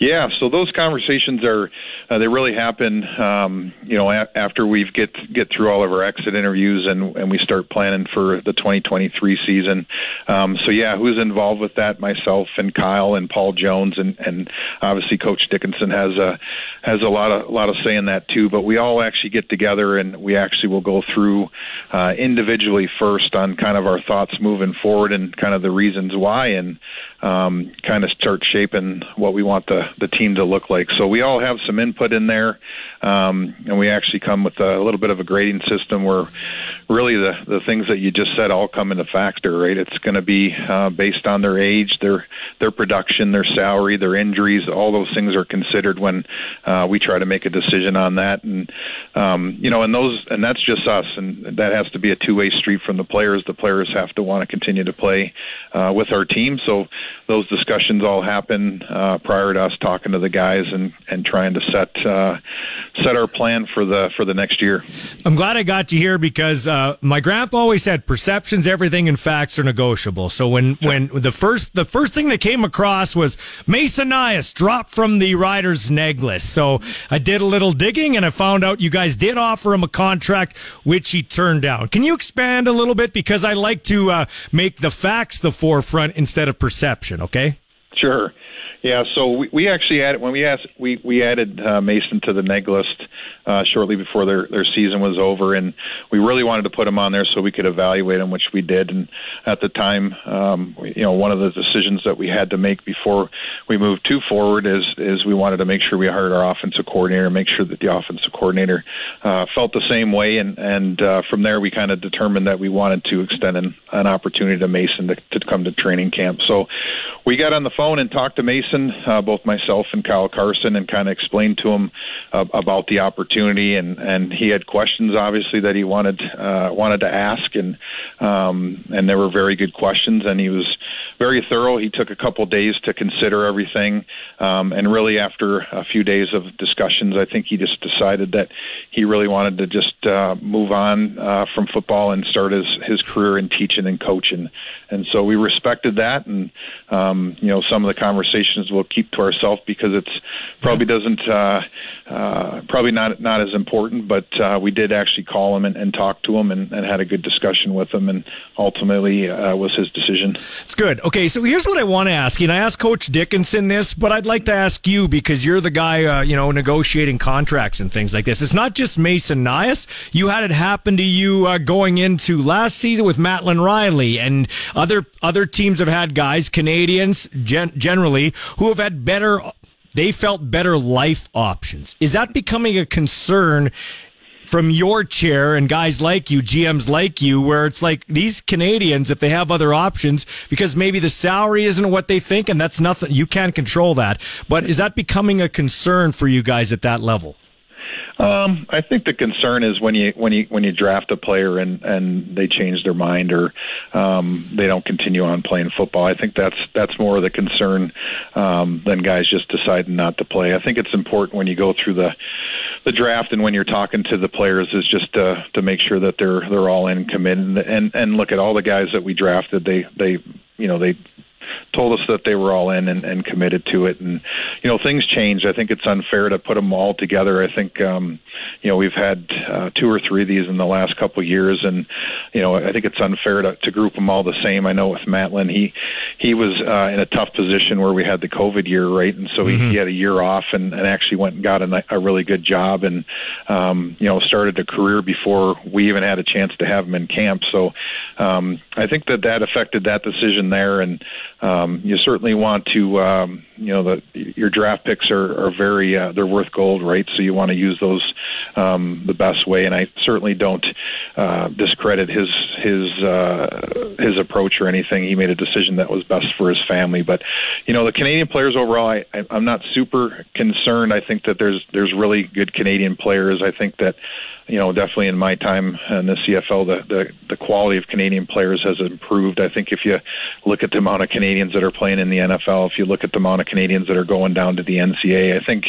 Yeah, so those conversations are uh, they really happen, um, you know, a- after we've get get through all of our exit interviews and and we start planning for the 2023 season. Um, so yeah, who's involved with that? Myself and Kyle and Paul Jones and and obviously Coach Dickenson has a has a lot of a lot of say in that too. But we all actually get together and we actually will go through uh, individually first on kind of our thoughts moving forward and kind of the reasons why and um, kind of start shaping what we want the the team to look like. So we all have some input in there, um, and we actually come with a little bit of a grading system where really the the things that you just said all come into factor. Right? It's going to be uh, based on their age, their their production, their salary, their injuries. All those things are considered when uh, we try to make a decision on that. And um, you know, and those and that's just us, and that has to be a two way street from the players. The players have to want to continue to play uh, with our team. So those discussions all happen uh, prior to us talking to the guys and and trying to set uh, set our plan for the for the next year. I'm glad I got you here because uh, my grandpa always said perceptions, everything, and facts are negotiable. So when when the first the first thing that came across was Mason Nyhus dropped from the Riders neg list. So I did a little digging and I found out you guys did offer him a contract, which he turned down. Can you expand a little bit because I like to uh, make the facts the forefront instead of perception. Okay. Sure. Yeah, so we, we actually added when we asked we we added uh, Mason to the neg list uh, shortly before their their season was over, and we really wanted to put him on there so we could evaluate him, which we did. And at the time, um, you know, one of the decisions that we had to make before we moved too forward is is we wanted to make sure we hired our offensive coordinator, make sure that the offensive coordinator uh, felt the same way, and and uh, from there we kind of determined that we wanted to extend an, an opportunity to Mason to, to come to training camp. So we got on the phone and talked to Mason uh, both myself and Kyle Carson, and kind of explained to him uh, about the opportunity. And, and he had questions, obviously, that he wanted uh, wanted to ask, and um, and they were very good questions. And he was very thorough. He took a couple days to consider everything, um, and really after a few days of discussions, I think he just decided that he really wanted to just uh, move on uh, from football and start his his career in teaching and coaching. And so we respected that, and um, you know some of the conversations we'll keep to ourselves because it's probably doesn't uh, uh, probably not not as important. But uh, we did actually call him and, and talk to him and, and had a good discussion with him, and ultimately uh, was his decision. It's good. Okay, so here's what I want to ask you. And I asked Coach Dickenson this, but I'd like to ask you because you're the guy, uh, you know, negotiating contracts and things like this. It's not just Mason Nyhus. You had it happen to you uh, going into last season with Mattland Riley and other other teams have had guys, Canadians gen- generally, who have had better. They felt better life options. Is that becoming a concern from your chair and guys like you, GMs like you, where it's like these Canadians, if they have other options, because maybe the salary isn't what they think, and that's nothing, you can't control that. But is that becoming a concern for you guys at that level? Um, I think the concern is when you when you when you draft a player and and they change their mind or um, they don't continue on playing football. I think that's that's more of the concern um, than guys just deciding not to play. I think it's important when you go through the the draft and when you're talking to the players is just to to make sure that they're they're all in committed and and, and look at all the guys that we drafted. They they you know they told us that they were all in and, and committed to it. And you know, things changed. I think it's unfair to put them all together. I think um, you know we've had uh, two or three of these in the last couple of years, and you know I think it's unfair to, to group them all the same. I know with Mattland, he he was uh, in a tough position where we had the COVID year, right, and so mm-hmm. he, he had a year off and, and actually went and got a, a really good job, and um, you know started a career before we even had a chance to have him in camp. So um, I think that that affected that decision there, and um, you certainly want to, um, you know, the your draft picks are, are very uh, they're worth gold, right? So you want to use those um, the best way. And I certainly don't uh, discredit his his uh, his approach or anything. He made a decision that was best for his family. But you know, the Canadian players overall, I, I'm not super concerned. I think that there's there's really good Canadian players. I think that you know, definitely in my time in the CFL, the, the the quality of Canadian players has improved. I think if you look at the amount of Canadians that are playing in the NFL, if you look at the amount of Canadians that are going down to the NCAA, I think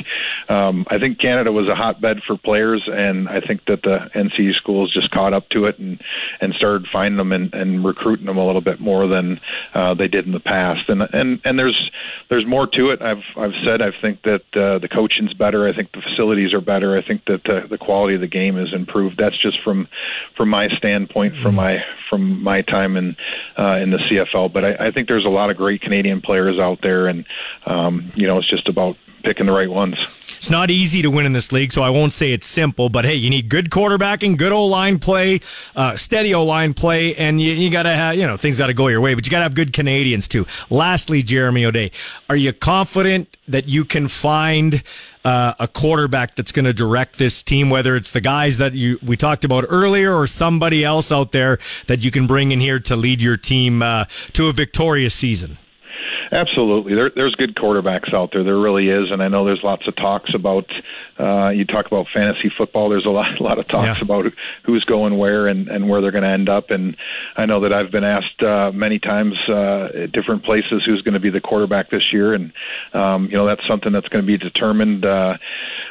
um, I think Canada was a hotbed for players, and I think that the NCAA schools just caught up to it and and started finding them and, and recruiting them a little bit more than uh, they did in the past. And and and there's there's more to it. I've I've said I think that uh, the coaching's better. I think the facilities are better. I think that uh, the quality of the game is improved. That's just from from my standpoint, from my from my time in uh, in the CFL. But I, I think there's a lot of great Canadian players out there, and um, you know, it's just about picking the right ones. It's not easy to win in this league, so I won't say it's simple. But hey, you need good quarterbacking, good O line play, uh, steady O line play, and you, you got to have you know things got to go your way. But you got to have good Canadians too. Lastly, Jeremy O'Day, are you confident that you can find? Uh, a quarterback that's going to direct this team, whether it's the guys that you we talked about earlier or somebody else out there that you can bring in here to lead your team uh, to a victorious season. Absolutely, there, there's good quarterbacks out there. There really is, and I know there's lots of talks about. Uh, you talk about fantasy football. There's a lot, a (laughs) lot of talks Yeah. about who's going where and, and where they're going to end up. And I know that I've been asked uh, many times uh, at different places who's going to be the quarterback this year, and um, you know that's something that's going to be determined. Uh,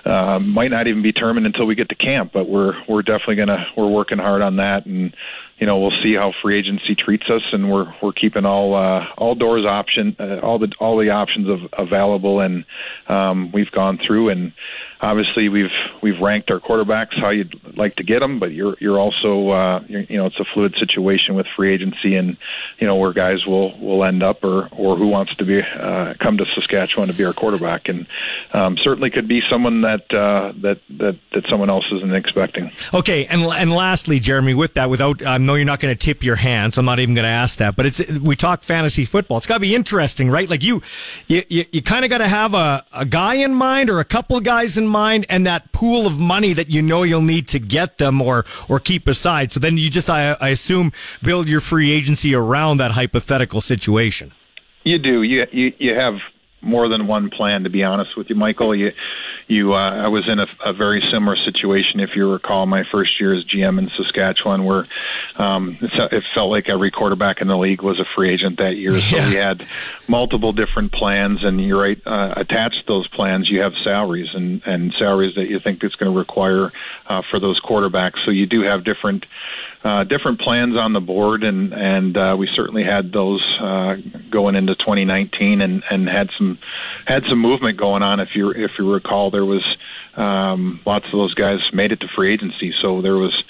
uh, might not even be determined until we get to camp, but we're we're definitely gonna we're working hard on that and you know we'll see how free agency treats us, and we're we're keeping all uh, all doors option uh, all the all the options of, available, and um, we've gone through and obviously we've we've ranked our quarterbacks how you'd like to get them, but you're you're also uh, you're, you know it's a fluid situation with free agency, and you know where guys will will end up or or who wants to be uh, come to Saskatchewan to be our quarterback, and um, certainly could be someone that uh, that that that someone else isn't expecting. Okay, and and lastly, Jeremy, with that, without I know you're not going to tip your hand, so I'm not even going to ask that. But it's we talk fantasy football. It's got to be interesting, right? Like you, you, you, you kind of got to have a, a guy in mind or a couple guys in mind, and that pool of money that you know you'll need to get them or or keep aside. So then you just, I, I assume, build your free agency around that hypothetical situation. You do. You you you have more than one plan. To be honest with you, Michael, you you uh, I was in a, a very similar situation. If you recall, my first year as GM in Saskatchewan, where um, it's, it felt like every quarterback in the league was a free agent that year. So we had multiple different plans, and you're right. Uh, attached to those plans, you have salaries and and salaries that you think it's going to require uh, for those quarterbacks. So you do have different uh, different plans on the board, and and uh, we certainly had those uh, going into 2019, and and had some had some movement going on. If you if you recall, there was um, lots of those guys made it to free agency, so there was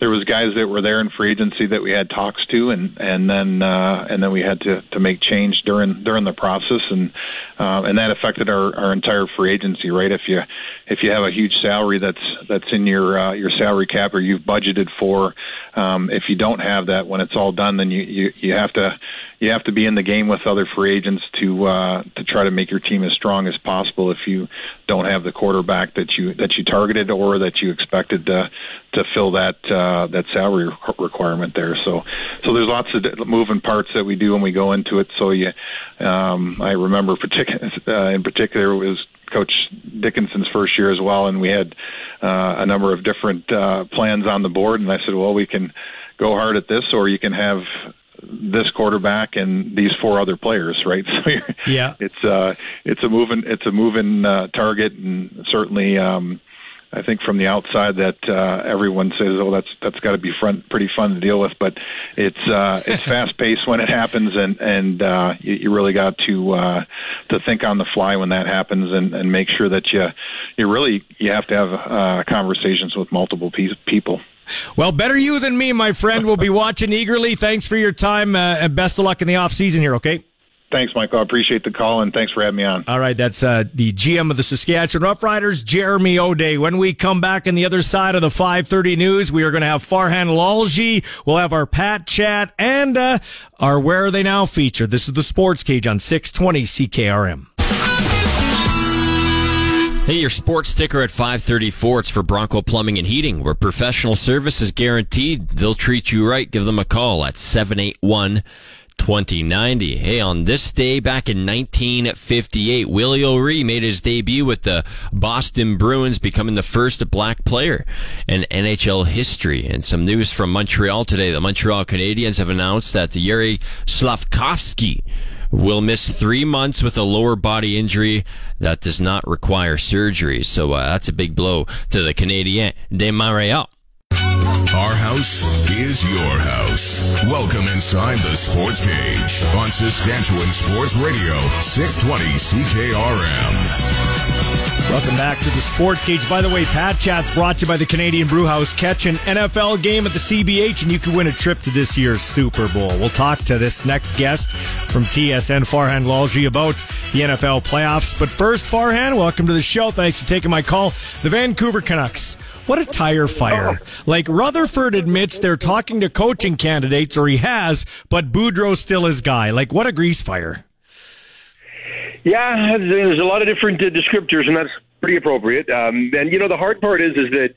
there was guys that were there in free agency that we had talks to, and and then uh, and then we had to to make change during during the process, and uh, and that affected our our entire free agency. Right, if you if you have a huge salary that's that's in your uh, your salary cap or you've budgeted for, um, if you don't have that when it's all done, then you you, you have to you have to be in the game with other free agents to uh, to try to make your team as strong as possible. If you don't have the quarterback that you that you targeted or that you expected to to fill that uh, that salary requ- requirement there. So so there's lots of moving parts that we do when we go into it. So you, um, I remember particular (laughs) uh, in particular it was Coach Dickenson's first year as well, and we had uh, a number of different uh, plans on the board. And I said, well, we can go hard at this, or you can have this quarterback and these four other players, (laughs) right? So you're, Yeah. it's uh, it's a moving it's a moving uh, target, and certainly. Um, I think from the outside that uh, everyone says, "Oh, that's that's got to be fun, pretty fun to deal with," but it's uh, it's (laughs) fast paced when it happens, and and uh, you, you really got to uh, to think on the fly when that happens, and, and make sure that you you really you have to have uh, conversations with multiple pe- people. Well, better you than me, my friend. We'll be watching eagerly. Thanks for your time, uh, and best of luck in the off season here. Okay. Thanks, Michael. I appreciate the call, and thanks for having me on. All right, that's uh, the GM of the Saskatchewan Roughriders, Jeremy O'Day. When we come back on the other side of the 5:30 news, we are going to have Farhan Lalji. We'll have our Pat chat and uh, our Where Are They Now feature. This is the Sports Cage on 620 CKRM. Hey, your sports sticker at 534. It's for Bronco Plumbing and Heating, where professional service is guaranteed. They'll treat you right. Give them a call at 781 2090. Hey, on this day back in 1958, Willie O'Ree made his debut with the Boston Bruins, becoming the first black player in NHL history. And some news from Montreal today. The Montreal Canadiens have announced that Yuri Slafkovsky will miss three months with a lower body injury that does not require surgery. So uh, that's a big blow to the Canadien de Montreal. Our house is your house. Welcome inside the Sports Cage on Saskatchewan Sports Radio, 620 CKRM. Welcome back to the Sports Cage. By the way, Pat Chat's brought to you by the Canadian Brewhouse. Catch an NFL game at the CBH and you can win a trip to this year's Super Bowl. We'll talk to this next guest from TSN, Farhan Lalji, about the NFL playoffs. But first, Farhan, welcome to the show. Thanks for taking my call. The Vancouver Canucks. What a tire fire. Oh. Like Rutherford admits they're talking to coaching candidates, or he has, but Boudreau's still his guy. Like, what a grease fire. Yeah, there's a lot of different uh, descriptors, and that's pretty appropriate. Um, and you know, the hard part is, is that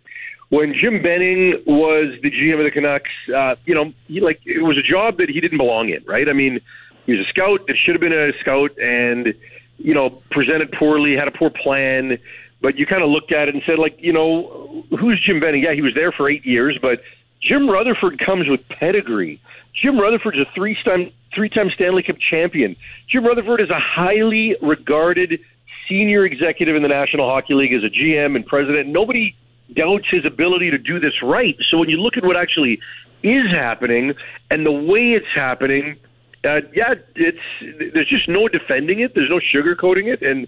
when Jim Benning was the GM of the Canucks, uh, you know, he, like it was a job that he didn't belong in, right? I mean, he was a scout that should have been a scout, and you know, presented poorly, had a poor plan. But you kind of looked at it and said, like, you know, who's Jim Benning? Yeah, he was there for eight years, but Jim Rutherford comes with pedigree. Jim Rutherford's a three-time three-time Stanley Cup champion. Jim Rutherford is a highly regarded senior executive in the National Hockey League as a GM and president. Nobody doubts his ability to do this right. So when you look at what actually is happening and the way it's happening, uh, yeah, it's there's just no defending it. There's no sugarcoating it, and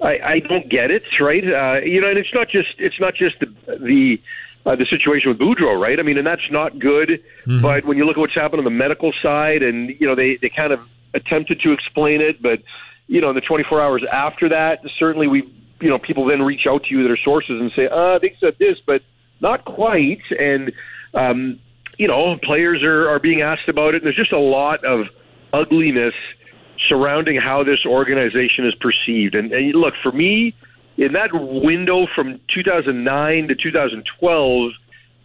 I, I don't get it. Right? Uh, you know, and it's not just it's not just the the uh, the situation with Boudreau, right? I mean, and that's not good. Mhm. But when you look at what's happened on the medical side, and you know, they they kind of attempted to explain it, but you know, in the 24 hours after that, certainly we, you know, people then reach out to you their sources and say, uh, they said this, but not quite. And um, you know, players are are being asked about it. And there's just a lot of ugliness surrounding how this organization is perceived. And, and look, for me, in that window from 2009 to 2012,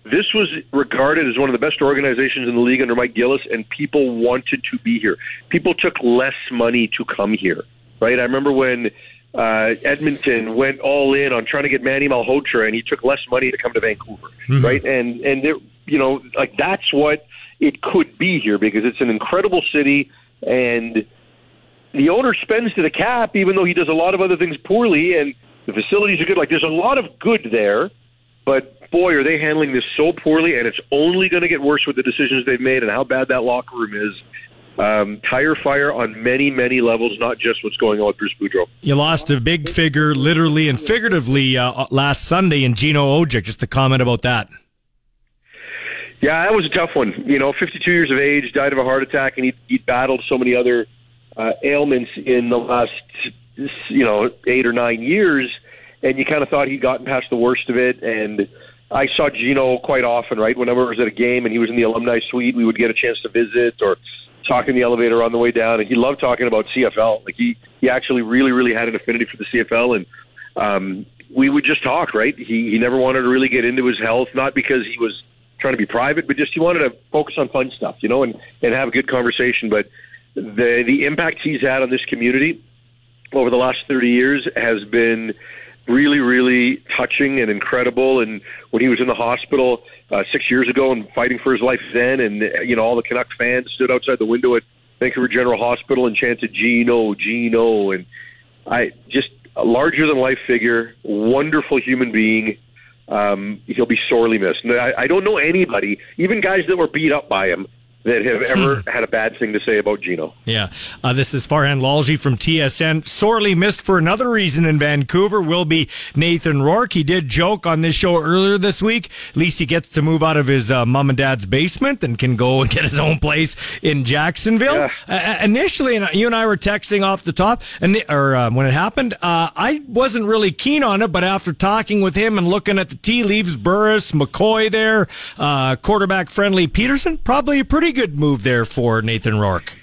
this was regarded as one of the best organizations in the league under Mike Gillis, and people wanted to be here. People took less money to come here, right? I remember when uh, Edmonton went all in on trying to get Manny Malhotra, and he took less money to come to Vancouver, right? And and there, you know, like that's what it could be here because it's an incredible city, and the owner spends to the cap, even though he does a lot of other things poorly, and the facilities are good. Like there's a lot of good there, but boy, are they handling this so poorly, and it's only going to get worse with the decisions they've made and how bad that locker room is. Um, tire fire on many, many levels, not just what's going on with Bruce Boudreau. You lost a big figure, literally and figuratively, uh, last Sunday in Gino Odjick. Just a comment about that. Yeah, that was a tough one. You know, 52 years of age, died of a heart attack, and he he battled so many other uh, ailments in the last you know eight or nine years, and you kind of thought he'd gotten past the worst of it. And I saw Gino quite often, right? Whenever I was at a game and he was in the alumni suite, we would get a chance to visit or talk in the elevator on the way down. And he loved talking about CFL. Like he he actually really really had an affinity for the CFL, and um, we would just talk, right? He he never wanted to really get into his health, not because he was trying to be private, but just he wanted to focus on fun stuff, you know, and and have a good conversation. But the the impact he's had on this community over the last 30 years has been really, really touching and incredible. And when he was in the hospital uh, six years ago and fighting for his life then, and uh, you know all the Canuck fans stood outside the window at Vancouver General Hospital and chanted "Gino, Gino," and I just a larger than life figure, wonderful human being. Um, he'll be sorely missed. And I, I don't know anybody, even guys that were beat up by him, that have ever had a bad thing to say about Gino. Yeah. Uh, this is Farhan Lalji from TSN. Sorely missed for another reason in Vancouver will be Nathan Rourke. He did joke on this show earlier this week. At least he gets to move out of his uh, mom and dad's basement and can go (laughs) and get his own place in Jacksonville. Uh, initially, and you and I were texting off the top, and or uh, when it happened, uh, I wasn't really keen on it. But after talking with him and looking at the tea leaves, Burris, McCoy there, uh, quarterback friendly Pederson, probably a pretty good move there for Nathan Rourke.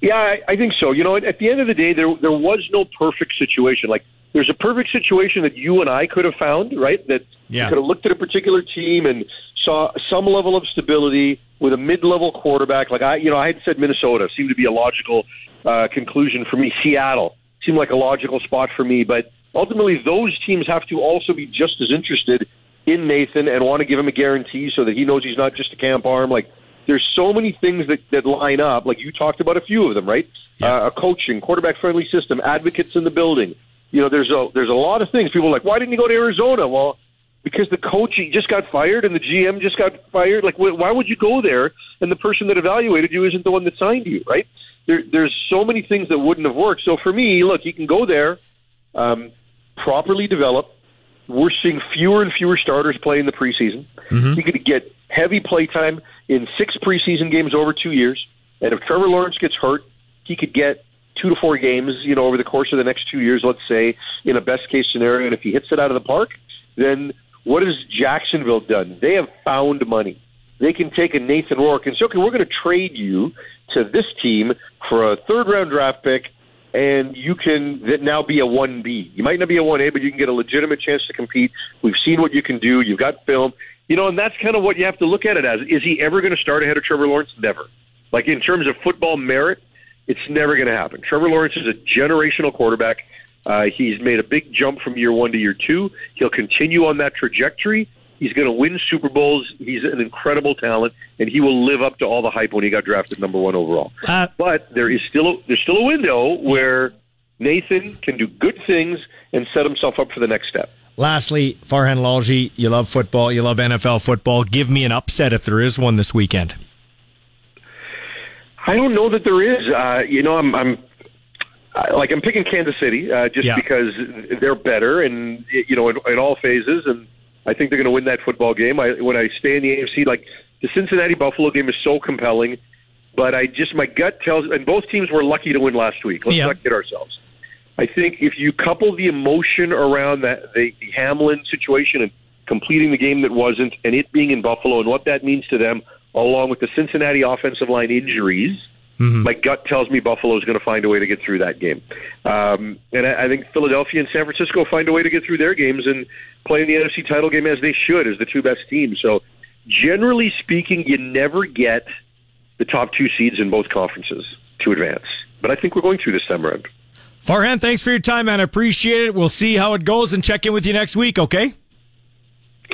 Yeah, I, I think so. You know, at, at the end of the day, there there was no perfect situation. Like, there's a perfect situation that you and I could have found, right? That Yeah. you could have looked at a particular team and saw some level of stability with a mid-level quarterback. Like I, you know, I had said Minnesota seemed to be a logical uh, conclusion for me. Seattle seemed like a logical spot for me, but ultimately, those teams have to also be just as interested in Nathan and want to give him a guarantee so that he knows he's not just a camp arm. Like there's so many things that, that line up. Like you talked about a few of them, right? Uh, a coaching, quarterback friendly system, advocates in the building. You know, there's a there's a lot of things. People are like, why didn't he go to Arizona? Well, because the coach just got fired and the GM just got fired. Like, wh- why would you go there and the person that evaluated you isn't the one that signed you, right? There, there's so many things that wouldn't have worked. So for me, look, you can go there, um, properly develop. We're seeing fewer and fewer starters play in the preseason. He could get heavy play time in six preseason games over two years. And if Trevor Lawrence gets hurt, he could get two to four games, you know, over the course of the next two years, let's say, in a best case scenario. And if he hits it out of the park, then what has Jacksonville done? They have found money. They can take a Nathan Rourke and say, okay, we're going to trade you to this team for a third round draft pick, and you can now be a 1B. You might not be a 1A, but you can get a legitimate chance to compete. We've seen what you can do. You've got film. You know, and that's kind of what you have to look at it as. Is he ever going to start ahead of Trevor Lawrence? Never. Like in terms of football merit, it's never going to happen. Trevor Lawrence is a generational quarterback. Uh, he's made a big jump from year one to year two. He'll continue on that trajectory. He's going to win Super Bowls. He's an incredible talent, and he will live up to all the hype when he got drafted number one overall. Uh, but there is still a, there's still a window where Nathan can do good things and set himself up for the next step. Lastly, Farhan Lalji, you love football, you love NFL football. Give me an upset if there is one this weekend. I don't know that there is. Uh, you know, I'm, I'm I- like I'm picking Kansas City uh, just Yeah. because they're better, and you know, in, in all phases, and I think they're going to win that football game. I, when I stay in the AFC, like the Cincinnati Buffalo game is so compelling, but I just my gut tells, and both teams were lucky to win last week. Let's Yeah. not kid ourselves. I think if you couple the emotion around that the, the Hamlin situation and completing the game that wasn't, and it being in Buffalo, and what that means to them, along with the Cincinnati offensive line injuries, my gut tells me Buffalo is going to find a way to get through that game. Um, and I, I think Philadelphia and San Francisco find a way to get through their games and play in the NFC title game as they should, as the two best teams. So, generally speaking, you never get the top two seeds in both conferences to advance. But I think we're going through this time around. Farhan, thanks for your time, man. I appreciate it. We'll see how it goes and check in with you next week, okay?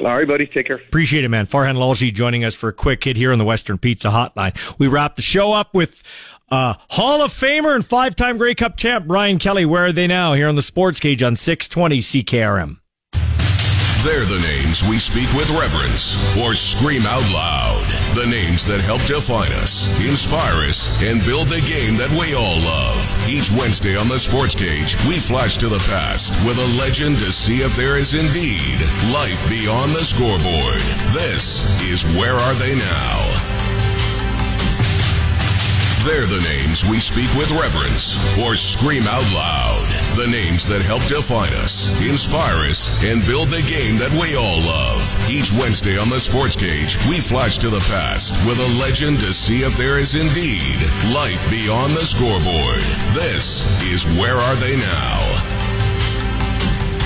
All right, buddy. Take care. Appreciate it, man. Farhan Lalji joining us for a quick hit here on the Western Pizza Hotline. We wrap the show up with uh, Hall of Famer and five-time Grey Cup champ Brian Kelly. Where are they now? Here on the Sports Cage on 620 CKRM. They're the names we speak with reverence or scream out loud. The names that help define us, inspire us, and build the game that we all love. Each Wednesday on the Sports Cage, we flash to the past with a legend to see if there is indeed life beyond the scoreboard. This is Where Are They Now? They're the names we speak with reverence or scream out loud. The names that help define us, inspire us, and build the game that we all love. Each Wednesday on the Sports Cage, we flash to the past with a legend to see if there is indeed life beyond the scoreboard. This is Where Are They Now?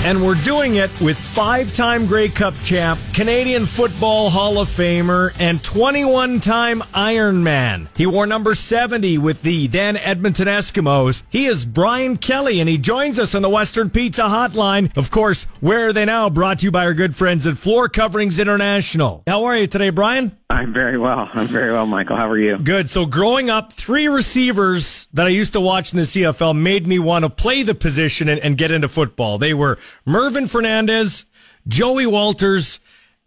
And we're doing it with five time Grey Cup champ, Canadian Football Hall of Famer, and 21 time Ironman. He wore number 70 with the then Edmonton Eskimos. He is Brian Kelly, and he joins us on the Western Pizza Hotline. Of course, where are they now? Brought to you by our good friends at Floor Coverings International. How are you today, Brian? I'm very well. I'm very well, Michael. How are you? Good. So growing up, three receivers that I used to watch in the CFL made me want to play the position and, and get into football. They were Mervyn Fernandez, Joey Walters,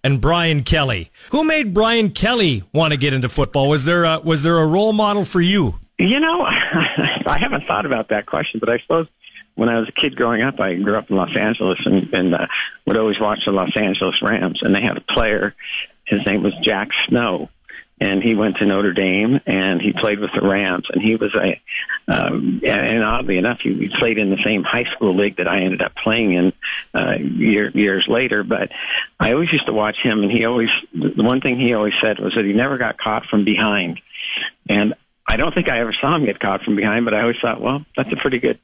and Brian Kelly. Who made Brian Kelly want to get into football? Was there a, was there a role model for you? You know, (laughs) I haven't thought about that question, but I suppose when I was a kid growing up, I grew up in Los Angeles and, and uh, would always watch the Los Angeles Rams, and they had a player. His name was Jack Snow, and he went to Notre Dame and he played with the Rams, and he was a. Um, and oddly enough, he, he played in the same high school league that I ended up playing in uh, year, years later. But I always used to watch him, and he always the one thing he always said was that he never got caught from behind, and I don't think I ever saw him get caught from behind, but I always thought, well, that's a pretty good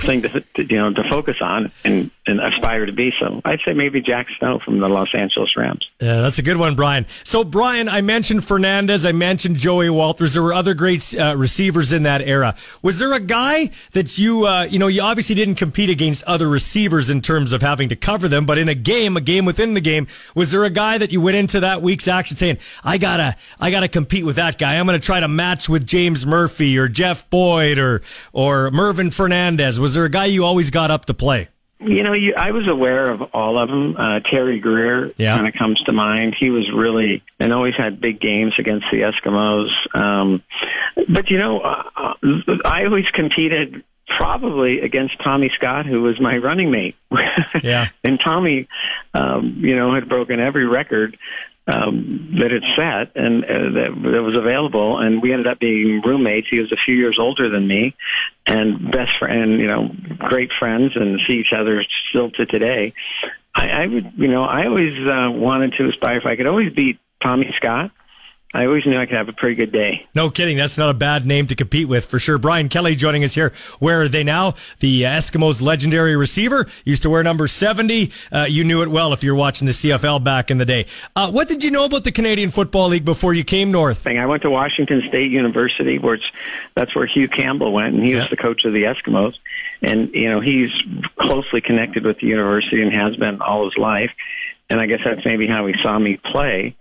thing to, you know to focus on and, and aspire to be. So I'd say maybe Jack Snow from the Los Angeles Rams. Yeah, that's a good one, Brian. So, Brian, I mentioned Fernandez, I mentioned Joey Walters. There were other great uh, receivers in that era. Was there a guy that you, uh, you know, you obviously didn't compete against other receivers in terms of having to cover them, but in a game, a game within the game, was there a guy that you went into that week's action saying, "I gotta, I gotta compete with that guy. I'm gonna try to match with James Murphy or Jeff Boyd or or Mervyn Fernandez"? Was there a guy you always got up to play? you know, you, I was aware of all of them. Uh, Terry Greer Yeah. kind of comes to mind. He was really and always had big games against the Eskimos. Um, but you know, uh, uh, I always competed probably against Tommy Scott, who was my running mate. (laughs) Yeah. and Tommy, um, you know, had broken every record um, that it set and uh, that, that was available. And we ended up being roommates. He was a few years older than me, and best friend. You know, great friends, and see each other still to today. I, I would, you know, I always uh, wanted to aspire if I could always beat Tommy Scott. I always knew I could have a pretty good day. No kidding. That's not a bad name to compete with for sure. Brian Kelly joining us here. Where are they now? The Eskimos legendary receiver used to wear number 70. Uh, you knew it well if you're watching the CFL back in the day. Uh, what did you know about the Canadian Football League before you came north? I went to Washington State University, where it's that's where Hugh Campbell went, and he was the coach of the Eskimos. And you know he's closely connected with the university and has been all his life. And I guess that's maybe how he saw me play.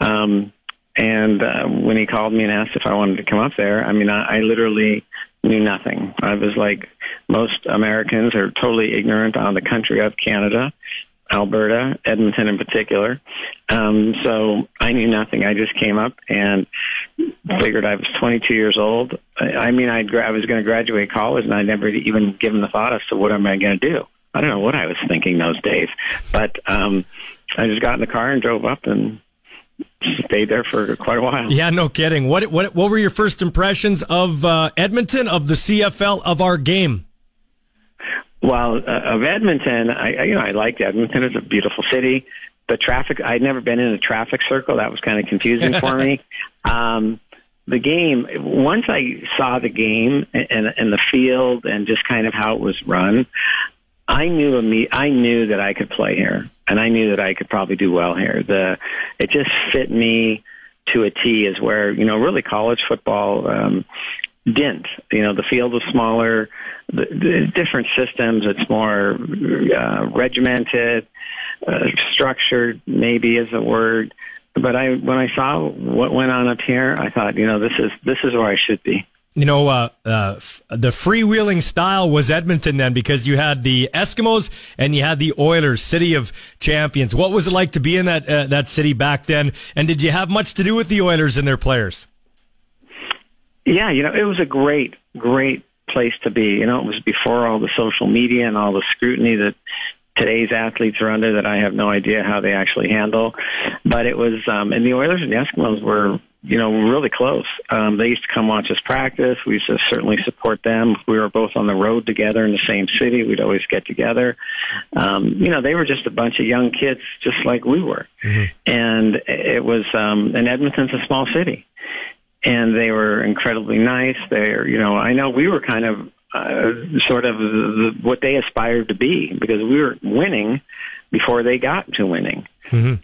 Um, and uh, when he called me and asked if I wanted to come up there, I mean, I, I literally knew nothing. I was like most Americans are totally ignorant on the country of Canada. Alberta, Edmonton in particular. Um, so I knew nothing. I just came up and figured I was 22 years old. I, I mean, I'd, I was going to graduate college and I'd never even given the thought as to what am I going to do. I don't know what I was thinking those days, but um, I just got in the car and drove up and stayed there for quite a while. Yeah, no kidding. What what what were your first impressions of uh, Edmonton, of the CFL, of our game? Well, uh, of Edmonton, I you know I liked Edmonton. It's a beautiful city. The traffic, I'd never been in a traffic circle. That was kind of confusing for me. (laughs) Um, the game, once I saw the game and, and the field and just kind of how it was run, I knew I knew that I could play here, and I knew that I could probably do well here. The it just fit me to a T. Is where you know really college football um, didn't. You know the field was smaller, the, the different systems. It's more uh, regimented, uh, structured. Maybe is a word. But I when I saw what went on up here, I thought you know this is this is where I should be. You know, uh, uh, f- the freewheeling style was Edmonton then because you had the Eskimos and you had the Oilers, city of champions. What was it like to be in that uh, that city back then? And did you have much to do with the Oilers and their players? Yeah, you know, it was a great, great place to be. You know, it was before all the social media and all the scrutiny that today's athletes are under that I have no idea how they actually handle. But it was, um, and the Oilers and the Eskimos were, you know, really close. Um, they used to come watch us practice. We used to certainly support them. We were both on the road together in the same city. We'd always get together. Um, you know, they were just a bunch of young kids, just like we were. And it was, um, and Edmonton's a small city and they were incredibly nice. They're, you know, I know we were kind of uh, sort of the, what they aspired to be because we were winning before they got to winning.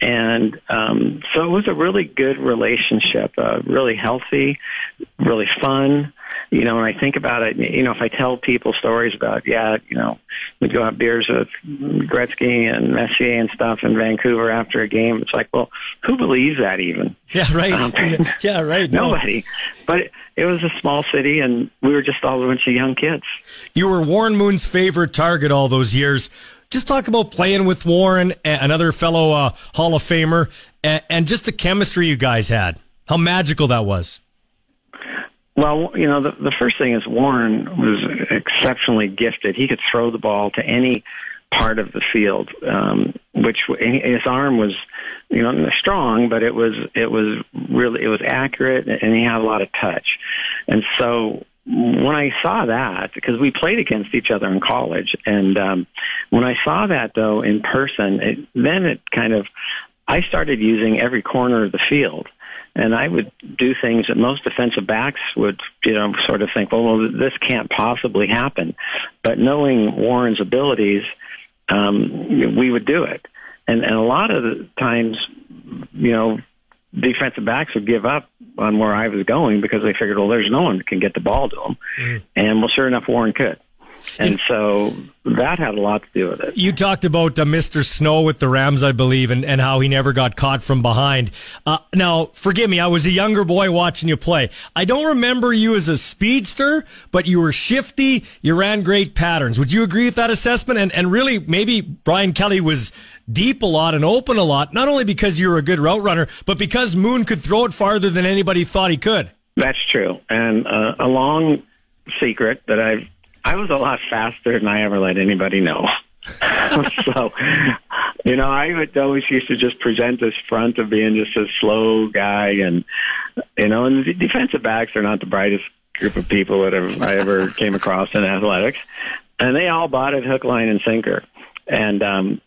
And um, so it was a really good relationship, uh, really healthy, really fun. You know, when I think about it, you know, if I tell people stories about, yeah, you know, we'd go have beers with Gretzky and Messier and stuff in Vancouver after a game, it's like, well, who believes that even? Yeah, right. Um, (laughs) yeah, right. No. Nobody. But it, it was a small city, and we were just all a bunch of young kids. You were Warren Moon's favorite target all those years. Just talk about playing with Warren, another fellow uh, Hall of Famer, and, and just the chemistry you guys had. How magical that was. Well, you know, the, the first thing is Warren was exceptionally gifted. He could throw the ball to any part of the field, um, which his arm was, you know, strong, but it was it was really it was accurate, and he had a lot of touch. And so when I saw that, because we played against each other in college, and um, when I saw that though in person, it, then it kind of I started using every corner of the field. And I would do things that most defensive backs would, you know, sort of think, well, well this can't possibly happen. But knowing Warren's abilities, um, we would do it. And, and a lot of the times, you know, defensive backs would give up on where I was going because they figured, well, there's no one that can get the ball to him. Mm. And well, sure enough, Warren could. And so that had a lot to do with it. You talked about uh, Mr. Snow with the Rams, I believe, and, and how he never got caught from behind. Uh, now, forgive me, I was a younger boy watching you play. I don't remember you as a speedster, but you were shifty. You ran great patterns. Would you agree with that assessment? And, and really, maybe Brian Kelly was deep a lot and open a lot, not only because you were a good route runner, but because Moon could throw it farther than anybody thought he could. That's true. And uh, a long secret that I've I was a lot faster than I ever let anybody know. (laughs) so, you know, I would always used to just present this front of being just a slow guy, and you know, and the defensive backs are not the brightest group of people that I ever came across in athletics, and they all bought it hook, line, and sinker. And um,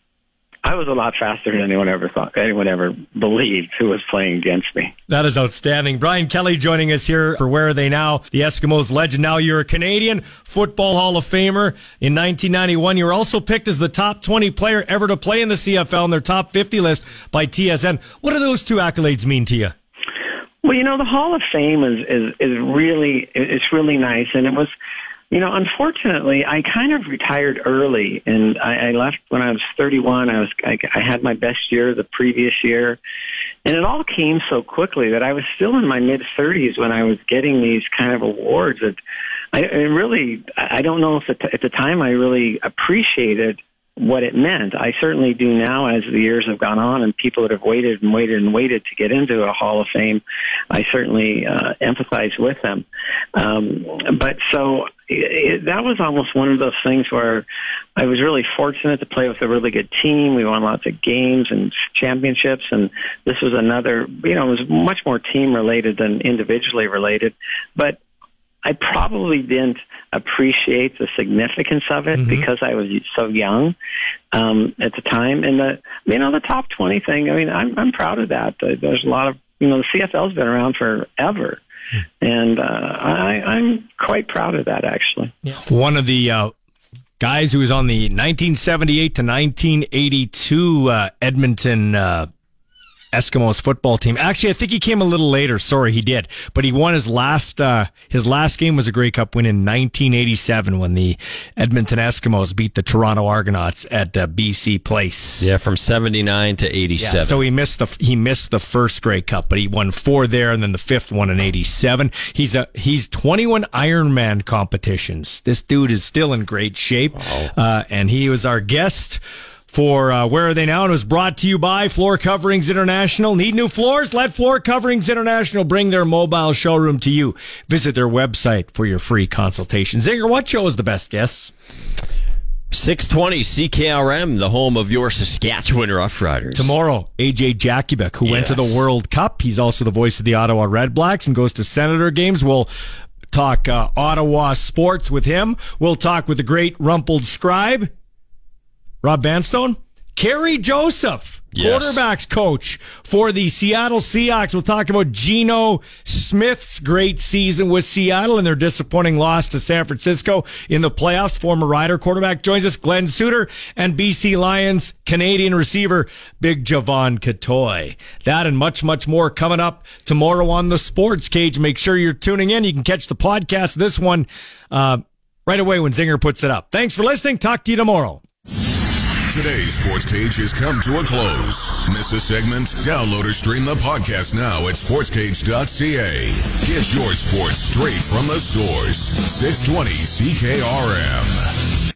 I was a lot faster than anyone ever thought, anyone ever believed who was playing against me. That is outstanding. Brian Kelly joining us here for Where Are They Now? The Eskimos legend. Now you're a Canadian Football Hall of Famer. In 1991, you were also picked as the top 20 player ever to play in the CFL in their top 50 list by TSN. What do those two accolades mean to you? Well, you know, the Hall of Fame is, is, is really, it's really nice. And it was, you know, unfortunately, I kind of retired early, and I, I left when I was 31. I was I, I had my best year the previous year, and it all came so quickly that I was still in my mid 30s when I was getting these kind of awards. That I, I really, I don't know if at at the time I really appreciated what it meant. I certainly do now as the years have gone on and people that have waited and waited and waited to get into a Hall of Fame, I certainly uh, empathize with them. Um, but so it, that was almost one of those things where I was really fortunate to play with a really good team. We won lots of games and championships, and this was another. You know, it was much more team related than individually related, but I probably didn't appreciate the significance of it mm-hmm. because I was so young um, at the time. And the you know the top twenty thing. I mean, I'm I'm proud of that. There's a lot of you know the CFL's been around forever. And uh, I, I'm quite proud of that, actually. Yeah. One of the uh, guys who was on the 1978 to 1982 uh, Edmonton uh, Eskimos football team. Actually, I think he came a little later. Sorry, he did, but he won his last uh, his last game was a Grey Cup win in 1987 when the Edmonton Eskimos beat the Toronto Argonauts at uh, BC Place. Yeah, from 79 to 87. Yeah, so he missed the he missed the first Grey Cup, but he won four there, and then the fifth one in 87. He's a he's 21 Ironman competitions. This dude is still in great shape, uh, and he was our guest for uh, Where Are They Now? And it was brought to you by Floor Coverings International. Need new floors? Let Floor Coverings International bring their mobile showroom to you. Visit their website for your free consultation. Zinger, what show is the best guess? 620 CKRM, the home of your Saskatchewan Roughriders. Tomorrow, AJ Jakubik, who yes. went to the World Cup. He's also the voice of the Ottawa Redblacks and goes to Senator games. We'll talk uh, Ottawa sports with him. We'll talk with the great rumpled scribe Rob Vanstone, Kerry Joseph, yes. quarterbacks coach for the Seattle Seahawks. We'll talk about Geno Smith's great season with Seattle and their disappointing loss to San Francisco in the playoffs. Former Rider quarterback joins us, Glenn Suter, and BC Lions Canadian receiver, Big Jevon Cottoy. That and much, much more coming up tomorrow on the Sports Cage. Make sure you're tuning in. You can catch the podcast, this one, uh, right away when Zinger puts it up. Thanks for listening. Talk to you tomorrow. Today's sports cage has come to a close. Miss a segment? Download or stream the podcast now at sportscage.ca. Get your sports straight from the source. 620 CKRM.